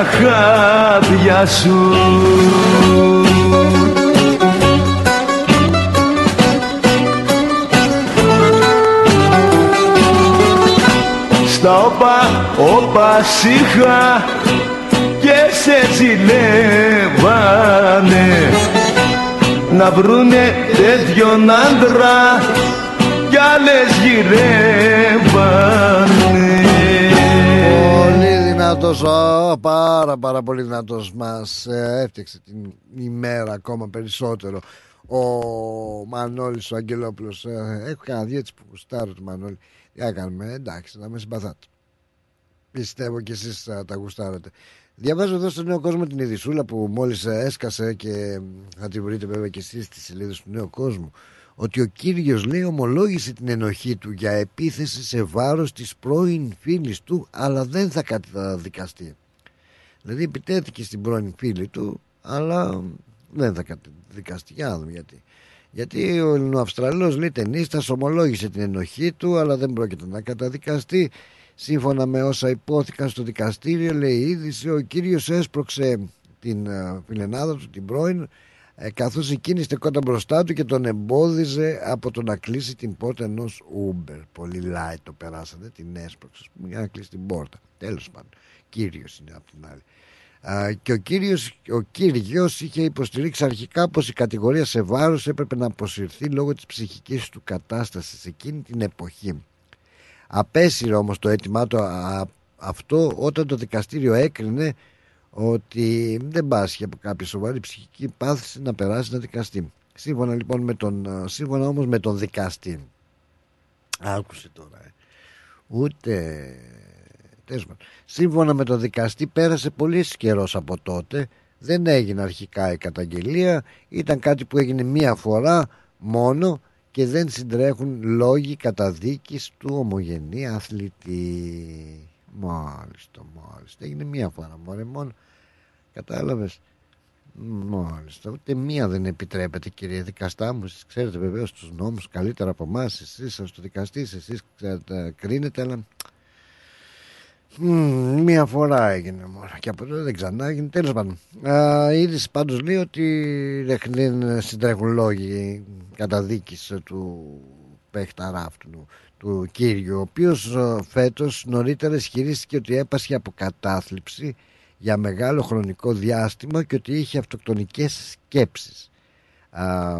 Speaker 5: στα χάδια σου. Στα όπα, όπα σίχα και σε ζηλεύανε. Να βρουνε τέτοιον άντρα κι άλλες γυρεύανε.
Speaker 2: Πολύ δυνατός, α, πάρα πάρα πολύ δυνατός μας ε, έφτιαξε την ημέρα ακόμα περισσότερο. Ο Μανώλης ο Αγγελόπουλος ε, έχω κανένα δύο έτσι που γουστάρω του Μανώλη. Τι να κάνουμε, εντάξει να με συμπαθάτε. Πιστεύω και εσείς θα τα γουστάρετε. Διαβάζω εδώ στο Νέο Κόσμο την ειδισούλα που μόλις έσκασε και θα τη βρείτε βέβαια και εσείς στις σελίδες του Νέου Κόσμου ότι ο Κύριος λέει ομολόγησε την ενοχή του για επίθεση σε βάρος της πρώην φίλης του αλλά δεν θα καταδικαστεί. Δηλαδή επιτέθηκε στην πρώην φίλη του αλλά δεν θα καταδικαστεί. Για να δούμε γιατί. Γιατί ο Ελληνοαυστραλός λέει ταινίστας ομολόγησε την ενοχή του αλλά δεν πρόκειται να καταδικαστεί. Σύμφωνα με όσα υπόθηκαν στο δικαστήριο λέει η είδηση ο κύριος έσπρωξε την ε, φιλενάδα του την πρώην ε, καθώς εκείνη στεκόταν μπροστά του και τον εμπόδιζε από το να κλείσει την πόρτα ενός Uber. Πολύ light το περάσατε, την έσπρωξε για να κλείσει την πόρτα. Τέλος πάντων, κύριος είναι από την άλλη. Α, και ο, κύριος, ο Κύριος είχε υποστηρίξει αρχικά πως η κατηγορία σε βάρος έπρεπε να αποσυρθεί λόγω της ψυχικής του κατάστασης εκείνη την εποχή. Απέσυρε όμως το αίτημά του αυτό όταν το δικαστήριο έκρινε ότι δεν πάσχει από κάποια σοβαρή ψυχική πάθηση να περάσεις να δικαστεί. Σύμφωνα λοιπόν με τον, σύμφωνα όμως με τον δικαστή. Άκουσε τώρα. Ε. Ούτε... Σύμφωνα με τον δικαστή πέρασε πολύ καιρός από τότε. Δεν έγινε αρχικά η καταγγελία. Ήταν κάτι που έγινε μία φορά μόνο και δεν συντρέχουν λόγοι καταδίκης του ομογενή αθλητή. Μάλιστα, μάλιστα. Έγινε μία φορά μωρέ, μόνο. Κατάλαβες; Μάλιστα. Ούτε μία δεν επιτρέπεται κύριε δικαστά μου. Εσείς ξέρετε βεβαίως τους νόμους καλύτερα από εμάς. Εσείς είσαστε στο δικαστής, εσείς ξέρετε, κρίνετε, αλλά μία φορά έγινε μόνο και από τότε δεν ξανά έγινε. Τέλος πάντων. η είδηση πάντως λέει ότι δεν συντρέχουν λόγοι καταδίκης του παίχταρα αυτού του Κύριου, ο οποίος ε, φέτος νωρίτερα ισχυρίστηκε ότι έπασχε από κατάθλιψη για μεγάλο χρονικό διάστημα και ότι είχε αυτοκτονικές σκέψεις. Α,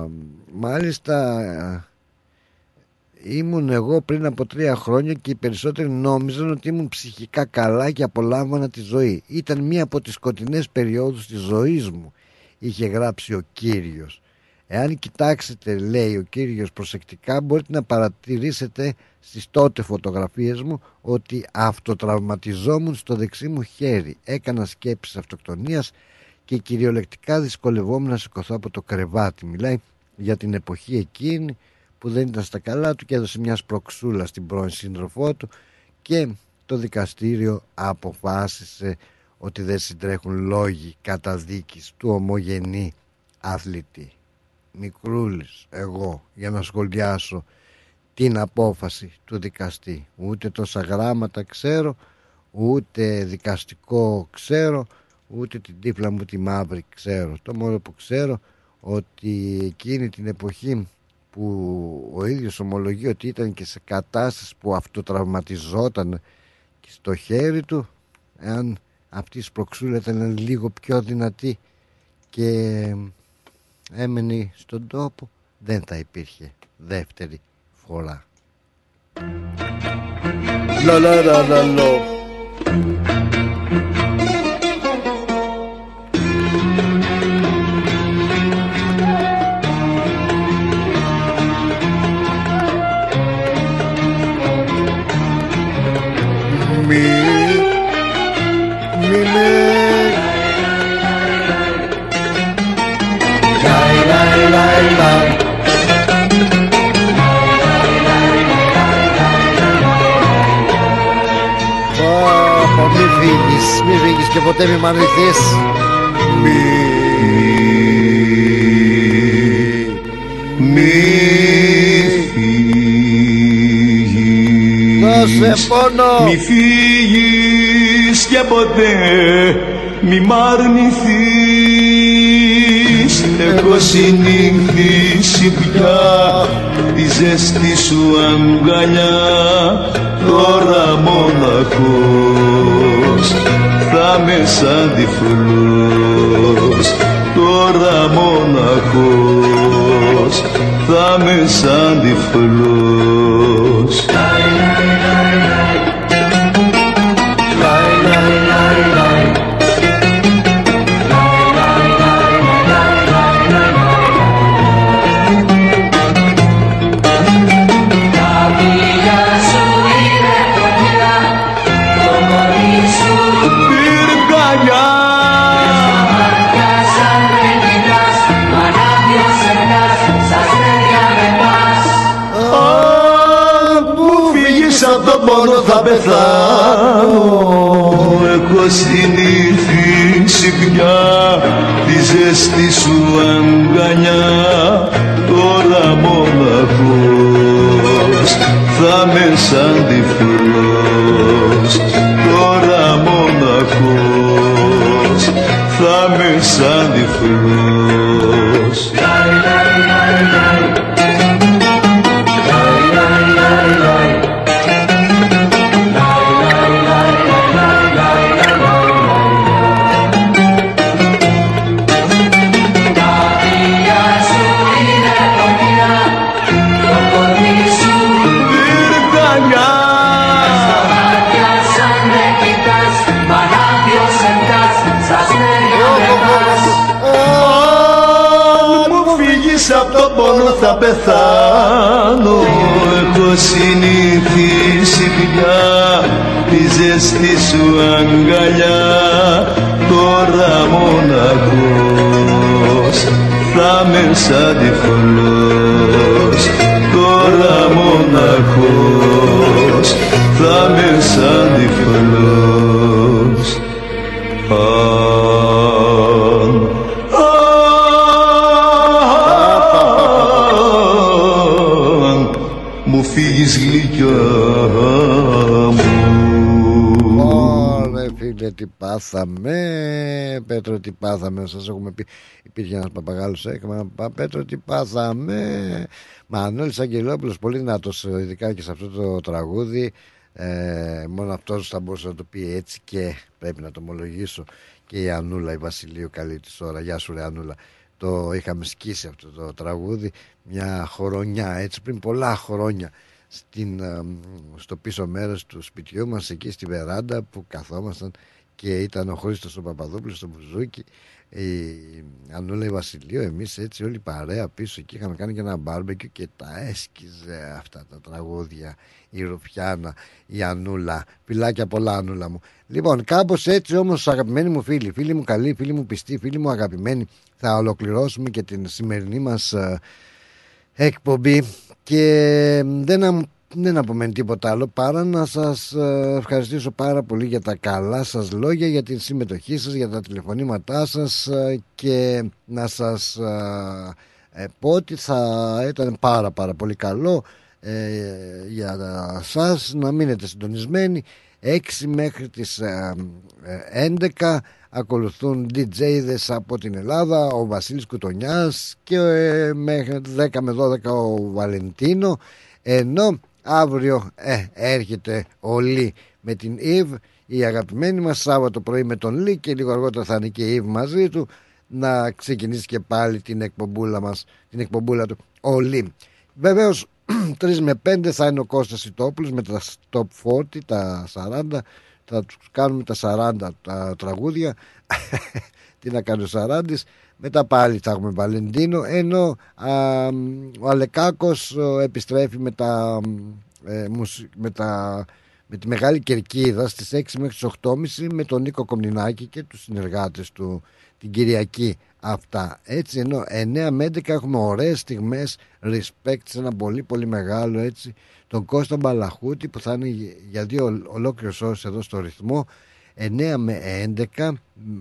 Speaker 2: μάλιστα ήμουν εγώ πριν από τρία χρόνια και οι περισσότεροι νόμιζαν ότι ήμουν ψυχικά καλά και απολάμβανα τη ζωή. Ήταν μία από τις σκοτεινές περιόδους της ζωής μου, είχε γράψει ο Κύριος. Εάν κοιτάξετε, λέει ο Κύριος προσεκτικά, μπορείτε να παρατηρήσετε στις τότε φωτογραφίες μου ότι αυτοτραυματιζόμουν στο δεξί μου χέρι. Έκανα σκέψεις αυτοκτονίας και κυριολεκτικά δυσκολευόμουν να σηκωθώ από το κρεβάτι. Μιλάει για την εποχή εκείνη που δεν ήταν στα καλά του και έδωσε μια σπροξούλα στην πρώην σύντροφό του και το δικαστήριο αποφάσισε ότι δεν συντρέχουν λόγοι καταδίκης του ομογενή αθλητή. Μικρούλης εγώ για να σχολιάσω την απόφαση του δικαστή. Ούτε τόσα γράμματα ξέρω, ούτε δικαστικό ξέρω, ούτε την τύφλα μου τη μαύρη ξέρω. Το μόνο που ξέρω ότι εκείνη την εποχή που ο ίδιος ομολογεί ότι ήταν και σε κατάσταση που αυτοτραυματιζόταν και στο χέρι του εάν αυτή η σπροξούλα ήταν λίγο πιο δυνατή και έμενε στον τόπο δεν θα υπήρχε δεύτερη ほら。ラララララ。Και ποτέ μη μ' αρνηθείς. Μη. Μη
Speaker 5: Δώσε πόνο.
Speaker 2: Μη
Speaker 5: φύγεις και ποτέ μη μ' αρνηθείς. Έχω συνηθίσει πια τη ζέστη σου αγκαλιά τώρα μοναχός θα με σαν τυφλός τώρα μοναχός. Θα με σαν τυφλός Έχω συνηθίσει πια τη ζέστη σου αγκαλιά Τώρα μοναχός. Θα με σαν τυφλός πεθάνω Έχω συνηθίσει πια τη ζέστη σου αγκαλιά. Τώρα μοναχός θα με σαν τυφλός Τώρα μοναχός θα με σαν τυφλός
Speaker 2: Ωρε φίλε τι πάθαμε Πέτρο τι πάθαμε Σας έχουμε πει Υπήρχε ένας παπαγάλος έκμα «Πα, Πέτρο τι πάθαμε. Μανώλης Αγγελόπουλος πολύ δυνατός Ειδικά και σε αυτό το τραγούδι. Ε, Μόνο αυτός θα μπορούσε να το πει έτσι Και πρέπει να το ομολογήσω. Και η Ανούλα η Βασιλείου καλή της ώρα. Γεια σου ρε Ανούλα. Το είχαμε σκίσει αυτό το τραγούδι μια χρονιά έτσι πριν πολλά χρόνια στην, ε, στο πίσω μέρος του σπιτιού μας εκεί στη βεράντα που καθόμασταν και ήταν ο Χρήστος ο Παπαδόπουλος στο Μπουζούκι η Ανούλα η Βασιλείου εμείς έτσι όλη η παρέα πίσω εκεί είχαμε κάνει και ένα μπάρμπεκι και τα έσκιζε αυτά τα τραγούδια η Ρουφιάνα, η Ανούλα φιλάκια πολλά Ανούλα μου. Λοιπόν κάπως έτσι όμως αγαπημένοι μου φίλοι φίλοι μου καλοί, φίλοι μου πιστοί, φίλοι μου αγαπημένοι θα ολοκληρώσουμε και την σημερινή μας ε, εκπομπή. Και δεν, αμ- δεν απομένει τίποτα άλλο παρά να σας ε, ευχαριστήσω πάρα πολύ για τα καλά σας λόγια, για την συμμετοχή σας, για τα τηλεφωνήματά σας ε, και να σας ε, ε, πω ότι θα ήταν πάρα πάρα πολύ καλό ε, για σας να μείνετε συντονισμένοι. 6 μέχρι τις ε, ε, 11 ακολουθούν DJ'δες από την Ελλάδα ο Βασίλης Κουτονιάς και ε, μέχρι 10 με 12 ο Βαλεντίνο. Ενώ αύριο ε, έρχεται ο Λί με την Ιβ η αγαπημένη μας Σάββατο πρωί με τον Λί και λίγο αργότερα θα είναι και η Ιβ μαζί του να ξεκινήσει και πάλι την εκπομπούλα μας την εκπομπούλα του ο Λί. Βεβαίως [clears throat] 3 με 5 θα είναι ο Κώστας Ιτόπουλος με τα top 40 τα 40 θα τους κάνουμε τα 40 τα τραγούδια. [laughs] Τι να κάνει ο Σαράντης μετά πάλι θα έχουμε Βαλεντίνο ενώ α, ο Αλεκάκος ε, επιστρέφει με τα, ε, μουσι- με τα με τη Μεγάλη Κερκίδα στις 6 μέχρι τις 8.30 με τον Νίκο Κομνηνάκη και τους συνεργάτες του την Κυριακή αυτά. Έτσι ενώ 9 με 11 έχουμε ωραίες στιγμές respect σε ένα πολύ πολύ μεγάλο έτσι τον Κώστα Μπαλαχούτη που θα είναι για δύο ολόκληρες ώρες εδώ στο ρυθμό 9 με 11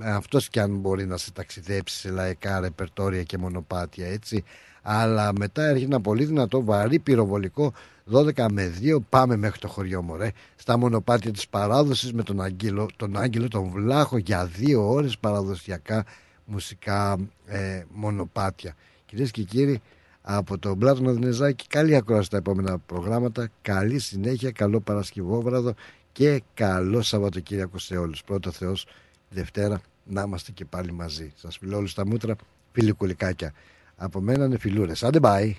Speaker 2: αυτός και αν μπορεί να σε ταξιδέψει σε λαϊκά ρεπερτόρια και μονοπάτια έτσι. Αλλά μετά έρχεται ένα πολύ δυνατό βαρύ πυροβολικό 12 με 2 πάμε μέχρι το χωριό Μωρέ. Στα μονοπάτια της παράδοσης με τον Άγγελο, τον Άγγελο τον Βλάχο για δύο ώρες παραδοσιακά μουσικά ε, μονοπάτια. Κυρίες και κύριοι από τον Πλάτωνα Δενεζάκη καλή ακρόαση στα επόμενα προγράμματα. Καλή συνέχεια, καλό Παρασκευόβραδο και καλό Σαββατοκύριακο σε όλους. Πρώτο Θεός Δευτέρα να είμαστε και πάλι μαζί. Σας φιλώ όλους τα μούτρα, φιλικουλικάκια. Από μένα είναι φιλούρες. Άντε bye.